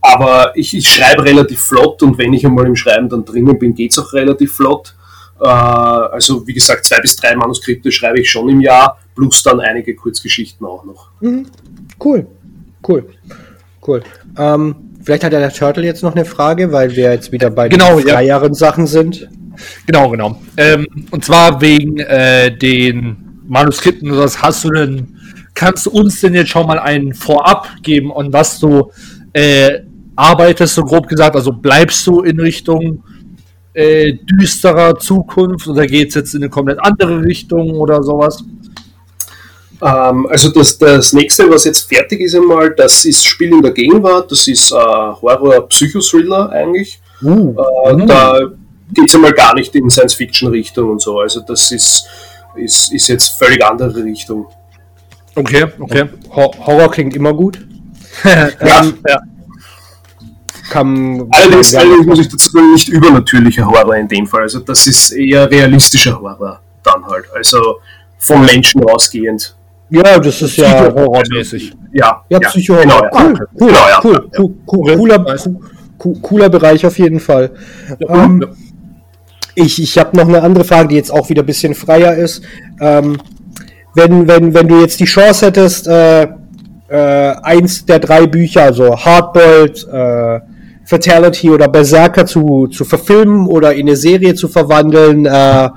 Aber ich, ich schreibe relativ flott und wenn ich einmal im Schreiben dann drinnen bin, geht es auch relativ flott. Äh, also wie gesagt, zwei bis drei Manuskripte schreibe ich schon im Jahr, plus dann einige Kurzgeschichten auch noch. Mhm. Cool, cool, cool. Ähm, vielleicht hat der Turtle jetzt noch eine Frage, weil wir jetzt wieder bei genau, den freieren ja. Sachen sind. Genau, genau. Ähm, und zwar wegen äh, den Manuskripten oder was hast du denn, kannst du uns denn jetzt schon mal einen Vorab geben und was du äh, arbeitest, so grob gesagt, also bleibst du in Richtung äh, düsterer Zukunft oder geht es jetzt in eine komplett andere Richtung oder sowas? Ähm, also das, das nächste, was jetzt fertig ist einmal, das ist Spiel in der Gegenwart, das ist äh, Horror-Psychothriller eigentlich. Uh, Äh, Da geht es einmal gar nicht in Science-Fiction-Richtung und so. Also das ist, ist, ist jetzt völlig andere Richtung. Okay, okay. Hor Horror klingt immer gut. Ja. ja. Kann, Allerdings, ja, allerdings muss ich dazu sagen, nicht übernatürlicher Horror in dem Fall. Also das ist eher realistischer Horror dann halt. Also vom Menschen ausgehend. Ja, das ist ja Horrormäßig. Ja, Ja, Psycho. Genau, ja. cool, cool, Genau, ja. cool, cool, cool, cooler, cooler Bereich auf jeden Fall. Ähm, ich ich habe noch eine andere Frage, die jetzt auch wieder ein bisschen freier ist. Ähm, wenn, wenn, wenn du jetzt die Chance hättest, äh, äh, eins der drei Bücher, also Hardboiled, äh, Fatality oder Berserker zu, zu verfilmen oder in eine Serie zu verwandeln, äh,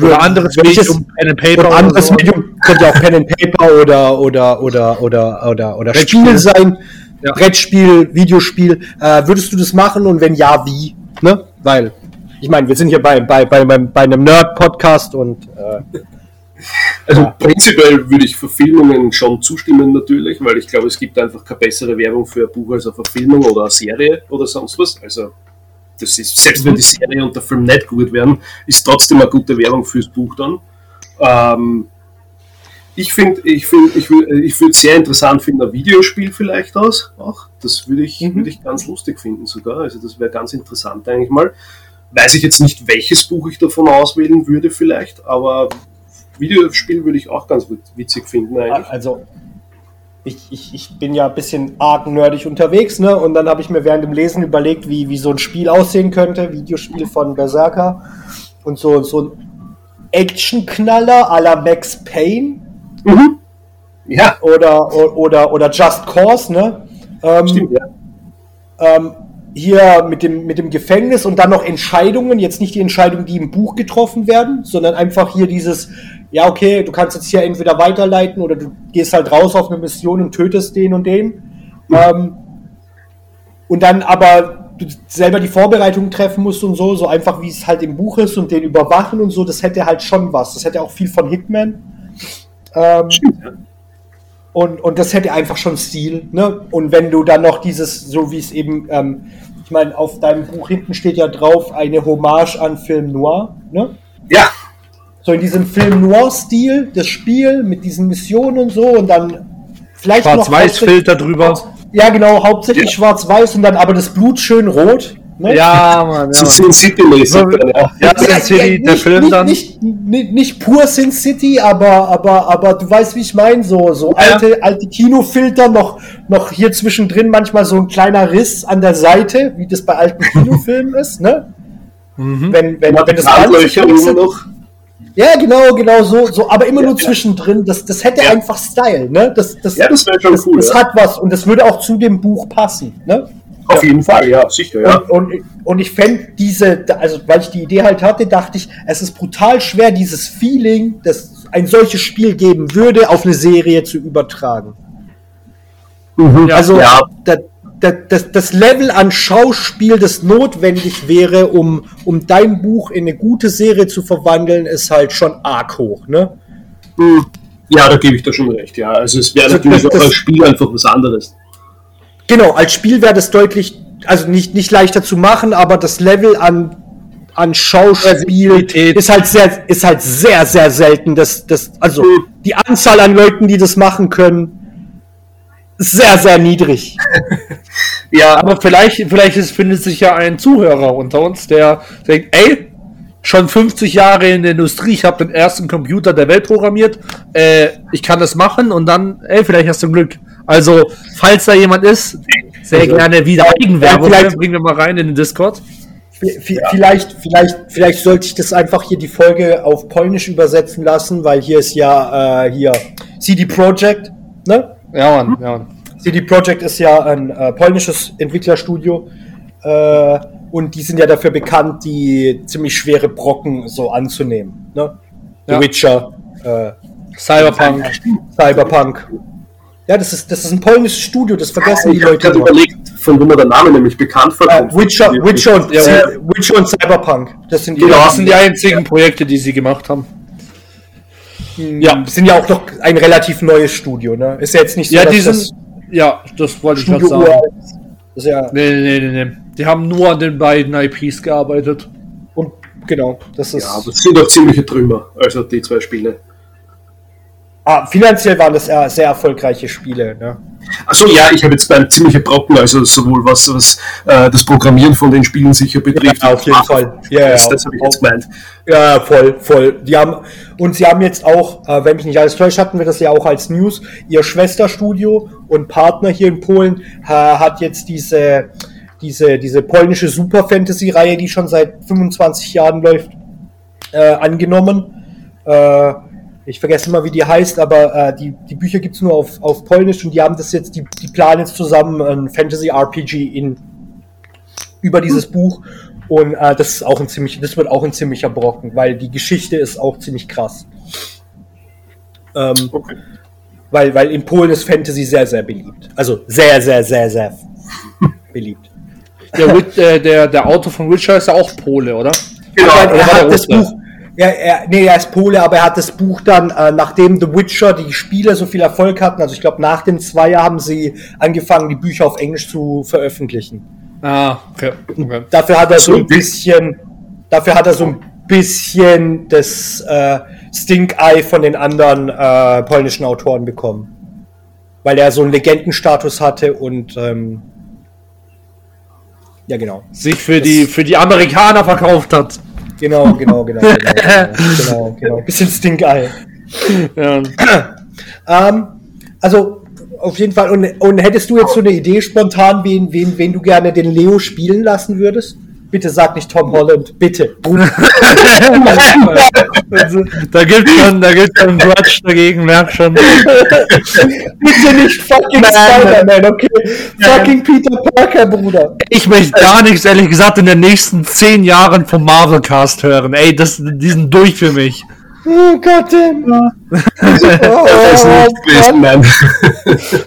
Oder anderes welches- Medium, Pen and Paper oder oder anderes so. Medium könnte ja auch Pen and Paper oder oder oder oder oder oder. Spiel sein, Ja. Brettspiel, Videospiel. Äh, würdest du das machen und wenn ja, wie? Ne? Weil ich meine, wir sind hier bei bei bei, bei, bei einem Nerd Podcast und äh, Also prinzipiell würde ich Verfilmungen schon zustimmen natürlich, weil ich glaube, es gibt einfach keine bessere Werbung für ein Buch als eine Verfilmung oder eine Serie oder sonst was. Also das ist, selbst wenn die Serie und der Film nicht gut werden, ist trotzdem eine gute Werbung fürs Buch dann. Ähm, ich finde, ich finde, ich würde ich würd sehr interessant finden, ein Videospiel vielleicht aus. Auch. Das würde ich, würde ich ganz lustig finden sogar. Also das wäre ganz interessant eigentlich mal. Weiß ich jetzt nicht, welches Buch ich davon auswählen würde vielleicht, aber Videospiel würde ich auch ganz witzig finden eigentlich. also ich, ich, ich bin ja ein bisschen arg nerdig unterwegs, ne? Und dann habe ich mir während dem Lesen überlegt, wie, wie so ein Spiel aussehen könnte, Videospiel von Berserker. Und so, so ein Action-Knaller à la Max Payne. Mhm. Ja, oder, oder, oder Just Cause, ne? Ähm, stimmt, ja. ähm, hier mit dem, mit dem Gefängnis und dann noch Entscheidungen, jetzt nicht die Entscheidungen, die im Buch getroffen werden, sondern einfach hier dieses, ja, okay, du kannst jetzt hier entweder weiterleiten oder du gehst halt raus auf eine Mission und tötest den und den. Ähm, und dann aber du selber die Vorbereitungen treffen musst und so, so einfach wie es halt im Buch ist und den überwachen und so, das hätte halt schon was. Das hätte auch viel von Hitman. Ähm, und, und das hätte einfach schon Stil. Ne? Und wenn du dann noch dieses, so wie es eben, ähm, ich meine, auf deinem Buch hinten steht ja drauf eine Hommage an Film Noir. Ne? ja, So in diesem Film Noir-Stil, das Spiel mit diesen Missionen und so und dann vielleicht noch Schwarz-Weiß-Filter drüber. Ja, genau, hauptsächlich Ja. schwarz-weiß und dann aber das Blut schön rot. Ne? Ja, Mann. so Ja, Sin City-mäßig. ja. ja, Sin City, der nicht, Film nicht, dann. Nicht, nicht, nicht pur Sin City, aber, aber, aber du weißt, wie ich meine, so, so Ja. alte, alte Kinofilter, noch, noch hier zwischendrin manchmal so ein kleiner Riss an der Seite, wie das bei alten Kinofilmen ist, ne? Mhm. Wenn, wenn, wenn das immer noch. Ja, genau, genau so, so, aber immer Ja, nur zwischendrin. Das, das hätte Ja. einfach Style, ne? Das, das, Ja, das wäre schon das, cool. das ja. hat was und das würde auch zu dem Buch passen, ne? Auf jeden Fall, ja, sicher, ja. Und, und, und ich fände diese, also weil ich die Idee halt hatte, dachte ich, es ist brutal schwer, dieses Feeling, das ein solches Spiel geben würde, auf eine Serie zu übertragen. Also Ja. da, da, das, das Level an Schauspiel, das notwendig wäre, um, um dein Buch in eine gute Serie zu verwandeln, ist halt schon arg hoch, ne? Hm. Ja, da gebe ich dir schon recht, ja. Also es wäre Also natürlich das- auch als Spiel einfach was anderes. Genau, als Spiel wäre das deutlich, also nicht, nicht leichter zu machen, aber das Level an, an Schauspiel ist halt sehr, ist halt sehr, sehr selten. Das, das, also Mhm. die Anzahl an Leuten, die das machen können, sehr, sehr niedrig. Ja, Aber vielleicht, vielleicht ist, findet sich ja ein Zuhörer unter uns, der denkt, ey, schon 50 Jahre in der Industrie, ich habe den ersten Computer der Welt programmiert, äh, ich kann das machen und dann, ey, vielleicht hast du Glück. Also, falls da jemand ist, sehr Also, gerne wieder Eigenwerbung, ja, vielleicht- bringen wir mal rein in den Discord. Vielleicht, vielleicht, vielleicht sollte ich das einfach hier die Folge auf Polnisch übersetzen lassen, weil hier ist ja äh, hier CD Projekt, ne? Ja, Mann, ja, Mann. CD Projekt ist ja ein äh, polnisches Entwicklerstudio äh, und die sind ja dafür bekannt, die ziemlich schwere Brocken so anzunehmen. Ne? The Ja. Witcher, äh, Cyberpunk. Cyberpunk. Ja, das ist, das ist ein polnisches Studio, das vergessen die ich habe Leute gerade immer. überlegt, von wo mir der Name nämlich bekannt Äh, vorkommt. Witcher, Witcher, und, Ja, äh, Witcher und Cyberpunk. Das sind Genau, das sind die einzigen Projekte, die sie gemacht haben. Ja. sind ja auch noch ein relativ neues Studio, ne? Ist ja jetzt nicht so, Ja, dass die sind. das Ja, das wollte ich gerade Studio sagen. ist. Das ja, Nee, nee, nee, nee. Die haben nur an den beiden IPs gearbeitet. und genau, das ist. Ja, aber es sind auch ziemliche Trümmer, also die zwei Spiele. Ah, finanziell waren das sehr erfolgreiche Spiele, ne? Also ja, ich habe jetzt beim ziemliche Brocken, also sowohl was, was äh, das Programmieren von den Spielen sicher betrifft. Ja, auf jeden Fall. Ja, ja, das, das habe ich jetzt gemeint. Ja, voll, voll. Die haben, und sie haben jetzt auch, äh, wenn mich nicht alles täuscht, hatten wir das ja auch als News, ihr Schwesterstudio und Partner hier in Polen äh, hat jetzt diese, diese, diese polnische Super Fantasy-Reihe, die schon seit 25 Jahren läuft, äh, angenommen. Ich vergesse immer, wie die heißt, aber äh, die, die Bücher gibt's nur auf, auf Polnisch und die haben das jetzt, die, die planen jetzt zusammen ein Fantasy-RPG in über dieses Buch. Und äh, das ist auch ein ziemlich, das wird auch ein ziemlicher Brocken, weil die Geschichte ist auch ziemlich krass. Ähm, Okay. weil, weil in Polen ist Fantasy sehr, sehr beliebt. Also sehr, sehr, sehr, sehr beliebt. Der, äh, der, der Autor von Witcher ist ja auch Pole, oder? Genau, er der hat das? Buch, ja, er, nee, er ist Pole, aber er hat das Buch dann, äh, nachdem The Witcher die Spiele so viel Erfolg hatten, also ich glaube nach den zwei Jahren haben sie angefangen, die Bücher auf Englisch zu veröffentlichen. Ah, okay. okay. Dafür hat er so ein bisschen, dafür hat er so ein bisschen das äh, Stink-Eye von den anderen äh, polnischen Autoren bekommen. Weil er so einen Legendenstatus hatte und ähm, ja genau. Sich für die, für die Amerikaner verkauft hat. Genau, genau, genau, genau, genau, genau, genau. Bisschen Stink-Eye. Ja. Ähm, also auf jeden Fall. Und, und hättest du jetzt so eine Idee spontan, wen, wen, wen du gerne den Leo spielen lassen würdest? Bitte sag nicht Tom Holland, bitte. Da gibt schon, da gibt schon einen Grudge dagegen, merk schon. bitte nicht fucking Spider-Man, okay? Fucking Peter Parker, Bruder. Ich möchte gar nichts, ehrlich gesagt, in den nächsten zehn Jahren vom Marvel Cast hören. Ey, das, die sind durch für mich. Oh Gott, Tim. Oh, Das ist nicht gewesen, nein.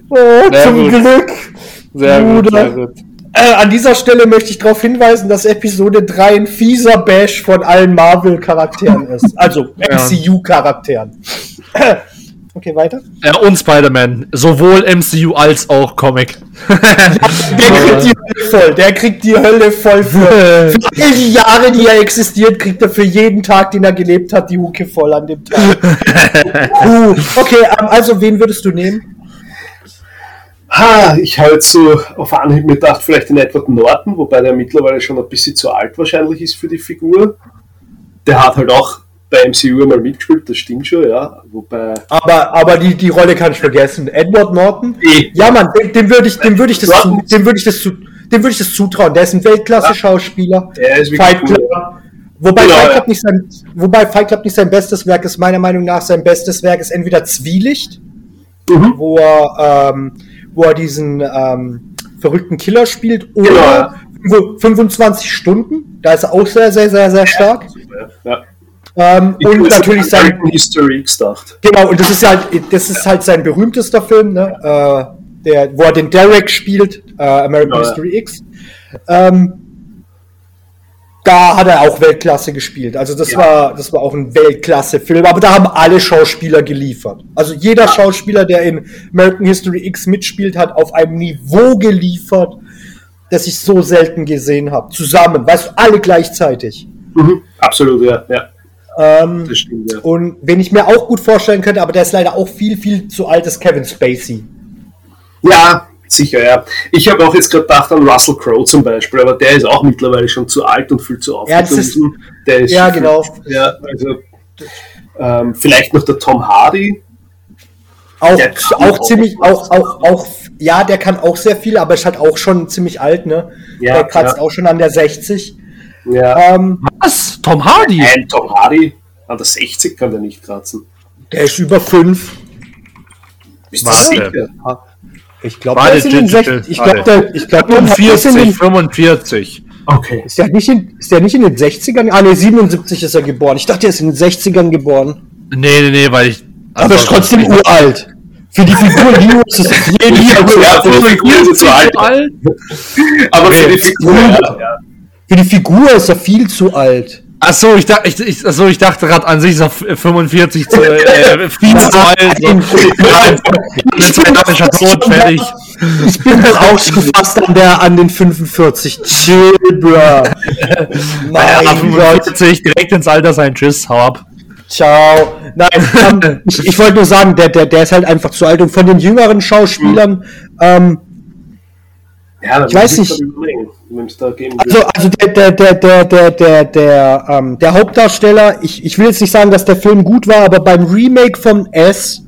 oh, zum gut. Glück. Sehr Bruder. sehr gut. Äh, an dieser Stelle möchte ich darauf hinweisen, dass Episode 3 ein fieser Bash von allen Marvel-Charakteren ist. Also MCU-Charakteren. okay, weiter. Ja, und Spider-Man. Sowohl MCU als auch Comic. Der kriegt die Hölle voll. Der kriegt die Hölle voll für, für all die Jahre, die er existiert, kriegt er für jeden Tag, den er gelebt hat, die Hucke voll an dem Tag. Okay, ähm, also wen würdest du nehmen? Ha, ich habe jetzt so auf Anhieb mir gedacht, vielleicht den Edward Norton, wobei der mittlerweile schon ein bisschen zu alt wahrscheinlich ist für die Figur. Der hat halt auch bei MCU mal mitgespielt, das stimmt schon, ja. Wobei. Aber, aber die, die Rolle kann ich vergessen. Edward Norton? Eh. Ja, Mann, dem, dem würde ich, dem würde ich das, zu, dem würde ich das zu, dem würde ich das zutrauen. Der ist ein Weltklasse-Schauspieler. Der ist Fight cool. Wobei, Genau, Fight ja. Club nicht sein, wobei Fight Club nicht sein bestes Werk ist, meiner Meinung nach sein bestes Werk ist entweder Zwielicht, Mhm. wo er, ähm, wo er diesen ähm, verrückten Killer spielt, oder Genau. 25 Stunden. Da ist er auch sehr, sehr, sehr, sehr stark. Ja. Ähm, und natürlich sein, American History. Genau, und das ist halt, das ist halt sein berühmtester Film, ne? Äh, der, wo er den Derek spielt, äh, American ja. History X. Ähm, da hat er auch Weltklasse gespielt. Also das Ja. war, das war auch ein Weltklasse-Film. Aber da haben alle Schauspieler geliefert. Also jeder Schauspieler, der in American History X mitspielt, hat auf einem Niveau geliefert, das ich so selten gesehen habe. Zusammen, weißt du, alle gleichzeitig. Mhm. Absolut, ja. ja. Ähm, Das stimmt, ja. und wen ich mir auch gut vorstellen könnte, aber der ist leider auch viel, viel zu alt, ist Kevin Spacey. Ja, sicher, ja. Ich habe auch jetzt gerade gedacht an Russell Crowe zum Beispiel, aber der ist auch mittlerweile schon zu alt und viel zu Ja, das ist- aufgedunsen. der ist Ja, viel- genau. Ja, also ähm, vielleicht noch der Tom Hardy. Auch, auch auch ziemlich, auch, auch, auch, ja, der kann auch sehr viel, aber ist halt auch schon ziemlich alt, ne? Ja, der kratzt ja. auch schon an der 60. Ja. Ähm, Was? Tom Hardy? Nein, Tom Hardy an der 60 kann der nicht kratzen. der ist über 5. Bist Was du sicher? Ich glaube, der ist in den digital, 60. Ich glaube, der, ich glaub, der ist, in 45, den, 45. Okay. ist, der nicht in, ist der nicht in den 60ern? Ah, ne, 77 ist er geboren. Ich dachte, er ist in den 60ern geboren. Nee, nee, nee, weil ich. Aber ist trotzdem uralt. Für die Figur Leo ist es viel, Ja, für die Figur ist zu alt. Aber für die Figur, ja. für die Figur ist er viel zu alt. Achso, ich, dacht, ich, ich, achso, ich dachte gerade an sich ist er 45 zu, äh, viel zu alt. So. Ja, Tod, fertig. Ich bin halt auch schon fast an, der, an den 45. Chill, bro. Naja, Mein Gott. 45, direkt ins Alter sein. Tschüss, hau ab. Ciao. Nein, ähm, ich, ich wollte nur sagen, der, der, der ist halt einfach zu alt. Und von den jüngeren Schauspielern, ähm, Ja, Ich weiß nicht. Also, also der, der, der, der, der, der, der, ähm, der Hauptdarsteller, ich, ich will jetzt nicht sagen, dass der Film gut war, aber beim Remake von S,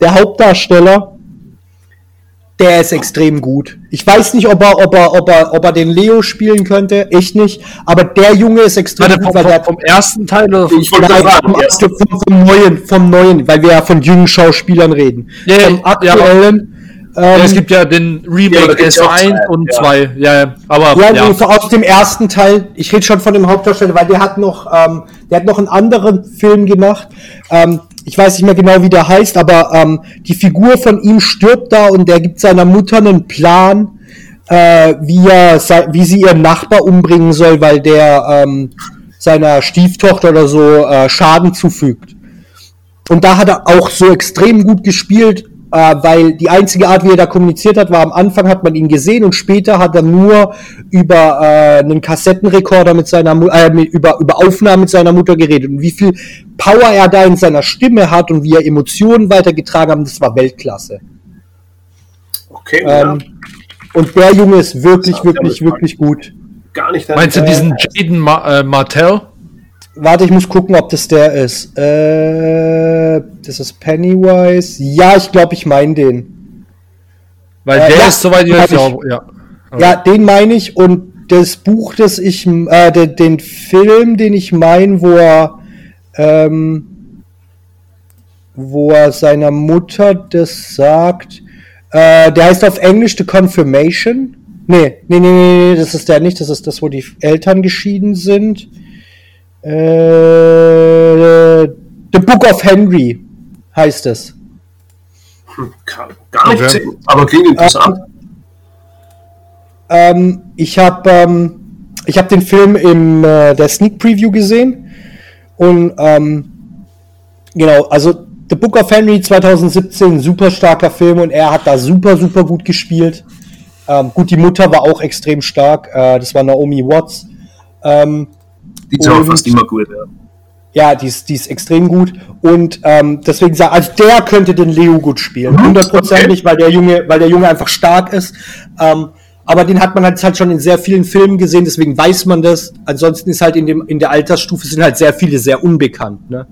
der Hauptdarsteller, der ist extrem gut. Ich weiß nicht, ob er, ob er, ob er, ob er den Leo spielen könnte, ich nicht, aber der Junge ist extrem Warte, gut, vom, weil der vom, vom ersten Teil oder vom Ich Nein, vom, vom, vom neuen, vom neuen, weil wir ja von jungen Schauspielern reden. Ja, vom ja, Ja, es ähm, gibt ja den Remake ja auch S1 zwei, und ja. 2. Ja, ja, aber Ja, ja. nee, so aus dem ersten Teil, ich rede schon von dem Hauptdarsteller, weil der hat noch, ähm, der hat noch einen anderen Film gemacht. Ähm, ich weiß nicht mehr genau, wie der heißt, aber ähm, die Figur von ihm stirbt da und der gibt seiner Mutter einen Plan, äh, wie, er, wie sie ihren Nachbar umbringen soll, weil der ähm, seiner Stieftochter oder so äh, Schaden zufügt. Und da hat er auch so extrem gut gespielt, äh, weil die einzige Art, wie er da kommuniziert hat, war am Anfang hat man ihn gesehen und später hat er nur über äh, einen Kassettenrekorder mit seiner äh, mit, über, über Aufnahmen mit seiner Mutter geredet. Und wie viel Power er da in seiner Stimme hat und wie er Emotionen weitergetragen hat, das war Weltklasse. Okay, Ähm, ja, und der Junge ist wirklich, wirklich, wirklich gut. gar nicht. Meinst du diesen Jaden Ma äh, Martell? Warte, ich muss gucken, ob das der ist. Äh, das ist Pennywise. Ja, ich glaube, ich meine den. Weil Äh, der ja, ist soweit ich weiß, ja, ja. Ja, den meine ich und das Buch, das ich, äh, den, den Film, den ich meine, wo er, ähm, wo er seiner Mutter das sagt, äh, der heißt auf Englisch The Confirmation. Nee, nee, nee, nee, nee, das ist der nicht, das ist das, wo die Eltern geschieden sind. Äh, The Book of Henry heißt es. Gar, gar nicht Okay. aber klingt interessant. Ähm, ich habe ähm, ich hab den Film im äh, der Sneak Preview gesehen und ähm, genau, also The Book of Henry 2017, super starker Film und er hat da super, super gut gespielt. Ähm, gut, die Mutter war auch extrem stark, äh, das war Naomi Watts. Ähm, Die ist auch fast immer gut. Ja. ja, die ist, die ist extrem gut. Und ähm, deswegen sage also der könnte den Leo gut spielen. Mhm, Hundertprozentig, weil der Junge, weil der Junge einfach stark ist. Ähm, aber den hat man halt, halt schon in sehr vielen Filmen gesehen, deswegen weiß man das. Ansonsten ist halt in dem in der Altersstufe sind halt sehr viele sehr unbekannt. Ne?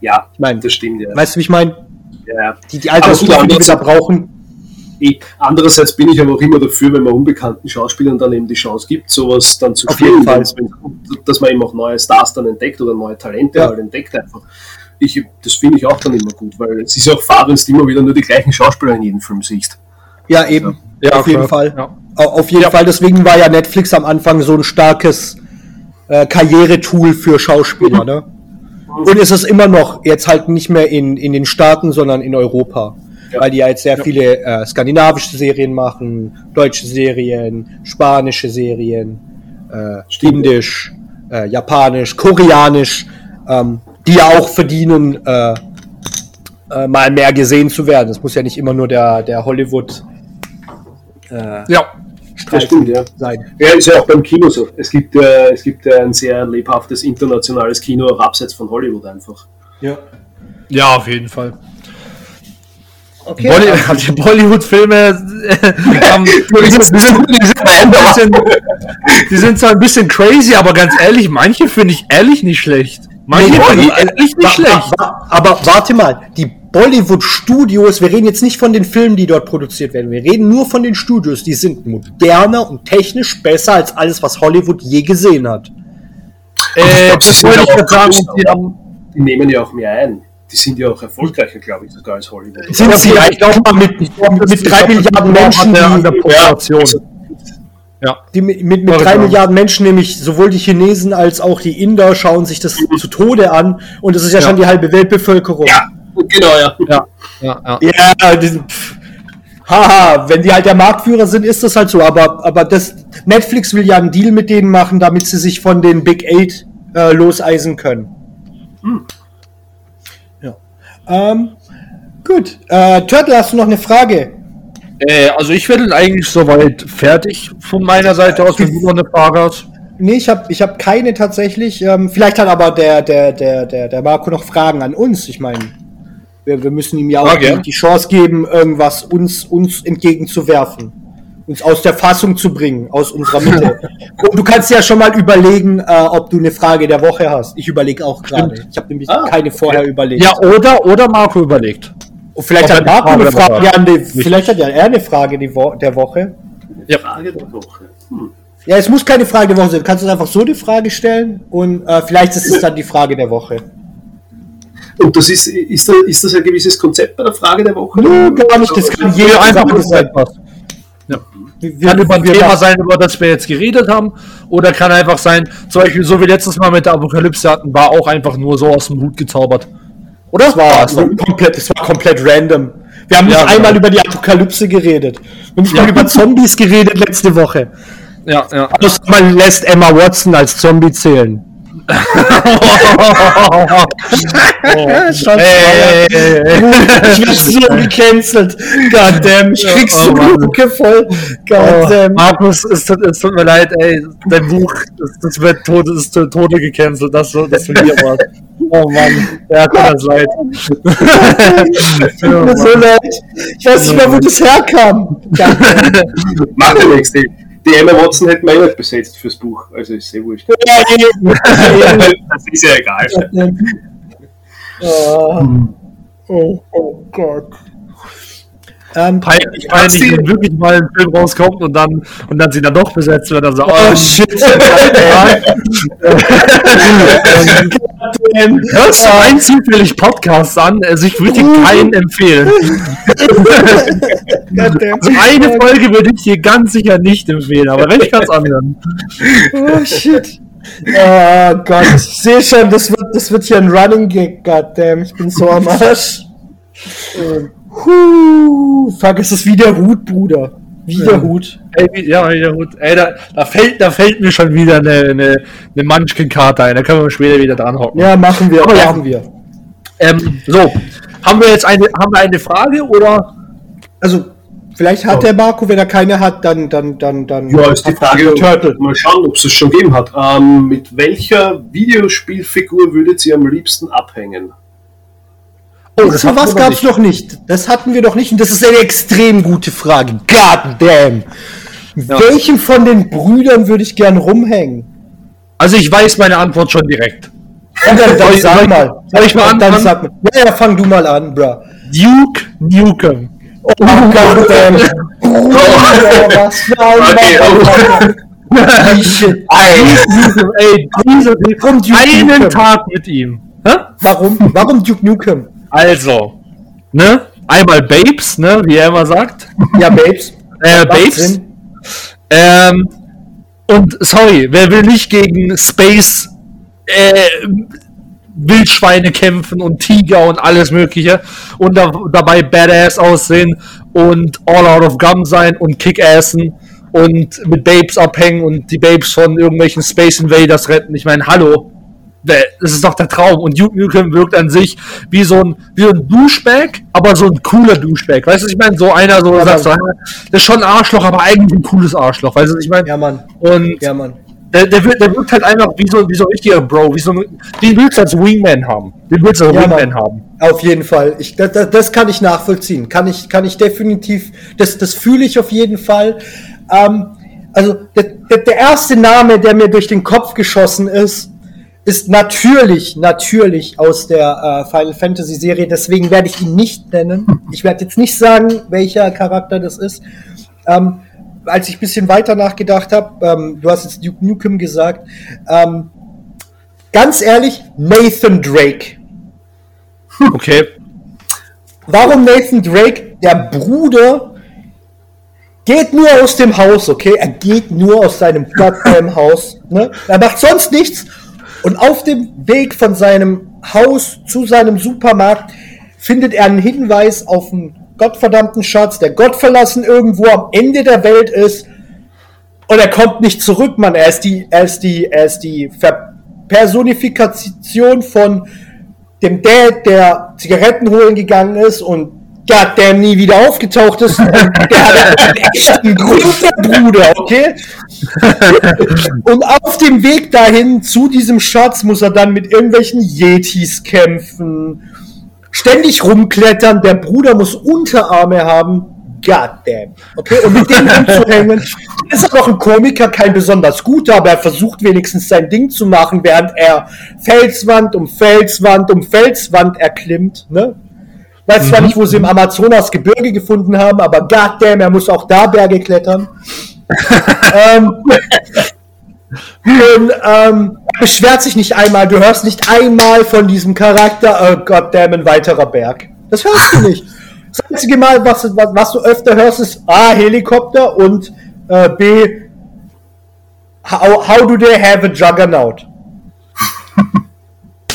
ja, Ich meine, das stimmt. Ja. weißt du, wie ich meine? Ja. Die, die Altersstufe, die wir da brauchen. Eh, Andererseits bin ich aber auch immer dafür, wenn man unbekannten Schauspielern dann eben die Chance gibt, sowas dann zu Auf spielen, jeden Fall. dass man eben auch neue Stars dann entdeckt oder neue Talente Ja. halt entdeckt einfach. Ich, das finde ich auch dann immer gut, weil es ist ja auch fahr, wenn du immer wieder nur die gleichen Schauspieler in jedem Film siehst. Ja, eben. Ja, auf jeden klar. Fall. Ja. Au- Auf jeden Ja. Fall. Deswegen war ja Netflix am Anfang so ein starkes äh, Karrieretool für Schauspieler. Ne? Und ist es immer noch, jetzt halt nicht mehr in, in den Staaten, sondern in Europa. Ja. Weil die ja jetzt sehr viele äh, skandinavische Serien machen, deutsche Serien, spanische Serien, äh, indisch, äh, japanisch, koreanisch, ähm, die ja auch verdienen, äh, äh, mal mehr gesehen zu werden. Es muss ja nicht immer nur der, der Hollywood äh, Ja. Das stimmt, ja. sein. Ja, ist ja auch beim Kino so. Es gibt, äh, es gibt ein sehr lebhaftes internationales Kino, auch abseits von Hollywood einfach. Ja. ja, auf jeden Fall. Okay. Bolly die Bollywood-Filme äh, haben- die sind, die, zwar ein bisschen crazy, aber ganz ehrlich, manche finde ich ehrlich nicht schlecht. Manche Nee, finde ich ehrlich nicht schlecht. wa- Aber warte mal, die Bollywood Studios, wir reden jetzt nicht von den Filmen, die dort produziert werden, wir reden nur von den Studios, die sind moderner und technisch besser als alles, was Hollywood je gesehen hat. Äh, glaub, sie das wollte ich gerade sagen. Die haben, Die nehmen ja auch mehr ein. Die sind ja auch erfolgreicher, glaube ich, sogar als Hollywood. Sind sie ich glaub, mal mit, mit drei Milliarden auch Menschen, an der, an der die, Population. Ja. die mit, mit, drei. Milliarden Menschen, nämlich sowohl die Chinesen als auch die Inder, schauen sich das zu Tode an und das ist ja, Ja. schon die halbe Weltbevölkerung. Ja, Genau, ja. Ja, ja, ja. Ja, die, haha, wenn die halt der Marktführer sind, ist das halt so. Aber, aber das, Netflix will ja einen Deal mit denen machen, damit sie sich von den Big Eight äh, loseisen können. Ja. Ähm, gut. Äh, Turtle, hast du noch eine Frage? Äh, also ich bin eigentlich soweit fertig von meiner Seite aus, wenn du noch eine Frage hast. Nee, ich habe ich hab keine tatsächlich. Ähm, vielleicht hat aber der, der, der, der, der Marco noch Fragen an uns. Ich meine, wir, wir müssen ihm ja auch gern. die Chance geben, irgendwas uns, uns entgegenzuwerfen. Uns aus der Fassung zu bringen, aus unserer Mitte. Und du kannst ja schon mal überlegen, äh, ob du eine Frage der Woche hast. Ich überlege auch gerade. Ich habe nämlich Ah, keine vorher überlegt. Ja, oder, oder Marco überlegt. Und vielleicht ob hat eine Marco eine Frage Frage, dabei an die, vielleicht hat ja er eine Frage die Wo der Woche. Frage der Woche. Hm. Ja, es muss keine Frage der Woche sein. Du kannst uns einfach so die Frage stellen und äh, vielleicht ist es dann die Frage der Woche. Und das ist, ist, das, ist das ein gewisses Konzept bei der Frage der Woche? Nö, gar nicht. Das kann Jeder jede einfach sein. etwas. Wir, Kann über ein Thema machen- sein, über das wir jetzt geredet haben, oder kann einfach sein, zum Beispiel so wie letztes Mal mit der Apokalypse hatten, war auch einfach nur so aus dem Hut gezaubert. Oder? Das war, doch. komplett, das war komplett random. Wir haben nicht Ja, einmal genau. über die Apokalypse geredet. Wir haben nicht Ja. mal über Zombies geredet letzte Woche. Ja, ja. Also man lässt Emma Watson als Zombie zählen. Schon Ey, ey, ey, ey. Ich werde so gecancelt. Goddamn, ich krieg Oh, so. Luke voll. Oh, Goddamn. Markus, es tut, es tut mir leid, ey, dein Buch, das, das wird tot, ist Tode gecancelt, das, so- das von dir war. Oh Mann, ja, tut uns leid. Tut mir so leid. Ich weiß nicht mehr, wo das herkam. Ja nichts. Die, die Emma Watson hätten wir eh nicht besetzt fürs Buch. Also ist sehr wurscht. Ja, das ist ja egal. Oh, oh, oh Gott. Ähm, Peinlich, peinlich, die- wenn wirklich mal ein Film rauskommt und dann, und dann sie dann doch besetzt wird, also, oh oh, shit. Hörst du rein zufällig Podcasts an? Also ich würde dir keinen empfehlen. Also eine Folge würde ich dir ganz sicher nicht empfehlen, aber wenn ich ganz anhören. Oh shit. Oh Gott, ich sehe schon, das wird, das wird hier ein Running Gag, goddamn, ich bin so am Arsch. Huh, fuck, es ist wie der Hut, Bruder. Wie der Hut. Ey, wie- ja, ja, gut. Ey, da, da, fällt, da fällt mir schon wieder eine, eine, eine Munchkin-Karte ein. Da können wir später wieder dran hocken. Ja, machen wir, Aber ja. machen wir. Ähm, so, haben wir jetzt eine, haben wir eine Frage oder? Also, vielleicht hat der Marco, wenn er keine hat, dann, dann, dann, dann. Ja, ist die Frage, der Turtle. mal schauen, ob es es schon gegeben hat. Ähm, mit welcher Videospielfigur würdet ihr am liebsten abhängen? Oh, das so was gab's nicht. noch nicht. Das hatten wir noch nicht und das ist eine extrem gute Frage. God damn. Welchem von den Brüdern würde ich gern rumhängen? Also ich weiß meine Antwort schon direkt. Und dann, dann sag mal. soll ich mal Und dann anfangen? sag mal. Ja, ja, fang du mal an, bruh. Duke Nukem. Oh, God damn. Bruder, was für ein shit. Ey, ey, diese, Warum Duke einen? Tag mit ihm. Hä? Warum, warum Duke Nukem? Also, ne? Einmal Babes, ne? Wie er immer sagt. Ja, Babes. Äh, Babes. Ähm, und sorry, wer will nicht gegen Space äh, Wildschweine kämpfen und Tiger und alles Mögliche und da, dabei Badass aussehen und all out of gum sein und Kickassen und mit Babes abhängen und die Babes von irgendwelchen Space Invaders retten. Ich meine, hallo. Das ist doch der Traum. Und Duke Nukem wirkt an sich wie so ein, wie ein Douchebag, aber so ein cooler Douchebag. Weißt du, ich meine? So einer, so, Ja, sagst du, das ist schon ein Arschloch, aber eigentlich ein cooles Arschloch. Weißt du, ich meine? Ja, Mann. Und Ja, Mann. der, der, wirkt, der wirkt halt einfach wie so, wie so ein richtiger Bro. Wie so ein, den willst du als Wingman haben. Den willst du als Ja, Wingman Mann. haben. Auf jeden Fall. Ich, das, das- das kann ich nachvollziehen. Kann ich, kann ich definitiv, das, das fühle ich auf jeden Fall. Ähm, also der, der, der erste Name, der mir durch den Kopf geschossen ist, ist natürlich, natürlich aus der äh, Final Fantasy Serie. Deswegen werde ich ihn nicht nennen. Ich werde jetzt nicht sagen, welcher Charakter das ist. Ähm, als ich ein bisschen weiter nachgedacht habe, ähm, du hast jetzt Duke Nukem gesagt, ähm, ganz ehrlich, Nathan Drake. Okay. Warum Nathan Drake? Der Bruder geht nur aus dem Haus, okay? Er geht nur aus seinem goddamn Haus. Ne? Er macht sonst nichts. Und auf dem Weg von seinem Haus zu seinem Supermarkt findet er einen Hinweis auf einen gottverdammten Schatz, der gottverlassen irgendwo am Ende der Welt ist. Und er kommt nicht zurück, Mann. Er ist die, er ist die, er ist die Personifikation von dem Dad, der Zigaretten holen gegangen ist und goddamn nie wieder aufgetaucht ist. Der hat einen echten Bruder, okay? Und auf dem Weg dahin zu diesem Schatz muss er dann mit irgendwelchen Yetis kämpfen, ständig rumklettern. Der Bruder muss Unterarme haben. Goddamn. Okay, und mit dem rumzuhängen, ist noch ein Komiker, kein besonders guter, aber er versucht wenigstens sein Ding zu machen, während er Felswand um Felswand um Felswand erklimmt, ne? Weiß zwar nicht, wo sie im Amazonas Gebirge gefunden haben, aber goddamn, er muss auch da Berge klettern. ähm, und ähm, er beschwert sich nicht einmal, du hörst nicht einmal von diesem Charakter, oh goddamn, ein weiterer Berg. Das hörst du nicht. Das einzige Mal, was, was, was du öfter hörst, ist A, Helikopter und äh, B, how, how do they have a Juggernaut?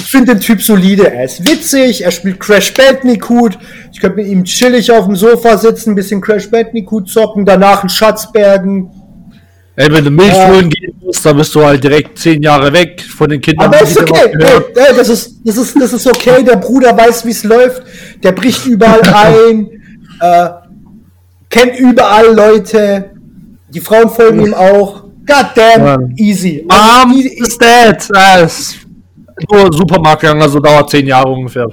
Ich finde den Typ solide. Er ist witzig, er spielt Crash Bandicoot. Ich könnte mit ihm chillig auf dem Sofa sitzen, ein bisschen Crash Bandicoot zocken, danach einen Schatz bergen. Ey, wenn du Milch Ja. holen gehen musst, dann bist du halt direkt zehn Jahre weg von den Kindern. Aber ist okay. Hey, hey, das, ist, das, ist, das ist okay. Der Bruder weiß, wie es läuft. Der bricht überall ein. Äh, kennt überall Leute. Die Frauen folgen ihm auch. God damn, Ja. easy. Mom easy, is dead. Nur Supermarkt gegangen, also dauert zehn Jahre ungefähr.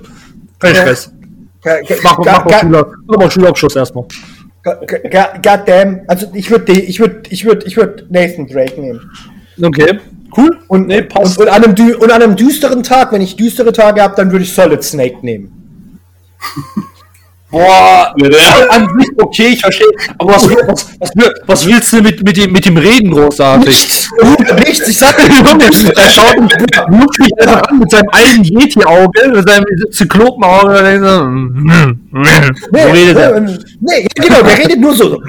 Kein. Stress. Mach, mach, mal Schüler, mach mal Schulabschluss erstmal. ga- ga- God damn. Also ich würde ich würd, ich würd, ich würd Nathan Drake nehmen. Okay, cool. Und, Nee, passt. und, und, an einem, und an einem düsteren Tag, wenn ich düstere Tage habe, dann würde ich Solid Snake nehmen. Boah, Ja. an sich okay, ich verstehe. Aber was, was, was, was willst du mit, mit, dem, mit dem Reden großartig? Nichts, nichts. Ich sag Junge, er schaut mich einfach an mit seinem einen Yeti-Auge, mit seinem Zyklopenauge, und denkt so, mm, mm, mm. so redet er. Nee, nee, genau, der redet nur so.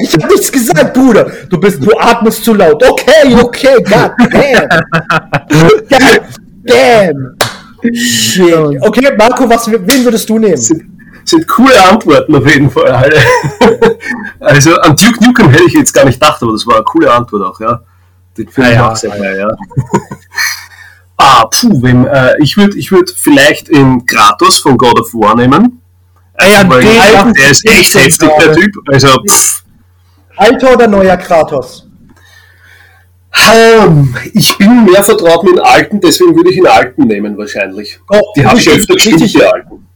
ich hab nichts gesagt, Bruder. Du bist, du atmest zu laut. Okay, okay, god damn. God damn. Okay, Marco, was, wen würdest du nehmen? sind, sind coole Antworten auf jeden Fall alle. also an Duke Nukem hätte ich jetzt gar nicht gedacht, aber das war eine coole Antwort auch, ja. Den finde ich Ja, ja, auch sehr geil, ja. ah, puh, wem, äh, ich würde ich würd vielleicht in Kratos von God of War nehmen. ja, Weil den- der, der ist echt heftig, der. Typ. Also, pff, Alter oder neuer Kratos? Ich bin mehr vertraut mit den Alten, deswegen würde ich den Alten nehmen wahrscheinlich. Oh, Die habe ich öfter gespielt, richtig- die Alten.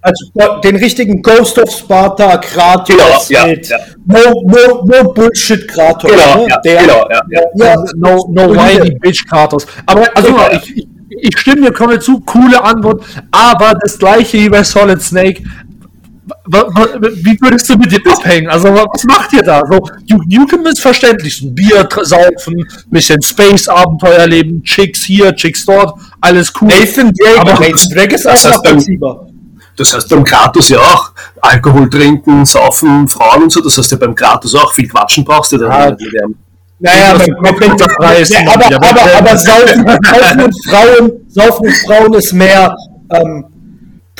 Also den richtigen Ghost of Sparta Kratos Genau, ja, mit ja. No, no, no Bullshit Kratos. Genau, ne? ja, Der- genau, ja, ja. ja, No, no whiny bitch Kratos. Aber also, Ja. ich, ich, ich stimme dir komplett zu, coole Antwort, aber das gleiche wie bei Solid Snake. Wie würdest du mit dem abhängen? Also, was macht ihr da? So, Duke Nukem ist verständlich. Ein Bier saufen, bisschen Space-Abenteuer erleben, Chicks hier, Chicks dort, alles cool. Nathan Drake, Aber- Nathan Drake ist Das auch heißt, beim-. Das heißt beim Kratos ja auch Alkohol trinken, saufen, Frauen und so. Das heißt ja beim Kratos auch viel Quatschen brauchst du dann Ja. nicht mit dem. Naja, komplett der Preis. ja, aber, aber, aber- aber saufen, saufen, und Frauen, saufen und Frauen ist mehr ähm,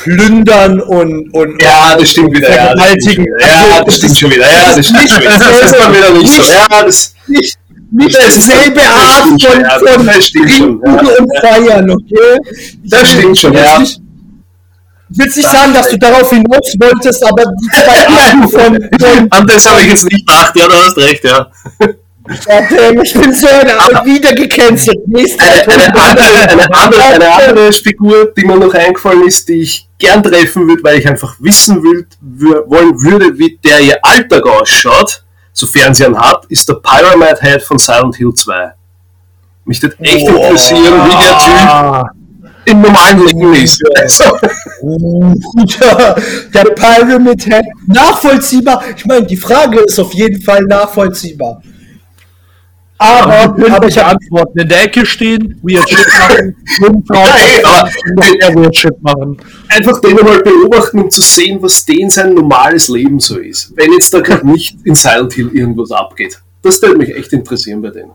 plündern und, und Ja, das stimmt wieder. Ja, das stimmt schon wieder. Ja, das stimmt schon wieder. Ja, das stimmt schon wieder. Das ist dann wieder nicht so. Ja, das, nicht, nicht dasselbe das Art von, ja, von Trinken und Feiern, okay? das stimmt schon. Ich will Ja. nicht- Ich will nicht sagen, dass du darauf hinaus wolltest, aber die zwei Arten von, von An das habe ich jetzt nicht gedacht. Ja, du hast recht, ja. Warte, ich bin so eine, wieder gecancelt. Nächste Eine, eine, andere, eine, andere, eine andere Figur, die mir noch eingefallen ist, die ich gern treffen würde, weil ich einfach wissen will, wollen würde, wie der ihr Alltag ausschaut, sofern sie einen hat, ist der Pyramid Head von Silent Hill 2. Mich würde echt interessieren, wie der Typ Ah, im normalen Leben ist. Also, Ja, der Pyramid Head. Nachvollziehbar. Ich meine, die Frage ist auf jeden Fall nachvollziehbar. Aber, aber ich habe Antworten in der Ecke stehen, weird shit machen, noch mehr weird shit machen. einfach den einmal beobachten, um zu sehen, was den sein normales Leben so ist. Wenn jetzt da gerade nicht in Silent Hill irgendwas abgeht. Das würde mich echt interessieren bei denen.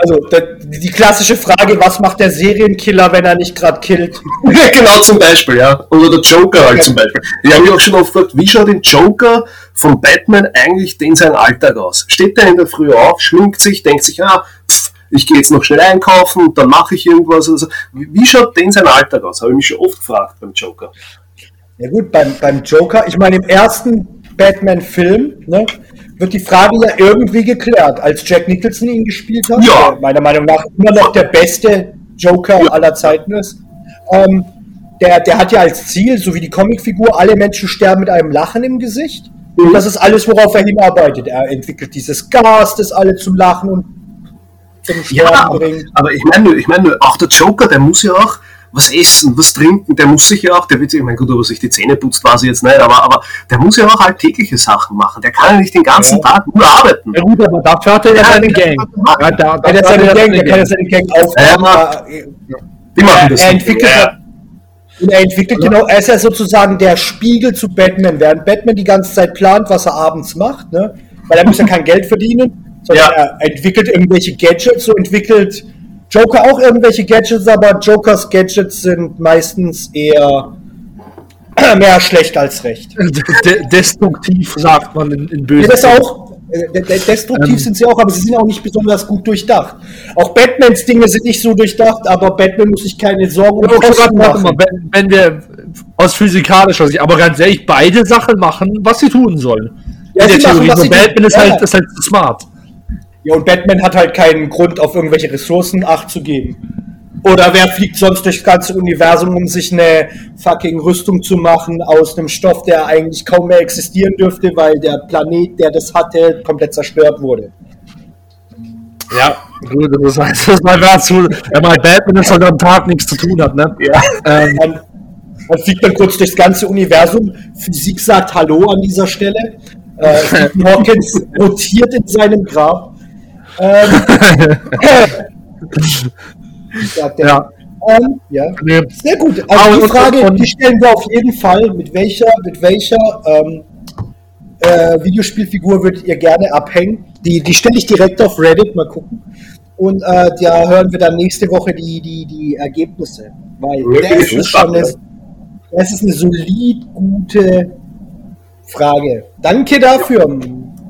Also die, die klassische Frage, was macht der Serienkiller, wenn er nicht gerade killt? genau zum Beispiel, ja. Oder der Joker halt zum Beispiel. Ich habe mich auch schon oft gefragt, wie schaut den Joker von Batman eigentlich in seinem Alltag aus? Steht der in der Früh auf, schminkt sich, denkt sich, ah, pff, ich gehe jetzt noch schnell einkaufen, dann mache ich irgendwas. Also, wie schaut denn sein Alltag aus? Habe ich mich schon oft gefragt beim Joker. Ja gut, beim, beim Joker, ich meine, im ersten Batman-Film ne, wird die Frage ja irgendwie geklärt, als Jack Nicholson ihn gespielt hat, ja. der meiner Meinung nach immer noch der beste Joker ja. aller Zeiten ist. Ähm, der, der hat ja als Ziel, so wie die Comicfigur, alle Menschen sterben mit einem Lachen im Gesicht. Und das ist alles, worauf er hinarbeitet. Er entwickelt dieses Gas, das alle zum Lachen und zum Sterben ja, bringt. Aber ich meine, ich meine, auch der Joker, der muss ja auch was essen, was trinken, der muss sich ja auch, der wird sich, ich meine, gut, ob er sich die Zähne putzt, quasi jetzt nicht, aber, aber der muss ja auch alltägliche Sachen machen. Der kann ja nicht den ganzen ja. Tag nur arbeiten. Ja gut, aber dafür hat er ja seine Gang. Ja, da, da, da seine Gang, der kann ja seine Gang aufbauen. Ja, die machen das. Er entwickelt ja. Und er entwickelt genau, er ist ja sozusagen der Spiegel zu Batman, während Batman die ganze Zeit plant, was er abends macht, ne? weil er muss ja kein Geld verdienen, sondern ja. er entwickelt irgendwelche Gadgets, so entwickelt Joker auch irgendwelche Gadgets, aber Jokers Gadgets sind meistens eher mehr schlecht als recht. De destruktiv, sagt man in, in bösen. Ja, das auch. Destruktiv ähm. sind sie auch, aber sie sind auch nicht besonders gut durchdacht. Auch Batmans Dinge sind nicht so durchdacht, aber Batman muss sich keine Sorgen um Kosten machen. Mal, wenn, wenn wir aus physikalischer Sicht, aber ganz ehrlich, beide Sachen machen, was sie tun sollen. Ja, in der Theorie. Machen, Batman ist, ja. halt, ist halt smart. Ja, und Batman hat halt keinen Grund, auf irgendwelche Ressourcen Acht zu geben. Oder wer fliegt sonst durchs ganze Universum, um sich eine fucking Rüstung zu machen aus einem Stoff, der eigentlich kaum mehr existieren dürfte, weil der Planet, der das hatte, komplett zerstört wurde. Ja, gut, das heißt, das mal dazu, wenn man Batman ist halt am Tag nichts zu tun hat, ne? Ja. Ähm, man, man, fliegt dann kurz durchs ganze Universum. Physik sagt Hallo an dieser Stelle. Äh, Hawkins rotiert in seinem Grab. Ähm, ja. Ähm, ja. Nee. Sehr gut. Also die Frage, die stellen wir auf jeden Fall. Mit welcher, mit welcher ähm, äh, Videospielfigur würdet ihr gerne abhängen? Die, die stelle ich direkt auf Reddit, mal gucken. Und äh, da hören wir dann nächste Woche die, die, die Ergebnisse. Weil das ist schon eine, das ist eine solid gute Frage. Danke dafür,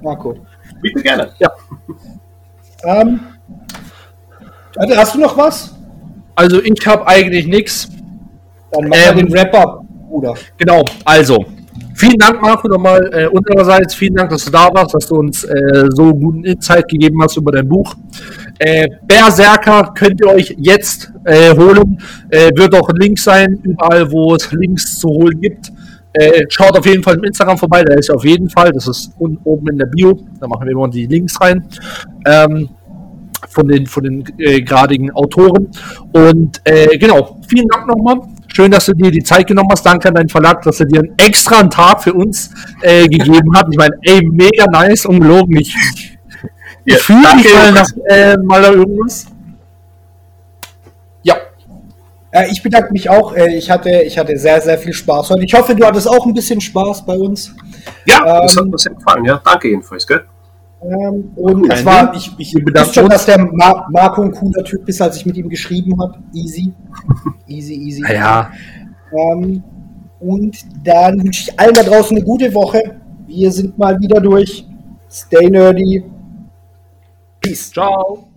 Marco. Bitte gerne. Ja. Ähm, hast du noch was? Also ich habe eigentlich nichts. Dann mach ähm, den Wrap-Up, Bruder. Genau, also vielen Dank, Marco, nochmal äh, unsererseits. Vielen Dank, dass du da warst, dass du uns äh, so guten Insight gegeben hast über dein Buch. Äh, Berserker könnt ihr euch jetzt äh, holen. Äh, wird auch ein Link sein, überall, wo es Links zu holen gibt. Äh, schaut auf jeden Fall im Instagram vorbei, der ist auf jeden Fall, das ist oben in der Bio, da machen wir immer die Links rein. Ähm, von den, von den äh, gradigen Autoren. Und äh, genau, vielen Dank nochmal. Schön, dass du dir die Zeit genommen hast. Danke an deinen Verlag, dass er dir einen extra Tag für uns äh, gegeben hat. Ich meine, ey, mega nice, ungelogen. Ich, ich ja, fühle mich mal nach äh, mal irgendwas. Äh, ich bedanke mich auch. Äh, ich, hatte, ich hatte sehr, sehr viel Spaß heute. Ich hoffe, du hattest auch ein bisschen Spaß bei uns. Ja, ähm, das hat mir sehr gefallen. Ja, danke jedenfalls. Gell? Ähm, und es war, ich, ich wusste schon, dass der Mar Marco ein cooler Typ ist, als ich mit ihm geschrieben habe. Easy. Easy, easy. Ja. Ähm, und dann wünsche ich allen da draußen eine gute Woche. Wir sind mal wieder durch. Stay nerdy. Peace. Ciao.